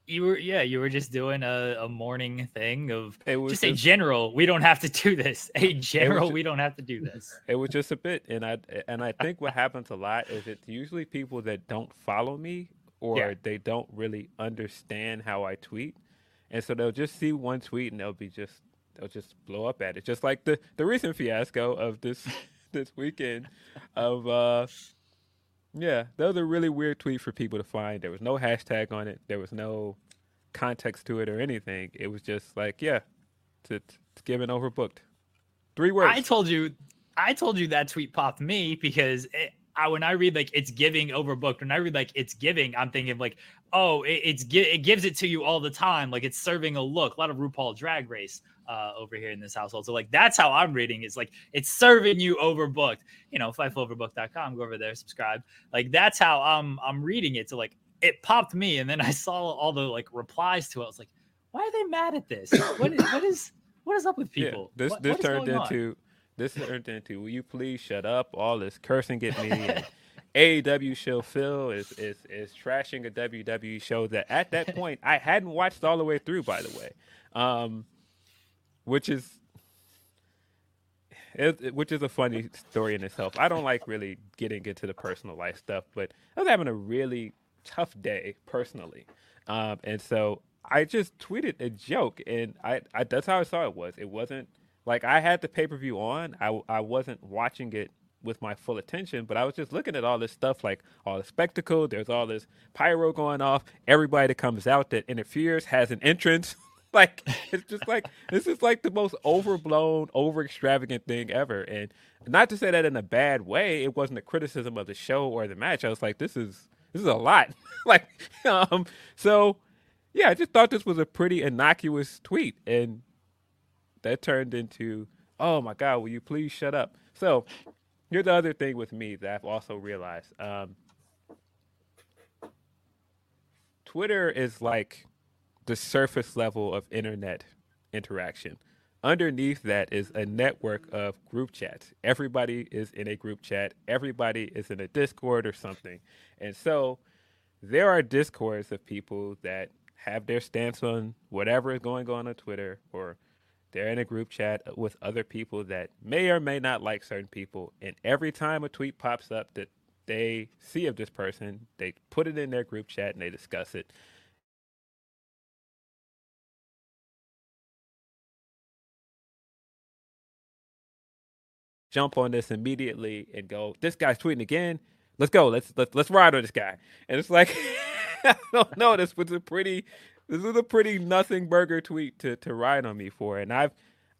you were yeah, you were just doing a, a morning thing of It was just a general, we don't have to do this. (laughs) A general, ju- we don't have to do this. (laughs) It was just a bit, and I and I think what happens a lot is it's usually people that don't follow me or Yeah. they don't really understand how I tweet, and so they'll just see one tweet and they'll be just they'll just blow up at it, just like the the recent fiasco of this (laughs) this weekend of uh yeah that was a really weird tweet for people to find. There was no hashtag on it. There was no context to it or anything. It was just like yeah, it's, it's given overbooked. Three words. I told you, I told you that tweet popped me because it, I, when I read like it's giving overbooked, when I read like it's giving, I'm thinking like, oh, it, it's it gives it to you all the time, like it's serving a look. A lot of RuPaul Drag Race uh, over here in this household, so like that's how I'm reading. It's like it's serving you overbooked. You know, fightfuloverbooked.com. Go over there, subscribe. Like that's how I'm I'm reading it. So like it popped me, and then (laughs) I saw all the like replies to it. I was like, why are they mad at this? What is what is what is up with people? Yeah, this What- this what turned going on? This turned into will you please shut up? All this cursing at me. And (laughs) AEW show Phil is is is trashing a WWE show that at that point I hadn't watched all the way through. By the way, um, which is. It- which is a funny story in itself. I don't like really getting into the personal life stuff, but I was having a really tough day personally, um, and so I just tweeted a joke, and I, I that's how I saw it was. It wasn't like I had the pay per view on. I I wasn't watching it with my full attention, but I was just looking at all this stuff, like all the spectacle. There's all this pyro going off. Everybody that comes out that interferes has an entrance. (laughs) like it's just like this is like the most overblown, over extravagant thing ever. And not to say that in a bad way. It wasn't a criticism of the show or the match. I was like, this is this is a lot. (laughs) like, (laughs) um, so yeah, I just thought this was a pretty innocuous tweet, and that turned into, oh my god, will you please shut up? So here's the other thing with me that I've also realized. Um, Twitter is like the surface level of internet interaction. Underneath that is a network of group chats. Everybody is in a group chat. Everybody is in a Discord or something. And so there are discords of people that have their stance on whatever is going on on Twitter or they're in a group chat with other people that may or may not like certain people. And every time a tweet pops up that they see of this person, they put it in their group chat and they discuss it. Jump on this immediately and go, this guy's tweeting again. Let's go. Let's let's let's ride on this guy. And it's like (laughs) I don't know. This was a pretty this is a pretty nothing burger tweet to to ride on me for. And I've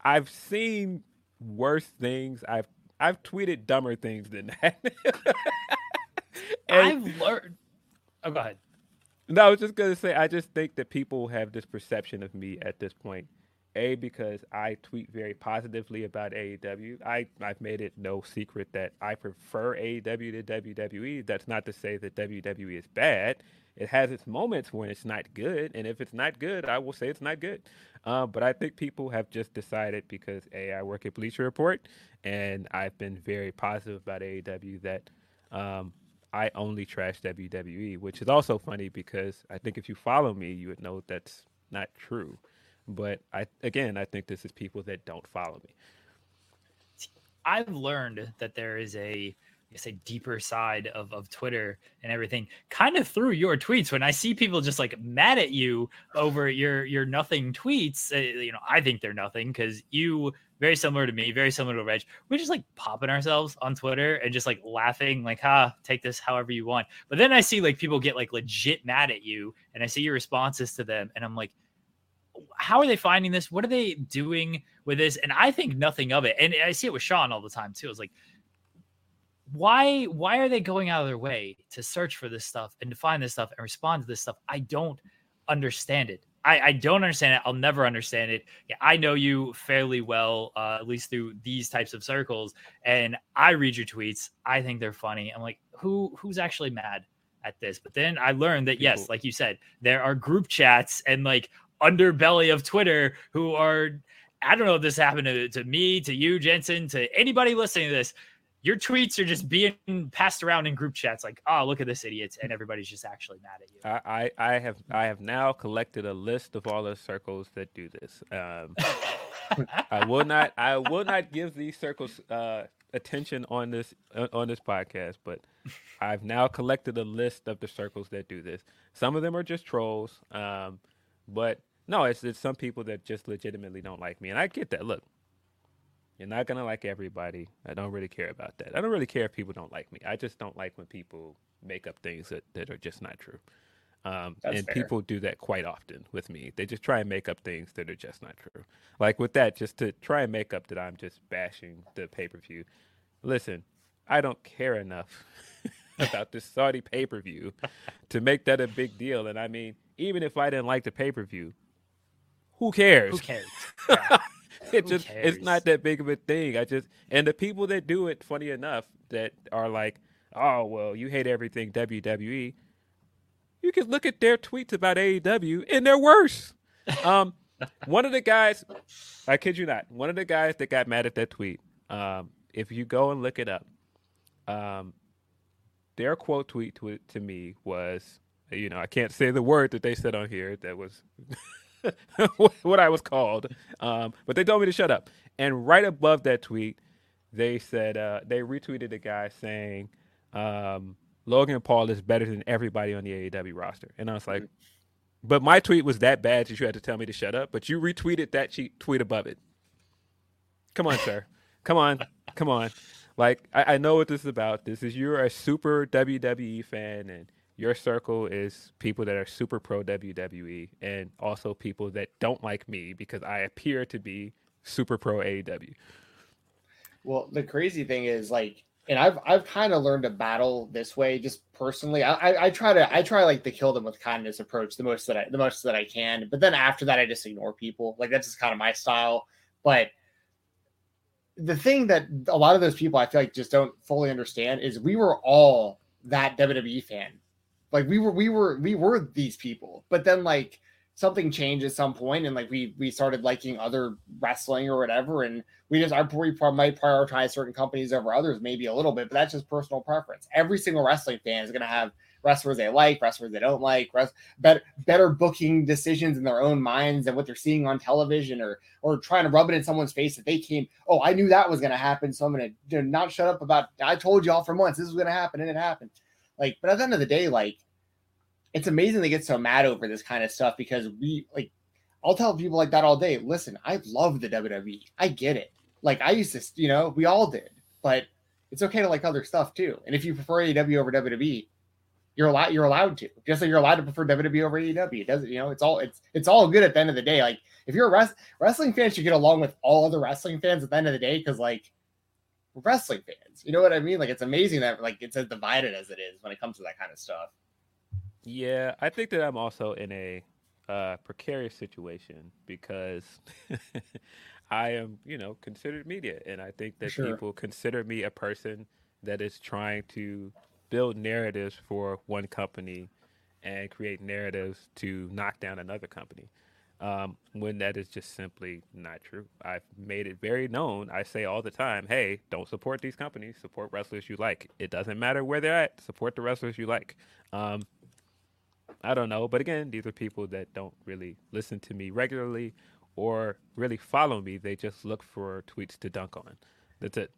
I've seen worse things. I've I've tweeted dumber things than that. (laughs) I've learned. Oh, go ahead. No, I was just gonna say I just think that people have this perception of me at this point. A because I tweet very positively about AEW. I I've made it no secret that I prefer AEW to WWE. That's not to say that WWE is bad it has its moments when it's not good, and if it's not good, I will say it's not good. Uh, but I think people have just decided because a I work at Bleacher Report, and I've been very positive about AEW that um, I only trash WWE, which is also funny because I think if you follow me, you would know that's not true. But I again, I think this is people that don't follow me. I've learned that there is a guess a deeper side of, of Twitter and everything kind of through your tweets. When I see people just like mad at you over your your nothing tweets, uh, you know, I think they're nothing because you very similar to me, very similar to Reg. We're just like popping ourselves on Twitter and just like laughing, like, ha, take this however you want. But then I see like people get like legit mad at you and I see your responses to them and I'm like, how are they finding this? What are they doing with this? And I think nothing of it. And I see it with Sean all the time too. It's like, why why are they going out of their way to search for this stuff and to find this stuff and respond to this stuff? I don't understand it. I, I don't understand it. I'll never understand it. Yeah, I know you fairly well, uh, at least through these types of circles, and I read your tweets. I think they're funny. I'm like, who who's actually mad at this? But then I learned that yes, like you said, there are group chats and like underbelly of Twitter who are. I don't know if this happened to, to me, to you, Jensen, to anybody listening to this your tweets are just being passed around in group chats like oh look at this idiot and everybody's just actually mad at you. I i, have i have now collected a list of all the circles that do this um, i will not i will not give these circles uh, attention on this uh, on this podcast but i've now collected a list of the circles that do this. Some of them are just trolls um, but no it's, it's some people that just legitimately don't like me and i get that. Look you're not gonna like everybody. I don't really care about that. I don't really care if people don't like me. I just don't like when people make up things that, that are just not true. Um, and fair. people do that quite often with me. They just try and make up things that are just not true. Like with that, just to try and make up that I'm just bashing the pay per view. Listen, I don't care enough (laughs) about this Saudi pay per view (laughs) to make that a big deal. And I mean, even if I didn't like the pay per view, who cares? Who cares? (laughs) Yeah. (laughs) it just it's not that big of a thing. I just and the people that do it, funny enough, that are like, oh well, you hate everything WWE. You can look at their tweets about AEW and they're worse. Um, (laughs) one of the guys, I kid you not, one of the guys that got mad at that tweet. Um, if you go and look it up, um, their quote tweet to, to me was, you know, I can't say the word that they said on here. That was (laughs) (laughs) what I was called. Um, but they told me to shut up. And right above that tweet, they said uh, they retweeted a guy saying um, Logan Paul is better than everybody on the AEW roster. And I was like, but my tweet was that bad that you had to tell me to shut up. But you retweeted that tweet above it. Come on, sir. Come on. Come on. like I, I know what this is about. This is you're a super WWE fan, and your circle is people that are super pro WWE, and also people that don't like me because I appear to be super pro AEW. Well, the crazy thing is like, and I've I've kind of learned to battle this way just personally. I, I, I try to I try like to kill them with kindness approach the most that I the most that I can. But then after that, I just ignore people. Like that's just kind of my style. But the thing that a lot of those people I feel like just don't fully understand is we were all that WWE fan. Like we were we were we were these people. But then like something changed at some point and like we we started liking other wrestling or whatever and we just I we might prioritize certain companies over others maybe a little bit but that's just personal preference every single wrestling fan is going to have wrestlers they like wrestlers they don't like rest, better better booking decisions in their own minds than what they're seeing on television or or trying to rub it in someone's face that they came oh I knew that was going to happen so I'm going to not shut up about I told y'all for months this was going to happen and it happened like but at the end of the day like it's amazing they get so mad over this kind of stuff because we like I'll tell people like that all day. Listen, I love the WWE. I get it. Like I used to, you know, we all did, but it's okay to like other stuff too. And if you prefer AEW over WWE, you're allowed you're allowed to. Just like you're allowed to prefer WWE over AEW. It doesn't, you know, it's all it's it's all good at the end of the day. Like if you're a res- wrestling fan, you get along with all other wrestling fans at the end of the day because like we're wrestling fans. You know what I mean? Like it's amazing that like it's as divided as it is when it comes to that kind of stuff. Yeah, I think that I'm also in a uh, precarious situation because (laughs) I am, you know, considered media, and I think that Sure. people consider me a person that is trying to build narratives for one company and create narratives to knock down another company. Um, when that is just simply not true. I've made it very known. I say all the time, hey, don't support these companies. Support wrestlers you like. It doesn't matter where they're at. Support the wrestlers you like. Um, I don't know. But again, these are people that don't really listen to me regularly or really follow me. They just look for tweets to dunk on. That's it.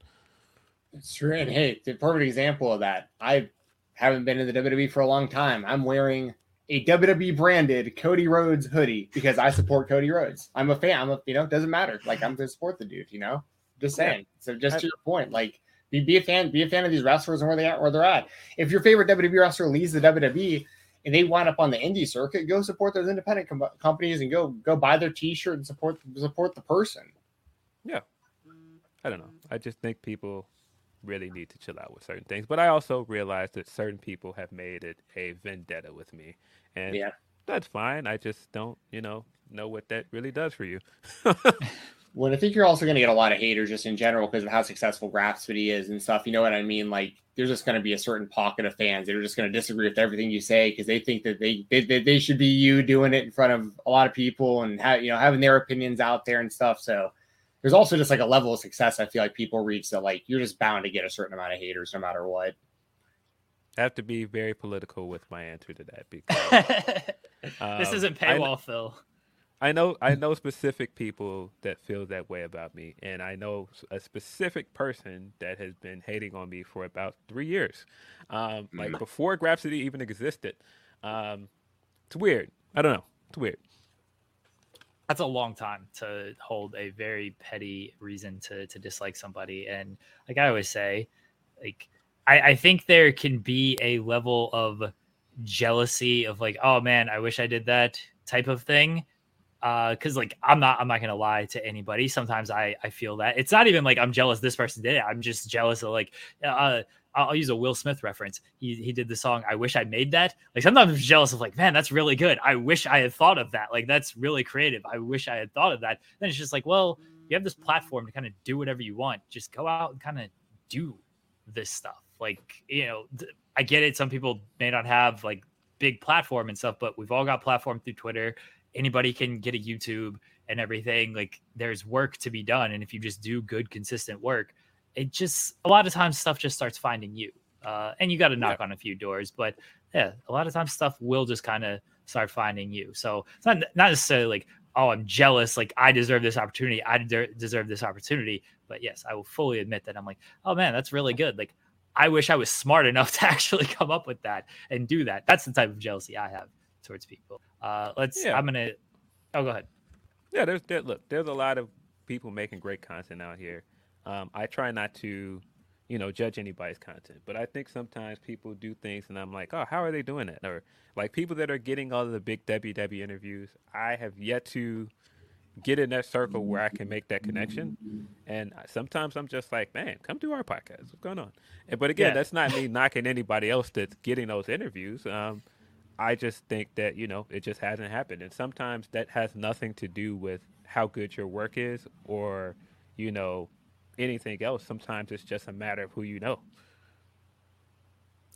It's true. And hey, the perfect example of that. I haven't been in the WWE for a long time. I'm wearing a WWE branded Cody Rhodes hoodie because I support Cody Rhodes. I'm a fan. I'm a, you know, it doesn't matter. Like I'm to support the dude, you know, just Yeah. saying. So just I- to your point, like be, be a fan, be a fan of these wrestlers and where they at, where they're at. If your favorite WWE wrestler leaves the WWE and they wind up on the indie circuit, go support those independent com- companies and go, go buy their t-shirt and support, support the person. Yeah. I don't know. I just think people really need to chill out with certain things. But I also realize that certain people have made it a vendetta with me. And Yeah. that's fine. I just don't, you know, know what that really does for you. (laughs) Well, I think you're also going to get a lot of haters just in general because of how successful Grapsody is and stuff. You know what I mean? Like, there's just going to be a certain pocket of fans that are just going to disagree with everything you say because they think that they, they they they should be you doing it in front of a lot of people and ha- you know having their opinions out there and stuff. So there's also just like a level of success I feel like people reach that like you're just bound to get a certain amount of haters no matter what. I have to be very political with my answer to that (laughs) because this um, isn't I paywall, Phil. I know I know specific people that feel that way about me, and I know a specific person that has been hating on me for about three years, um, like before Grapsody even existed. Um, it's weird. I don't know. It's weird. That's a long time to hold a very petty reason to to dislike somebody. And like I always say, like I, I think there can be a level of jealousy of like, oh man, I wish I did that type of thing. Uh, because like I'm not I'm not gonna lie to anybody. Sometimes I I feel that it's not even like I'm jealous this person did it. I'm just jealous of like uh I'll use a Will Smith reference. He he did the song "I Wish I Made That." Like sometimes I'm jealous of like, man, that's really good. I wish I had thought of that. Like that's really creative. I wish I had thought of that. Then it's just like, well, you have this platform to kind of do whatever you want. Just go out and kind of do this stuff. Like you know, th- I get it. Some people may not have like big platform and stuff, but we've all got platform through Twitter. Anybody can get a YouTube and everything. Like there's work to be done, and if you just do good, consistent work, it just a lot of times stuff just starts finding you uh, and you got to knock on a few doors but yeah a lot of times stuff will just kind of start finding you. So it's not not necessarily like oh i'm jealous like i deserve this opportunity i de- deserve this opportunity but yes i will fully admit that i'm like oh man that's really good. Like i wish i was smart (laughs) enough to actually come up with that and do that. That's the type of jealousy i have towards people. Uh let's Yeah. i'm gonna oh go ahead. Yeah, there's there, look, there's a lot of people making great content out here. Um, I try not to you know, judge anybody's content. But I think sometimes people do things and I'm like, oh, how are they doing that? Or like people that are getting all of the big WW interviews, I have yet to get in that circle where I can make that connection. And sometimes I'm just like, man, come do our podcast. What's going on? And, but again, Yeah. that's not me knocking anybody else that's getting those interviews. Um, I just think that, you know, it just hasn't happened. And sometimes that has nothing to do with how good your work is or, you know, anything else. Sometimes it's just a matter of who you know.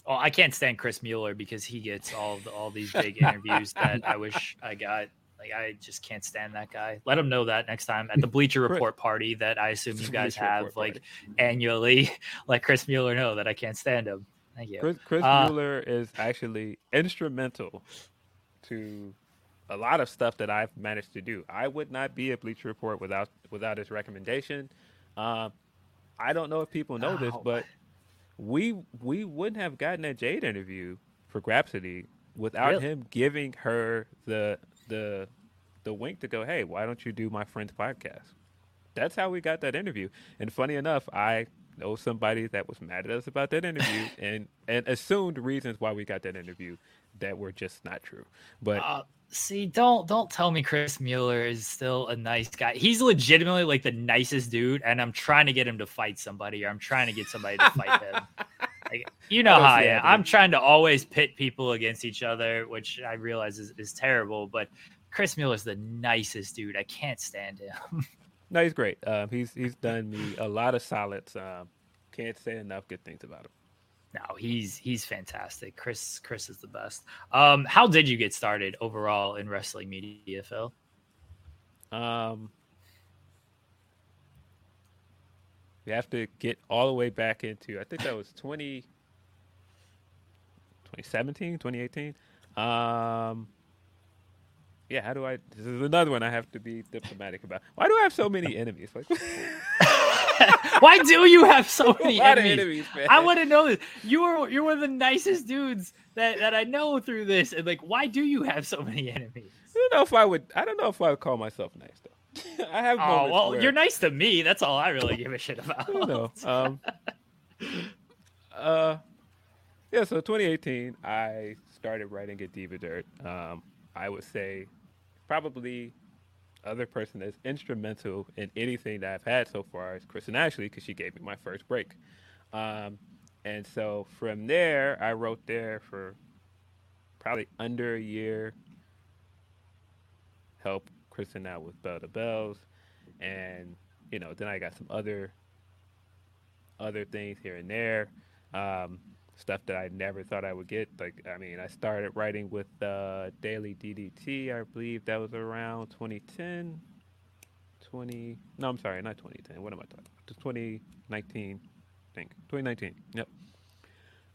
Oh, I can't stand Chris Mueller because he gets all the, all these big interviews that I (laughs) wish I got. Like I just can't stand that guy. Let him know that next time at the Bleacher Report party that I assume you (laughs) guys Bleacher have Report like annually. (laughs) Let Chris Mueller know that I can't stand him. Thank you. Chris, Chris Uh, Mueller is actually instrumental to a lot of stuff that I've managed to do. I would not be a Bleacher Report without without his recommendation. Um, I don't know if people know this, but we we wouldn't have gotten that Jade interview for Grapsody without Really? him giving her the the the wink to go, hey, why don't you do my friend's podcast? That's how we got that interview. And funny enough, I know somebody that was mad at us about that interview (laughs) and and assumed reasons why we got that interview that were just not true. But Uh, see, don't don't tell me Chris Mueller is still a nice guy. He's legitimately like the nicest dude, and I'm trying to get him to fight somebody, or I'm trying to get somebody to fight him. (laughs) Like, you know how I am. I'm trying to always pit people against each other, which I realize is, is terrible. But Chris Mueller's the nicest dude. I can't stand him. (laughs) no, he's great. Um, he's he's done me a lot of solids. Um, can't say enough good things about him. No, he's he's fantastic. Chris Chris is the best. Um, how did you get started overall in wrestling media, Phil? Um, we have to get all the way back into, I think that was 20, 2017, 2018. Um, yeah, how do I? This is another one I have to be diplomatic about. Why do I have so many enemies? Like, (laughs) (laughs) Why do you have so (laughs) many enemies? enemies. I want to know this. You are you're one of the nicest dudes that, that I know through this. And like, why do you have so many enemies? I don't know if I would. I don't know if I would call myself nice though. (laughs) I have. Oh well, where- you're nice to me. That's all I really give a shit about. I know. Um, uh, yeah. So 2018, I started writing at Diva Dirt. Um, I would say probably other person that's instrumental in anything that I've had so far is Kristen Ashley because she gave me my first break. Um, and so from there, I wrote there for probably under a year. Help Kristen out with Bell to Belles, and you know, then I got some other other things here and there. Um, stuff that I never thought I would get. Like, I mean, I started writing with uh, Daily DDT. I believe that was around 2010, 20. No, I'm sorry, not 2010. What am I talking about? 2019, I think 2019. Yep.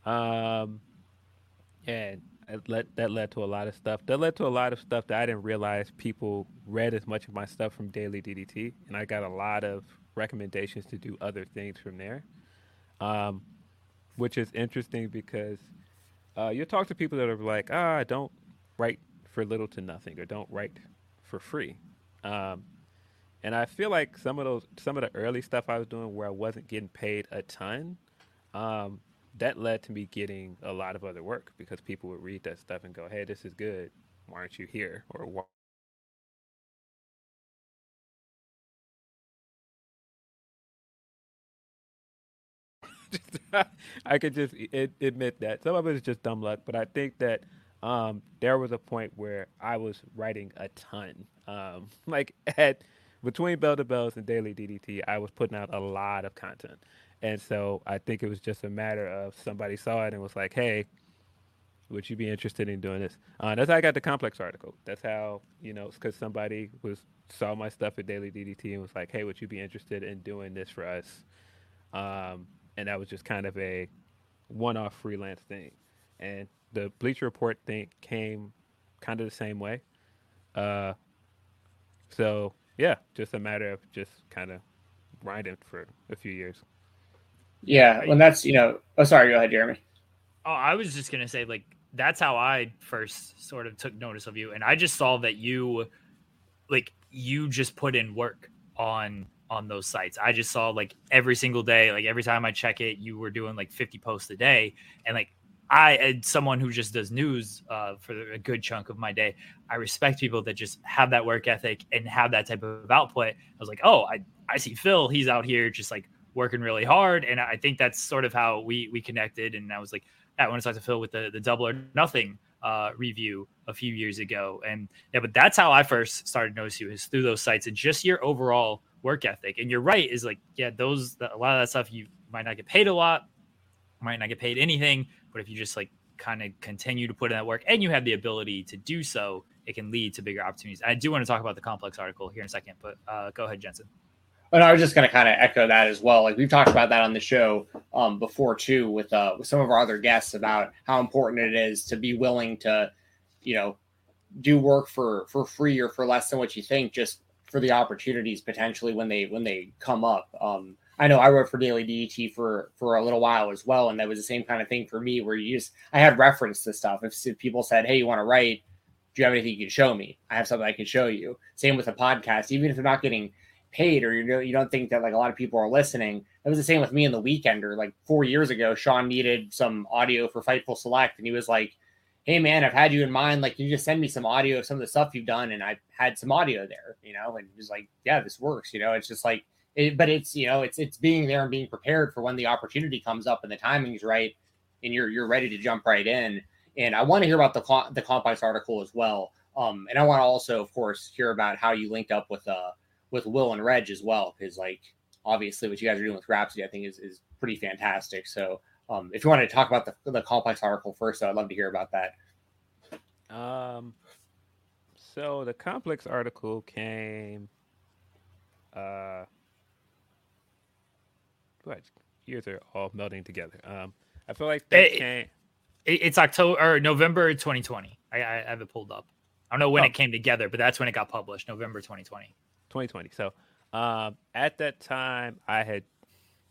Um, and led, that led to a lot of stuff. That led to a lot of stuff that I didn't realize people read as much of my stuff from Daily DDT, and I got a lot of recommendations to do other things from there. Um, which is interesting because uh, you talk to people that are like, ah, don't write for little to nothing or don't write for free. Um, and I feel like some of those, some of the early stuff I was doing where I wasn't getting paid a ton, um, that led to me getting a lot of other work because people would read that stuff and go, hey, this is good. Why aren't you here? Or why? I could just admit that some of it is just dumb luck, but I think that um, there was a point where I was writing a ton. Um, (laughs) like at between Bell to Belles and Daily DDT, I was putting out a lot of content, and so I think it was just a matter of somebody saw it and was like, "Hey, would you be interested in doing this?" Uh, that's how I got the complex article. That's how you know, because somebody was saw my stuff at Daily DDT and was like, "Hey, would you be interested in doing this for us?" Um, and that was just kind of a one-off freelance thing. And the Bleacher Report thing came kind of the same way. Uh, so yeah, just a matter of just kind of grinding for a few years. Yeah, when that's you know. Oh, sorry. Go ahead, Jeremy. Oh, I was just gonna say like that's how I first sort of took notice of you, and I just saw that you, like, you just put in work on on those sites. I just saw like every single day, like every time I check it, you were doing like 50 posts a day. And like I, as someone who just does news uh, for a good chunk of my day, I respect people that just have that work ethic and have that type of output. I was like, oh, I, I see Phil, he's out here just like working really hard. And I think that's sort of how we we connected. And I was like, I want to talk to Phil with the, the double or nothing uh, review a few years ago. And yeah, but that's how I first started noticing you is through those sites and just your overall work ethic. And you're right, is like, yeah, those a lot of that stuff you might not get paid a lot, might not get paid anything, but if you just like kind of continue to put in that work and you have the ability to do so, it can lead to bigger opportunities. I do want to talk about the complex article here in a second, but uh, go ahead, Jensen. And I was just going to kind of echo that as well. Like we've talked about that on the show um, before too, with uh, with some of our other guests about how important it is to be willing to, you know, do work for for free or for less than what you think, just for the opportunities potentially when they when they come up. Um, I know I wrote for Daily DDT for for a little while as well, and that was the same kind of thing for me, where you just I had reference to stuff. If, if people said, "Hey, you want to write? Do you have anything you can show me?" I have something I can show you. Same with a podcast, even if they're not getting paid or you you don't think that like a lot of people are listening. It was the same with me in the Weekender. Like four years ago, Sean needed some audio for Fightful Select, and he was like, "Hey man, I've had you in mind. Like, you just send me some audio of some of the stuff you've done?" And I've had some audio there, you know, and he was like, "Yeah, this works." You know, it's just like, it, but it's you know, it's it's being there and being prepared for when the opportunity comes up and the timing's right, and you're you're ready to jump right in. And I want to hear about the the complex article as well. Um, and I want to also, of course, hear about how you linked up with uh with Will and Reg as well, because like obviously what you guys are doing with Grapsody, I think is is pretty fantastic. So um, if you want to talk about the the complex article first, I'd love to hear about that. Um, so the complex article came. Uh, what years are all melding together? Um, I feel like that it, came. It, it's October or November 2020. I, I have it pulled up. I don't know when oh. it came together, but that's when it got published, November 2020. 2020. So um, at that time, I had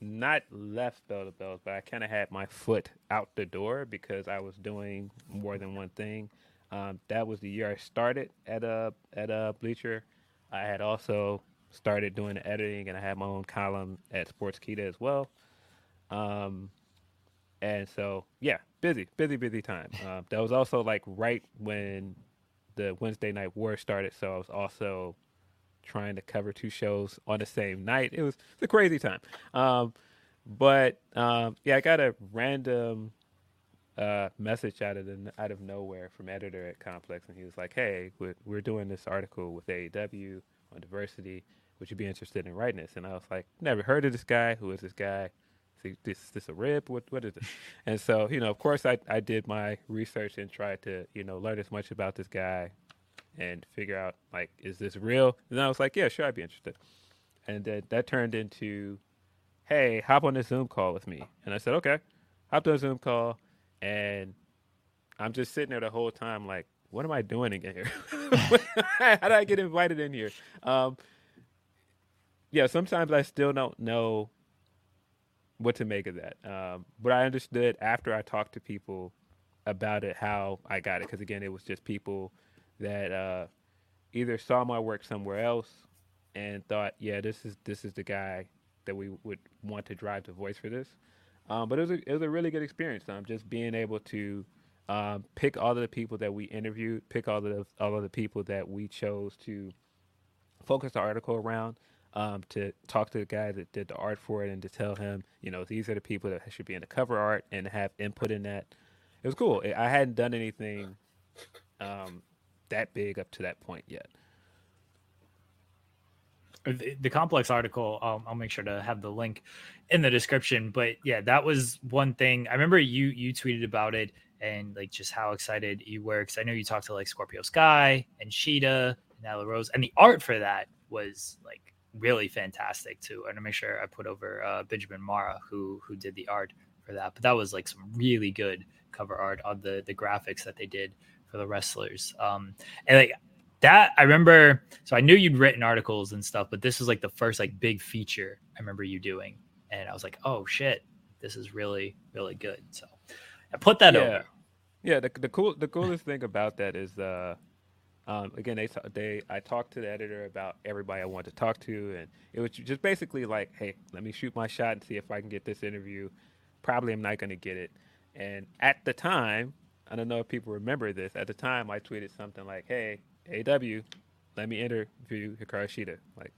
not left Bell to Belles, but I kind of had my foot out the door because I was doing more than one thing. Um, that was the year I started at a at a Bleacher. I had also started doing the editing, and I had my own column at Sportskeeda as well. Um, and so yeah, busy, busy, busy time. Um, that was also like right when the Wednesday Night War started, so I was also trying to cover two shows on the same night. It was a crazy time. Um, but um, yeah, I got a random uh, message out of the out of nowhere from editor at Complex, and he was like, "Hey, we're, we're doing this article with AEW on diversity. Would you be interested in writing this?" And I was like, "Never heard of this guy. Who is this guy? Is this this a rip? What what is it?" and so, you know, of course, I I did my research and tried to you know learn as much about this guy and figure out like, is this real? And I was like, yeah, sure, I'd be interested. And then that turned into, hey, hop on this Zoom call with me. And I said, okay. Hopped on a Zoom call, and I'm just sitting there the whole time, like, what am I doing in here? (laughs) How did I get invited in here? Um, yeah, sometimes I still don't know what to make of that. Um, but I understood after I talked to people about it how I got it because again, it was just people that uh, either saw my work somewhere else and thought, yeah, this is this is the guy that we would want to drive the voice for this. Um, but it was a, it was a really good experience. Um, just being able to um, pick all of the people that we interviewed, pick all of the, all of the people that we chose to focus the article around. Um, to talk to the guy that did the art for it and to tell him, you know, these are the people that should be in the cover art and have input in that. It was cool. I hadn't done anything um, that big up to that point yet. The, the complex article, I'll, I'll, make sure to have the link in the description. But yeah, that was one thing. I remember you you tweeted about it and like just how excited you were because I know you talked to like Scorpio Sky and Shida and Nyla Rose, and the art for that was like really fantastic too. And to make sure I put over uh, Benjamin Mara who who did the art for that. But that was like some really good cover art on the the graphics that they did for the wrestlers. Um, and like that, I remember. So I knew you'd written articles and stuff, but this was like the first like big feature I remember you doing, and I was like, oh shit, this is really really good. So I put that yeah. over. Yeah, the the cool the coolest thing about that is uh Um, again, they they I talked to the editor about everybody I wanted to talk to, and it was just basically like, hey, let me shoot my shot and see if I can get this interview. Probably I'm not going to get it. And at the time, I don't know if people remember this. At the time, I tweeted something like, "Hey, AW, let me interview Hikaru Shida. Like,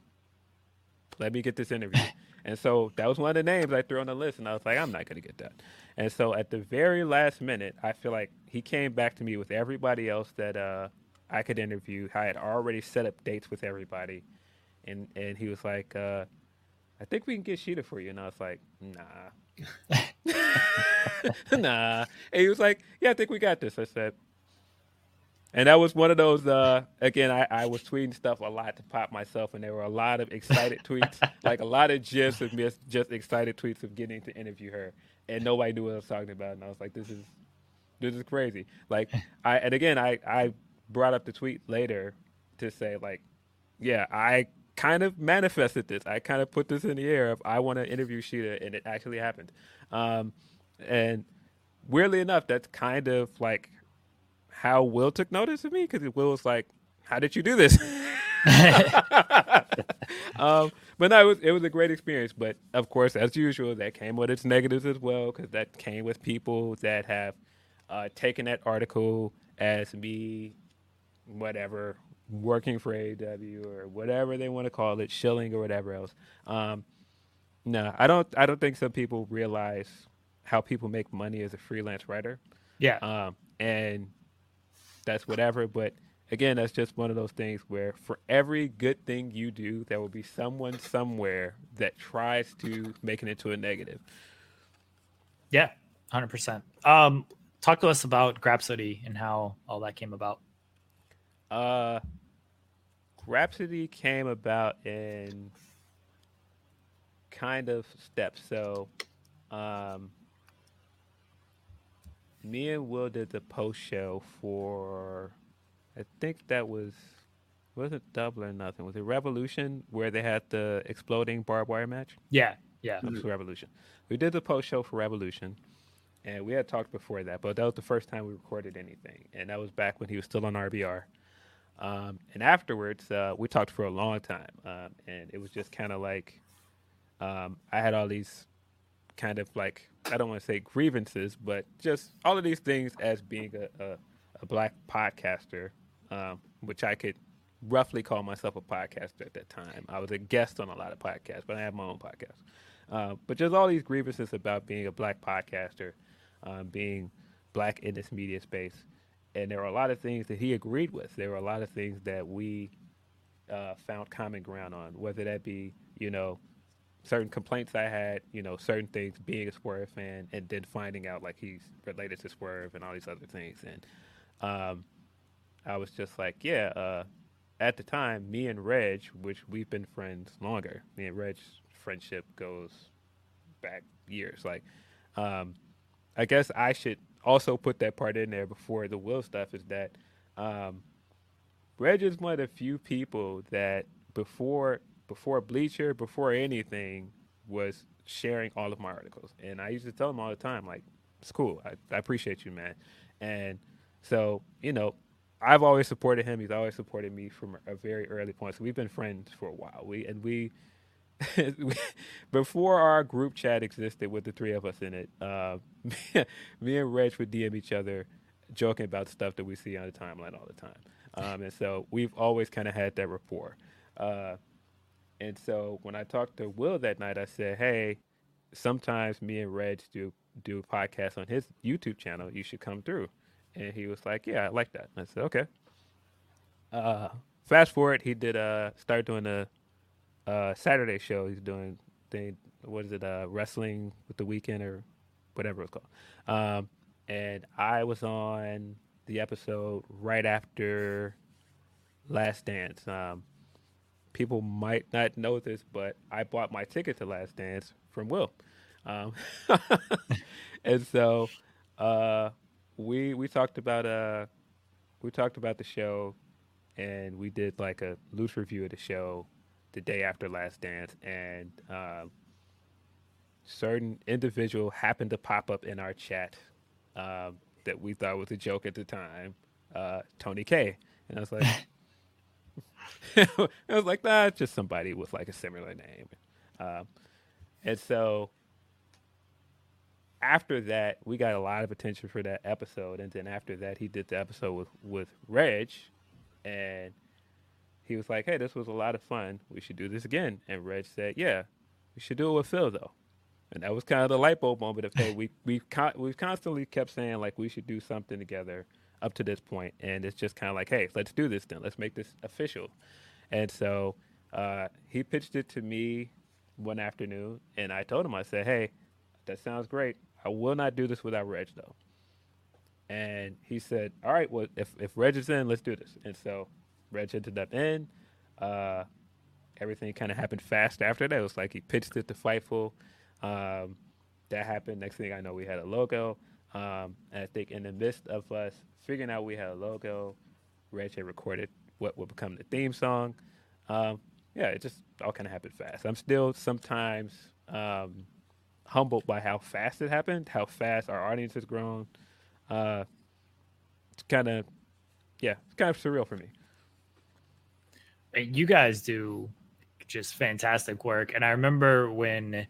let me get this interview." (laughs) and so that was one of the names I threw on the list, and I was like, "I'm not going to get that." And so at the very last minute, I feel like he came back to me with everybody else that uh, I could interview. I had already set up dates with everybody, and and he was like, uh, "I think we can get Shida for you." And I was like, "Nah." (laughs) (laughs) nah. And he was like, Yeah, I think we got this. I said, and that was one of those. Uh, again, I, I was tweeting stuff a lot to pop myself, and there were a lot of excited tweets, (laughs) like a lot of gifs of just, just excited tweets of getting to interview her, and nobody knew what I was talking about. And I was like, "This is, this is crazy." Like, I and again, I I brought up the tweet later to say like, yeah, I kind of manifested this. I kind of put this in the air of I want to interview Shida, and it actually happened. Um, and weirdly enough, that's kind of like how Will took notice of me because Will was like, "How did you do this?" (laughs) um, but no, it was it was a great experience. But of course, as usual, that came with its negatives as well because that came with people that have uh, taken that article as me, whatever, working for AEW or whatever they want to call it, shilling or whatever else. Um, no, I don't. I don't think some people realize how people make money as a freelance writer. Yeah. Um, and that's whatever. But again, that's just one of those things where for every good thing you do, there will be someone somewhere that tries to make it into a negative. Yeah, hundred percent. Um, talk to us about Grapsody and how all that came about. Uh, Grapsody came about in kind of steps. So, um, me and Will did the post show for, I think that was, wasn't double or nothing. Was it Revolution where they had the exploding barbed wire match? Yeah, yeah. It was Revolution. We did the post show for Revolution, and we had talked before that, but that was the first time we recorded anything, and that was back when he was still on RBR. Um, and afterwards, uh, we talked for a long time, um, and it was just kind of like um, I had all these kind of like I don't want to say grievances, but just all of these things as being a, a, a black podcaster, um, which I could roughly call myself a podcaster at that time. I was a guest on a lot of podcasts, but I have my own podcast. Uh, but just all these grievances about being a black podcaster, um, being black in this media space, and there were a lot of things that he agreed with. There were a lot of things that we uh, found common ground on, whether that be you know certain complaints I had, you know, certain things being a Swerve fan, and then finding out like he's related to Swerve and all these other things, and um, I was just like, yeah. Uh, at the time, me and Reg, which we've been friends longer, me and Reg's friendship goes back years. Like, um, I guess I should also put that part in there before the Will stuff. Is that um, Reg is one of the few people that before before Bleacher, before anything, was sharing all of my articles. And I used to tell him all the time, like, it's cool. I, I appreciate you, man. And so, you know, I've always supported him. He's always supported me from a very early point. So we've been friends for a while. We and we, (laughs) before our group chat existed with the three of us in it, uh, (laughs) me and Reg would DM each other, joking about stuff that we see on the timeline all the time. Um, and so we've always kind of had that rapport. Uh, and so when I talked to Will that night, I said, "Hey, sometimes me and Reg do do a podcast on his YouTube channel. You should come through." And he was like, "Yeah, I like that." And I said, "Okay." Uh, fast forward, he did uh start doing a, a Saturday show. He's doing thing. What is it? Uh, wrestling with the weekend or whatever it's called. Um, and I was on the episode right after Last Dance. Um, people might not know this, but I bought my ticket to Last Dance from Will, um, (laughs) and so uh, we we talked about uh we talked about the show, and we did like a loose review of the show the day after Last Dance, and uh, certain individual happened to pop up in our chat uh, that we thought was a joke at the time, uh, Tony K, And I was like, (laughs) I was like, nah, just somebody with like a similar name. Um, and so after that, we got a lot of attention for that episode. And then after that, he did the episode with, with Reg. And he was like, hey, this was a lot of fun. We should do this again. And Reg said, yeah, we should do it with Phil, though. And that was kind of the light bulb moment of, hey, we, we've, con- we've constantly kept saying, like, we should do something together up to this. And it's just kind of like, hey, let's do this then. Let's make this official. And so uh, he pitched it to me one afternoon. And I told him, I said, hey, that sounds great. I will not do this without Reg, though. And he said, all right, well, if, if Reg is in, let's do this. And so Reg ended up in. Uh, everything kind of happened fast after that. It was like he pitched it to Fightful. Um, that happened. Next thing I know, we had a logo. Um, and I think in the midst of us figuring out we had a logo, Reg had recorded what would become the theme song. Um, yeah, it just all kind of happened fast. I'm still sometimes um, humbled by how fast it happened, how fast our audience has grown. Uh, it's kind of, yeah, it's kind of surreal for me. You guys do just fantastic work. And I remember when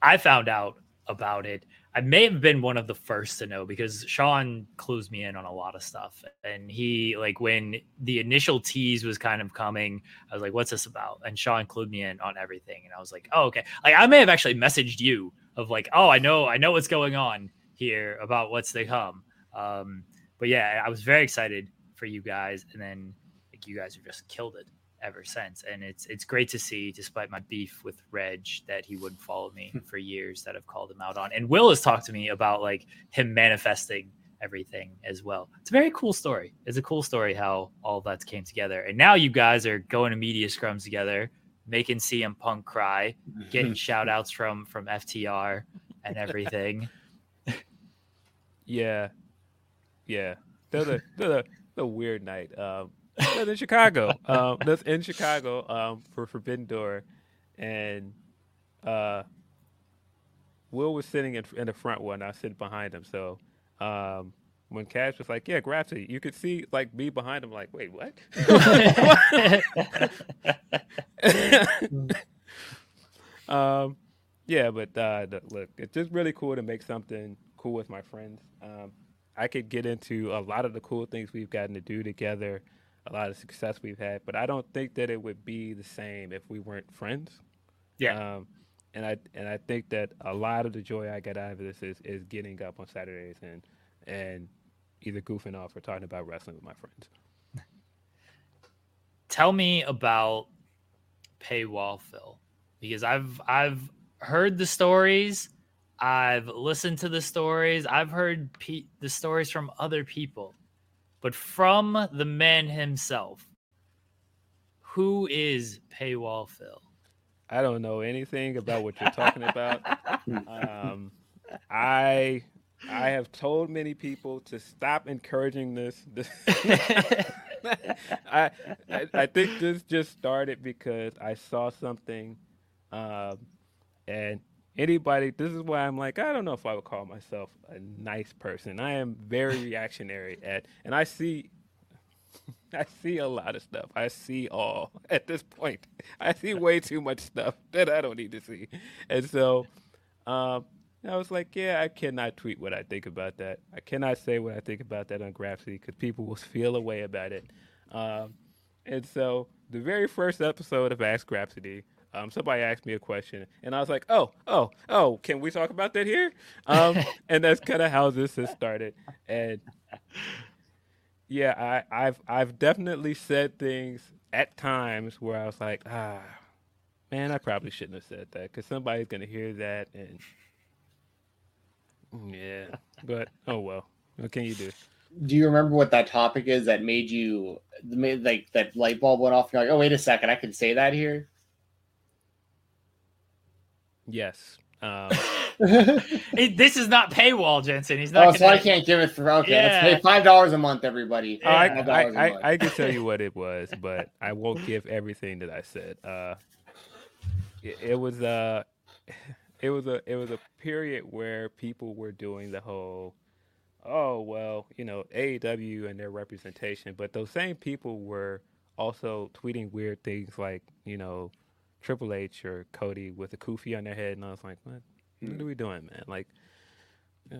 I found out about it, I may have been one of the first to know because Sean clues me in on a lot of stuff. And he, like, when the initial tease was kind of coming, I was like, what's this about? And Sean clued me in on everything. And I was like, oh, okay. Like, I may have actually messaged you of, like, oh, I know, I know what's going on here about what's to come. Um, but yeah, I was very excited for you guys. And then, like, you guys have just killed it ever since. And it's it's great to see, despite my beef with Reg, that he wouldn't follow me for years that I've called him out on. And Will has talked to me about like him manifesting everything as well. It's a very cool story. It's a cool story how all that came together. And now you guys are going to media scrums together, making CM Punk cry, getting (laughs) shout outs from from FTR and everything. (laughs) (laughs) Yeah, yeah. They're the they're the, the weird night. Um, in Chicago. Um, that's in Chicago um, for Forbidden Door, and uh, Will was sitting in, in the front one. I was sitting behind him. So um, when Cash was like, "Yeah, Grapsy," you could see like me behind him, like, "Wait, what?" (laughs) um, yeah, but uh, look, it's just really cool to make something cool with my friends. Um, I could get into a lot of the cool things we've gotten to do together a lot of success we've had, but I don't think that it would be the same if we weren't friends. Yeah. Um, and I and I think that a lot of the joy I get out of this is is getting up on Saturdays and and either goofing off or talking about wrestling with my friends. Tell me about paywall Phil because I've I've heard the stories, I've listened to the stories, I've heard pe- the stories from other people but from the man himself. Who is Paywall Phil? I don't know anything about what you're talking about. (laughs) um, I I have told many people to stop encouraging this. this (laughs) I, I, I think this just started because I saw something, um, and anybody this is why i'm like i don't know if i would call myself a nice person i am very (laughs) reactionary at and i see (laughs) i see a lot of stuff i see all (laughs) at this point i see way too much stuff that i don't need to see and so um I was like, yeah, I cannot tweet what I think about that. I cannot say what I think about that on Grapsy because people will feel a way about it. Um, and so the very first episode of Ask Grapsody, um, somebody asked me a question, and I was like, "Oh, oh, oh, can we talk about that here?" Um, (laughs) and that's kind of how this has started. And yeah, I, I've I've definitely said things at times where I was like, "Ah, man, I probably shouldn't have said that because somebody's gonna hear that." And yeah, but oh well, what can you do? Do you remember what that topic is that made you made like that light bulb went off? You're like, "Oh, wait a second, I can say that here." Yes. Um, (laughs) it, this is not paywall, Jensen. He's not. Oh, so I can't give it for okay. Yeah. Let's pay five dollars a month, everybody. Oh, I, $5 I, a I, month. I can tell you what it was, but I won't give everything that I said. Uh, it, it was uh, (laughs) it was a it was a period where people were doing the whole oh well, you know AEW and their representation, but those same people were also tweeting weird things like you know Triple H or Cody with a kufi on their head, and I was like, what? What are we doing, man? Like, yeah,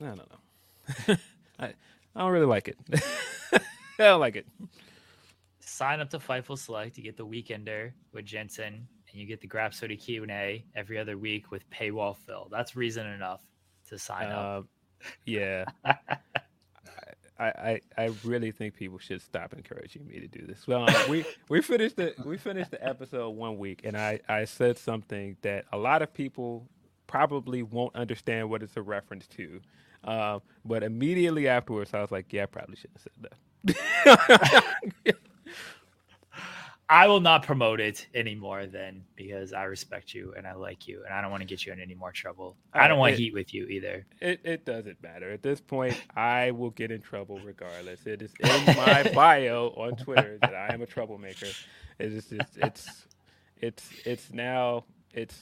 I don't know. (laughs) I I don't really like it. (laughs) I don't like it. Sign up to Fightful Select. You get the Weekender with Jensen, and you get the Grapsody Q and A every other week with paywall Phil. That's reason enough to sign up. Um, yeah. (laughs) I, I, really think people should stop encouraging me to do this. Well, um, we (laughs) we finished the we finished the episode one week, and I, I said something that a lot of people probably won't understand what it's a reference to. Uh, but immediately afterwards, I was like, yeah, I probably shouldn't have said that. (laughs) I will not promote it anymore then because I respect you and I like you and I don't want to get you in any more trouble. I don't want it- heat with you either. It, it doesn't matter. At this point, I will get in trouble regardless. It is in my bio on Twitter that I am a troublemaker. It is just, it's it's it's now it's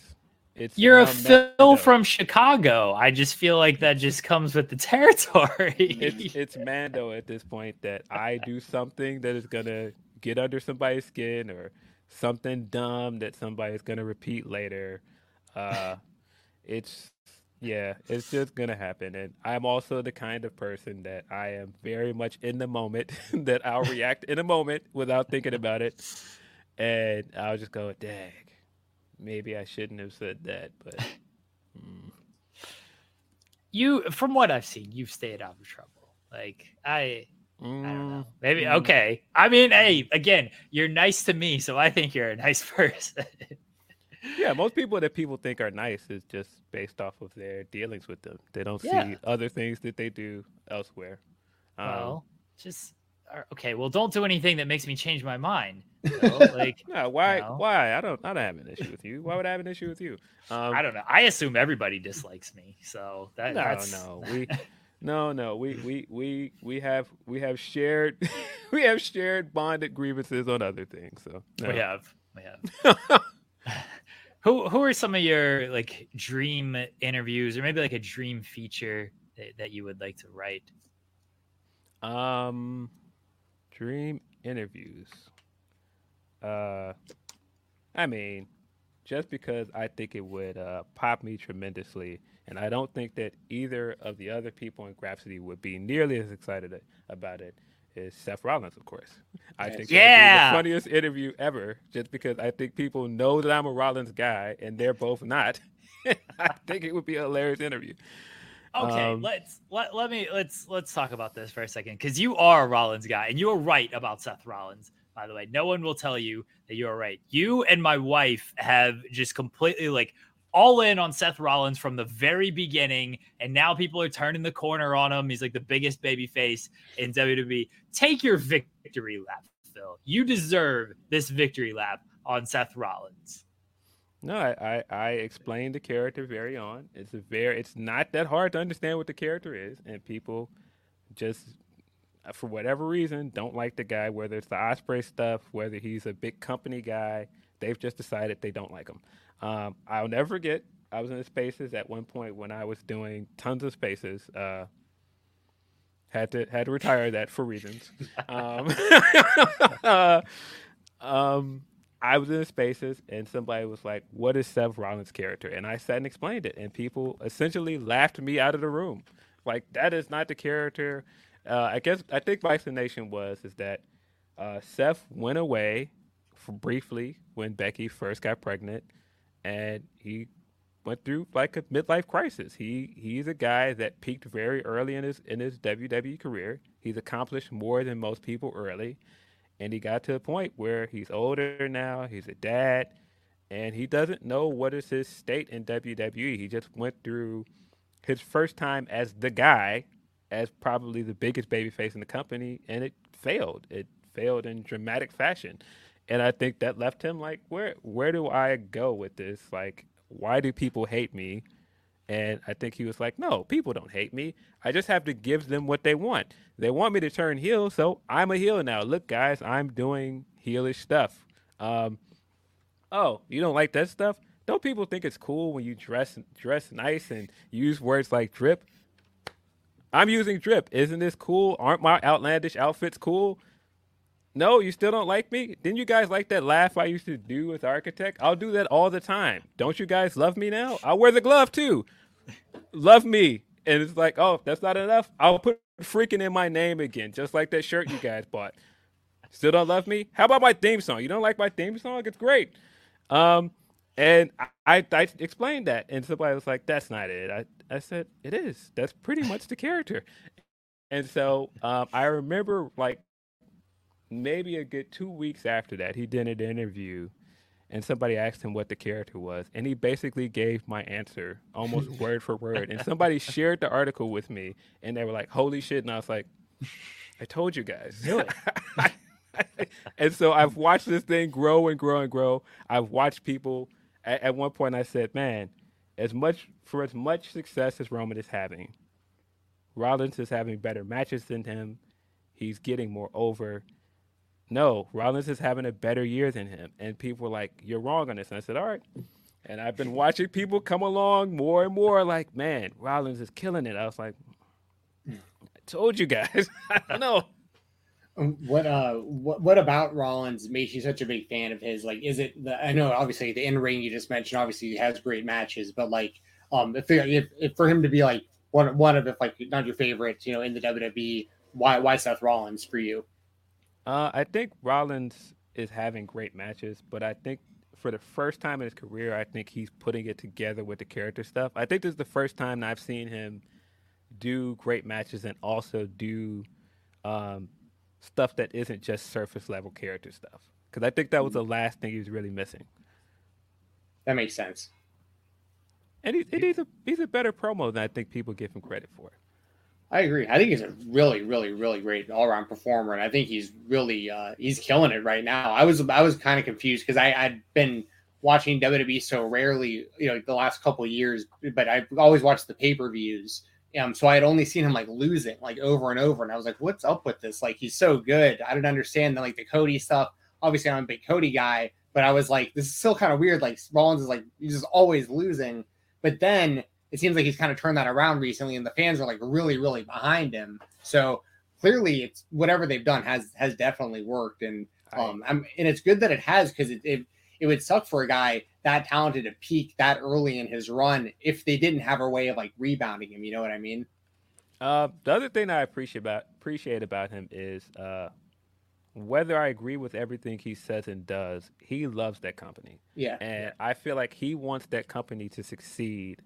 it's You're a Phil from Chicago. I just feel like that just comes with the (laughs) territory. it's it's Mando at this point that I do something that is gonna get under somebody's skin or something dumb that somebody's gonna repeat later. Uh, (laughs) it's yeah, it's just gonna happen. And I'm also the kind of person that I am very much in the moment (laughs) that I'll react in a moment without thinking about it, and I'll just go, "Dag, maybe I shouldn't have said that," but. (laughs) mm, you from what I've seen, you've stayed out of trouble. Like I I don't know. Maybe Mm. okay. I mean, hey, again, you're nice to me, so I think you're a nice (laughs) person. Yeah, most people that people think are nice is just based off of their dealings with them. They don't Yeah. see other things that they do elsewhere. Um, well, just uh, okay. Well, don't do anything that makes me change my mind. (laughs) you Like, (laughs) no, why? know? Why? I don't. I don't have an issue with you. Why would I have an issue with you? Um, I don't know. I assume everybody dislikes me, so that no, that's no, we, no, no, we, we, we, we have, we have shared, (laughs) we have shared bonded grievances on other things. So no. we have we have. (laughs) who who are some of your like dream interviews, or maybe like a dream feature that, that you would like to write? Um, dream interviews. Uh, I mean, just because I think it would uh, pop me tremendously, and I don't think that either of the other people in Grapsody would be nearly as excited about it as Seth Rollins, of course. I think that would be Yeah. the funniest interview ever, just because I think people know that I'm a Rollins guy, and they're both not. (laughs) I think it would be a hilarious interview. Okay, Um, let's let, let me let's let's talk about this for a second because you are a Rollins guy and you are right about Seth Rollins. By the way, no one will tell you that you are right. You and my wife have just completely like all in on Seth Rollins from the very beginning, and now people are turning the corner on him. He's like the biggest baby face in WWE. Take your victory lap, Phil. You deserve this victory lap on Seth Rollins. No, I, I, I explained the character very on. It's a very it's not that hard to understand what the character is, and people just uh, for whatever reason don't like the guy, whether it's the Ospreay stuff, whether he's a big company guy, they've just decided they don't like him. Um, I'll never forget I was in the spaces at one point when I was doing tons of spaces. Uh, had to had to retire that for reasons. (laughs) Um, uh, (laughs) um, I was in the spaces and somebody was like, "What is Seth Rollins' character?" And I sat and explained it, and people essentially laughed me out of the room. Like that is not the character. Uh, I guess I think my explanation was is that uh, Seth went away for briefly when Becky first got pregnant, and he went through like a midlife crisis. He he's a guy that peaked very early in his in his WWE career. He's accomplished more than most people early, and he got to a point where he's older now. He's a dad, and he doesn't know what is his state in WWE. He just went through his first time as the guy, as probably the biggest babyface in the company, and it failed. It failed in dramatic fashion. And I think that left him like, where where do I go with this? Like, why do people hate me? And I think he was like, no, people don't hate me. I just have to give them what they want. They want me to turn heel, so I'm a heel now. Look, guys, I'm doing heelish stuff. Um, oh, you don't like that stuff? Don't people think it's cool when you dress dress nice and use words like drip? I'm using drip. Isn't this cool? Aren't my outlandish outfits cool? No, you still don't like me? Didn't you guys like that laugh I used to do with Architect? I'll do that all the time. Don't you guys love me now? I'll wear the glove too. love me. And it's like, oh, that's not enough. I'll put freaking in my name again, just like that shirt you guys bought. Still don't love me? How about my theme song? You don't like my theme song? It's great. Um, and I, I, I explained that, and somebody was like, "That's not it." I, I said, "It is. That's pretty much the character." And so um, I remember, like, maybe a good two weeks after that, he did an interview, and somebody asked him what the character was, and he basically gave my answer almost (laughs) word for word. And somebody shared the article with me, and they were like, "Holy shit!" And I was like, "I told you guys." (laughs) And so I've watched this thing grow and grow and grow. I've watched people. At, at one point, I said, "Man, as much for as much success as Roman is having, Rollins is having better matches than him. He's getting more over. No, Rollins is having a better year than him." And people were like, "You're wrong on this." And I said, "All right." And I've been watching people come along more and more. Like, man, Rollins is killing it. I was like, I told you guys. (laughs) I don't know. Um, What uh what what about Rollins makes you such a big fan of his? Like is it the I know obviously the in ring you just mentioned obviously he has great matches, but like um if, if, if for him to be like one one of if like not your favorites, you know, in the WWE, why why Seth Rollins for you? Uh, I think Rollins is having great matches, but I think for the first time in his career, I think he's putting it together with the character stuff. I think this is the first time I've seen him do great matches and also do um, stuff that isn't just surface level character stuff. Because I think that was the last thing he was really missing. That makes sense. And, and he's a he's a better promo than I think people give him credit for. I agree. I think he's a really, really, really great all around performer, and I think he's really uh, he's killing it right now. I was I was kind of confused because I I'd been watching WWE so rarely, you know, the last couple years, but I've always watched the pay per views. Um, so I had only seen him like losing like over and over, and I was like, "What's up with this? Like, he's so good." I didn't understand the like the Cody stuff. Obviously, I'm a big Cody guy, but I was like, "This is still kind of weird." Like Rollins is like he's just always losing, but then it seems like he's kind of turned that around recently, and the fans are like really, really behind him. So clearly, it's whatever they've done has has definitely worked, and um, I'm, and it's good that it has because it, it it would suck for a guy that talented to peak that early in his run if they didn't have a way of like rebounding him. You know what I mean? Uh, the other thing I appreciate about appreciate about him is uh, whether I agree with everything he says and does, he loves that company. Yeah. And I feel like he wants that company to succeed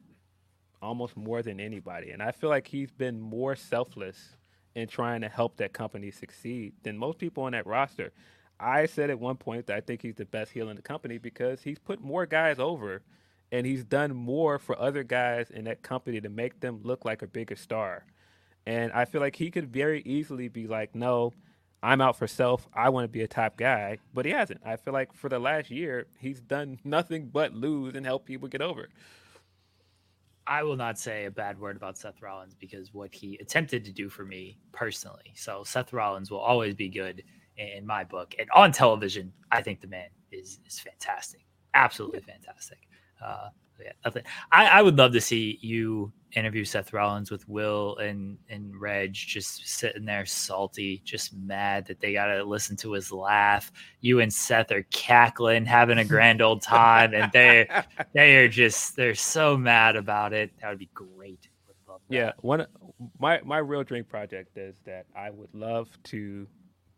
almost more than anybody. And I feel like he's been more selfless in trying to help that company succeed than most people on that roster. I said at one point that I think he's the best heel in the company because he's put more guys over and he's done more for other guys in that company to make them look like a bigger star. And I feel like he could very easily be like, no, I'm out for self. I want to be a top guy. But he hasn't. I feel like for the last year, he's done (laughs) nothing but lose and help people get over. I will not say a bad word about Seth Rollins because what he attempted to do for me personally. So Seth Rollins will always be good in my book. And on television, I think the man is is fantastic, absolutely fantastic. Uh. I, I would love to see you interview Seth Rollins with Will and and Reg, just sitting there salty, just mad that they got to listen to his laugh. You and Seth are cackling, having a grand old time, and they they are just they're so mad about it. That would be great. Would. Yeah, one my my real dream project is that I would love to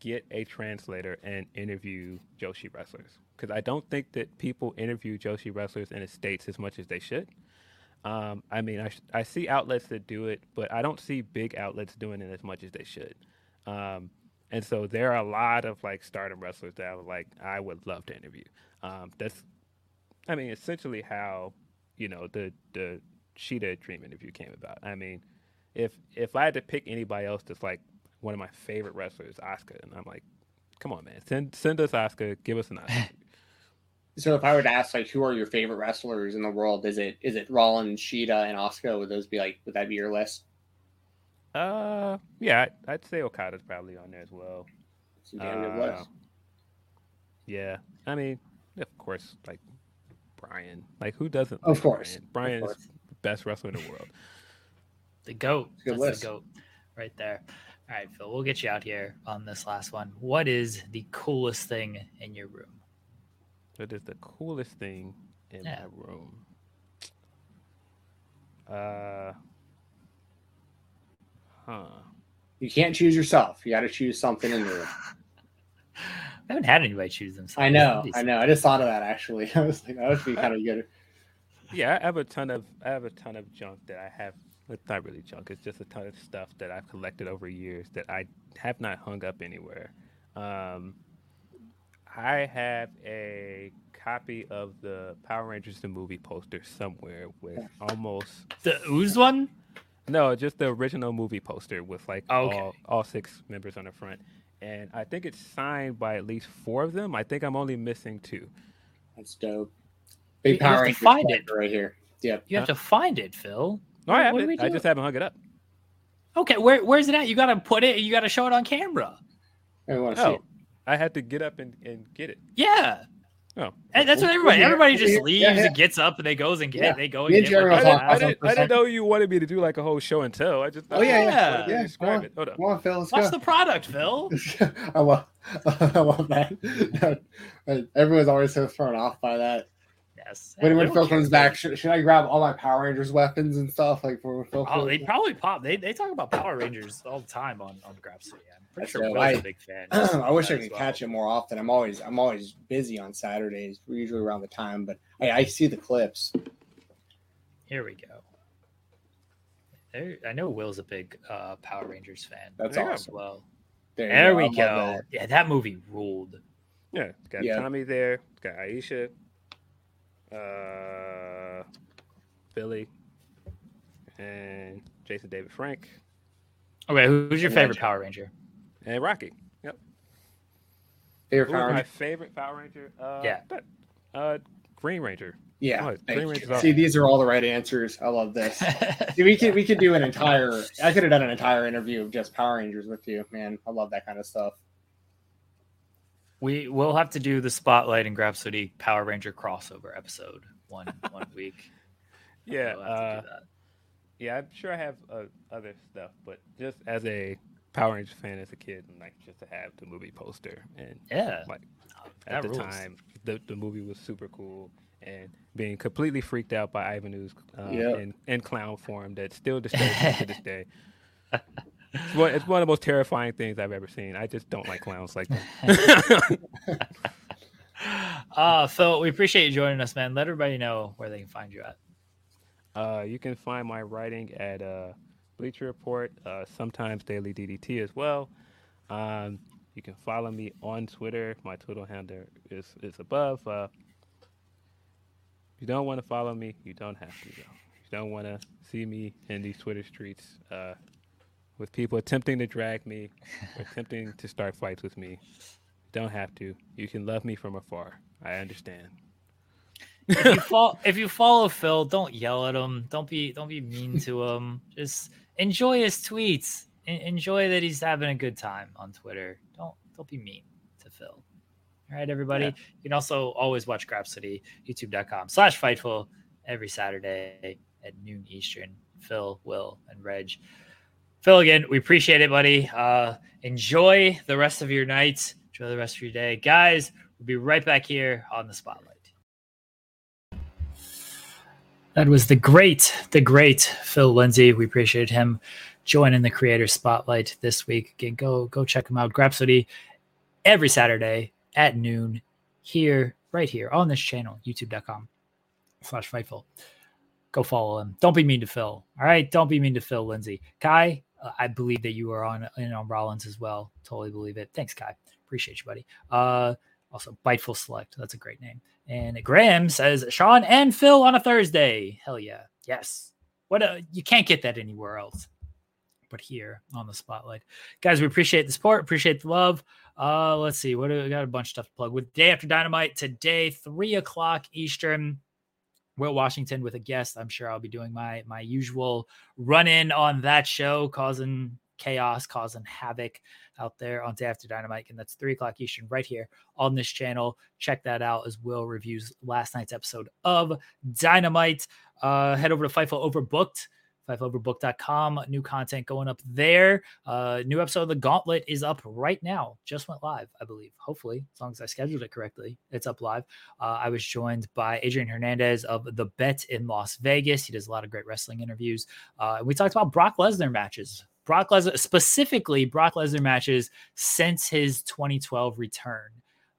get a translator and interview Joshi wrestlers because I don't think that people interview Joshi wrestlers in the states as much as they should. Um, I mean, I, I see outlets that do it, but I don't see big outlets doing it as much as they should. Um, and so there are a lot of like stardom wrestlers that I would like I would love to interview. Um, that's, I mean, essentially how you know the the Shida Dream interview came about. I mean, if if I had to pick anybody else that's like one of my favorite wrestlers, Asuka, and I'm like, come on, man, send send us Asuka, give us an Asuka. (laughs) So if I were to ask like who are your favorite wrestlers in the world, is it is it Rollins, Shida, and Asuka? Would those be like would that be your list? uh, yeah, I'd, I'd say Okada's probably on there as well. It's damn Uh, list. Yeah, I mean, of course, like Bryan, like who doesn't? Of like course, Bryan, Bryan of is the best wrestler in the world. The goat. Good That's list. the goat right there. All right, Phil, we'll get you out here on this last one. What is the coolest thing in your room? What is the coolest thing in Yeah. my room? Uh, huh. You can't choose yourself. You got to choose something in the room. (laughs) I haven't had anybody choose themselves. I know. I know. I just thought of that actually. (laughs) I was like, that would be kind of good. Yeah, I have a ton of I have a ton of junk that I have. It's not really junk. It's just a ton of stuff that I've collected over years that I have not hung up anywhere. Um, I have a copy of the Power Rangers the movie poster somewhere with almost The ooze one? no, just the original movie poster with like oh, Okay. all all six members on the front, and I think it's signed by at least four of them. I think I'm only missing two. That's dope. You- Big you Power have to Rangers find it right here. Yep. You have to find it, Phil. No, I have it. I just haven't hung it up. Okay, where where's it at? You gotta put it. You gotta show it on camera. I want to oh, see Oh, it. I had to get up and, and get it. Yeah, Oh, and that's what everybody. Everybody just leaves yeah, yeah. and gets up and they goes and get. Yeah. They go and and get. Jeremy what will they I didn't, I didn't know you wanted me to do like a whole show and tell. I just Oh yeah, yeah, Yeah. Yeah. describe come on. it. Hold up. Come on, Phil. Let's Watch go. the product, Phil. (laughs) I love, (laughs) I love that. (laughs) Everyone's always so thrown off by that. Yes. When, They when Phil comes back, should, should I grab all my Power Rangers weapons and stuff? Like for Phil Oh, they probably pop. They, they talk about Power Rangers all the time on on Grapsody. I'm pretty That's sure dope. Will's I- a big fan. (clears throat) I wish I could well. catch it more often. I'm always I'm always busy on Saturdays, usually around the time, but I, I see the clips. Here we go. There, I know Will's a big uh, Power Rangers fan. That's There awesome. Well, There, there we go. that. Yeah, that movie ruled. Yeah, it's got Yeah. Tommy there. It's got Aisha, uh, Billy, and Jason David Frank, Okay, who's your favorite Legend. Power Ranger? And Rocky. Yep. Favorite Who's Power my Ranger? favorite Power Ranger? Uh, Yeah. that- uh, Green Ranger. Yeah. Oh, thank Green you. Awesome. See, these are all the right answers. I love this. (laughs) See, we could we could do an entire. I could have done an entire interview of just Power Rangers with you, man. I love that kind of stuff. we will have to do the Spotlight and Grapsody Power Ranger crossover episode one (laughs) one week. Yeah, We'll have to uh, that. yeah. I'm sure I have uh, other stuff, but just as a Power Ranger fan as a kid, and like just to have the movie poster and Yeah. like That at the rules. time, the the movie was super cool. And being completely freaked out by Ivan Ooze's uh, Yeah. in, in clown form that still disturbs me to this day. (laughs) It's one, it's one of the most terrifying things I've ever seen. I just don't like clowns like that. (laughs) Uh, Phil, we appreciate you joining us, man. Let everybody know where they can find you at. Uh, you can find my writing at uh, Bleacher Report, uh, sometimes Daily DDT as well. Um, you can follow me on Twitter. My Twitter handle is, is above. Uh, if you don't want to follow me, you don't have to. Though. If you don't want to see me in these Twitter streets uh, with people attempting to drag me or (laughs) attempting to start fights with me, you don't have to. You can love me from afar. I understand. if you follow if you follow Phil, don't yell at him. Don't be don't be mean to him. Just enjoy his tweets. En- enjoy that he's having a good time on Twitter. Don't don't be mean to Phil. All right, everybody. Yeah. You can also always watch Grapsody, youtube.com slash fightful every Saturday at noon Eastern. Phil, Will, and Reg. Phil, again, we appreciate it, buddy. Uh, enjoy the rest of your night. Enjoy the rest of your day. Guys, we'll be right back here on the spotlight. That was the great, the great Phil Lindsey. We appreciate him joining the creator spotlight this week. Again, go go check him out. Grapsody every Saturday at noon here, right here on this channel, youtube.com slash fightful. Go follow him. Don't be mean to Phil. All right. Don't be mean to Phil Lindsey. Kai, uh, I believe that you are on in on Rollins as well. Totally believe it. Thanks, Kai. Appreciate you, buddy. Uh also Fightful Select. That's a great name. And Graham says Sean and Phil on a Thursday. Hell yeah. Yes. What a, you can't get that anywhere else but here on the spotlight. Guys, we appreciate the support, appreciate the love. Uh let's see. What do we got a bunch of stuff to plug with day after dynamite today, three o'clock Eastern. Will Washington with a guest. I'm sure I'll be doing my my usual run in on that show, causing chaos, causing havoc out there on Day After Dynamite. And that's three o'clock Eastern right here on this channel. Check that out as Will reviews last night's episode of Dynamite. Uh, head over to Fightful Overbooked fightfloverbook.com. New content going up there. Uh, new episode of The Gauntlet is up right now. Just went live, I believe. Hopefully, as long as I scheduled it correctly, it's up live. Uh, I was joined by Adrian Hernandez of The Bet in Las Vegas. He does a lot of great wrestling interviews. Uh, we talked about Brock Lesnar matches. Brock Lesnar, specifically Brock Lesnar matches since his 2012 return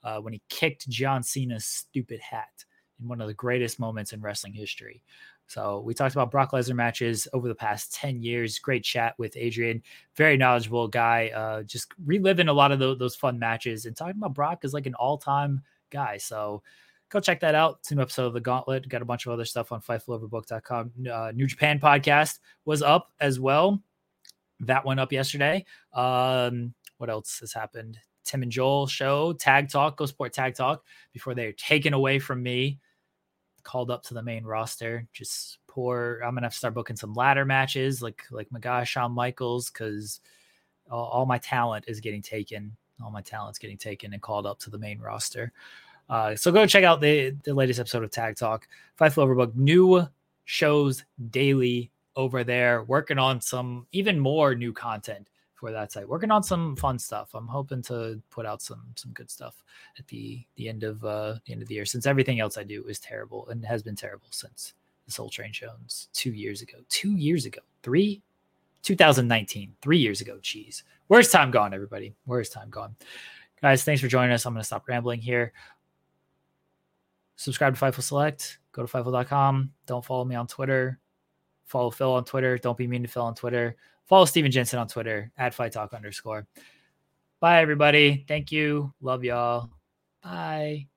uh, when he kicked John Cena's stupid hat in one of the greatest moments in wrestling history. So we talked about Brock Lesnar matches over the past 10 years. Great chat with Adrian. Very knowledgeable guy. Uh, just reliving a lot of those, those fun matches and talking about Brock is like an all-time guy. So go check that out. It's an episode of The Gauntlet. Got a bunch of other stuff on fightfloverbook.com. Uh, New Japan podcast was up as well. That went up yesterday. Um, what else has happened? Tim and Joel show, Tag Talk, Go Sport Tag Talk, before they're taken away from me called up to the main roster. Just poor. I'm gonna have to start booking some ladder matches like like Maga, Shawn Michaels, because all, all, my talent is getting taken. All my talent's getting taken and called up to the main roster. Uh, so go check out the the latest episode of Tag Talk. Fightful Overbook new shows daily over there, working on some even more new content for that site. Working on some fun stuff. I'm hoping to put out some some good stuff at the the end of uh the end of the year since everything else I do is terrible and has been terrible since the Soul Train shows two years ago. Two years ago. Three 2019, three years ago. Jeez. Where's time gone, everybody? Where's time gone? Guys, thanks for joining us. I'm going to stop rambling here. Subscribe to Fightful Select. Go to Fightful.com. Don't follow me on Twitter. Follow Phil on Twitter. Don't be mean to Phil on Twitter. Follow Stephen Jensen on Twitter at Fight Talk underscore. Bye, everybody. Thank you. Love y'all. Bye.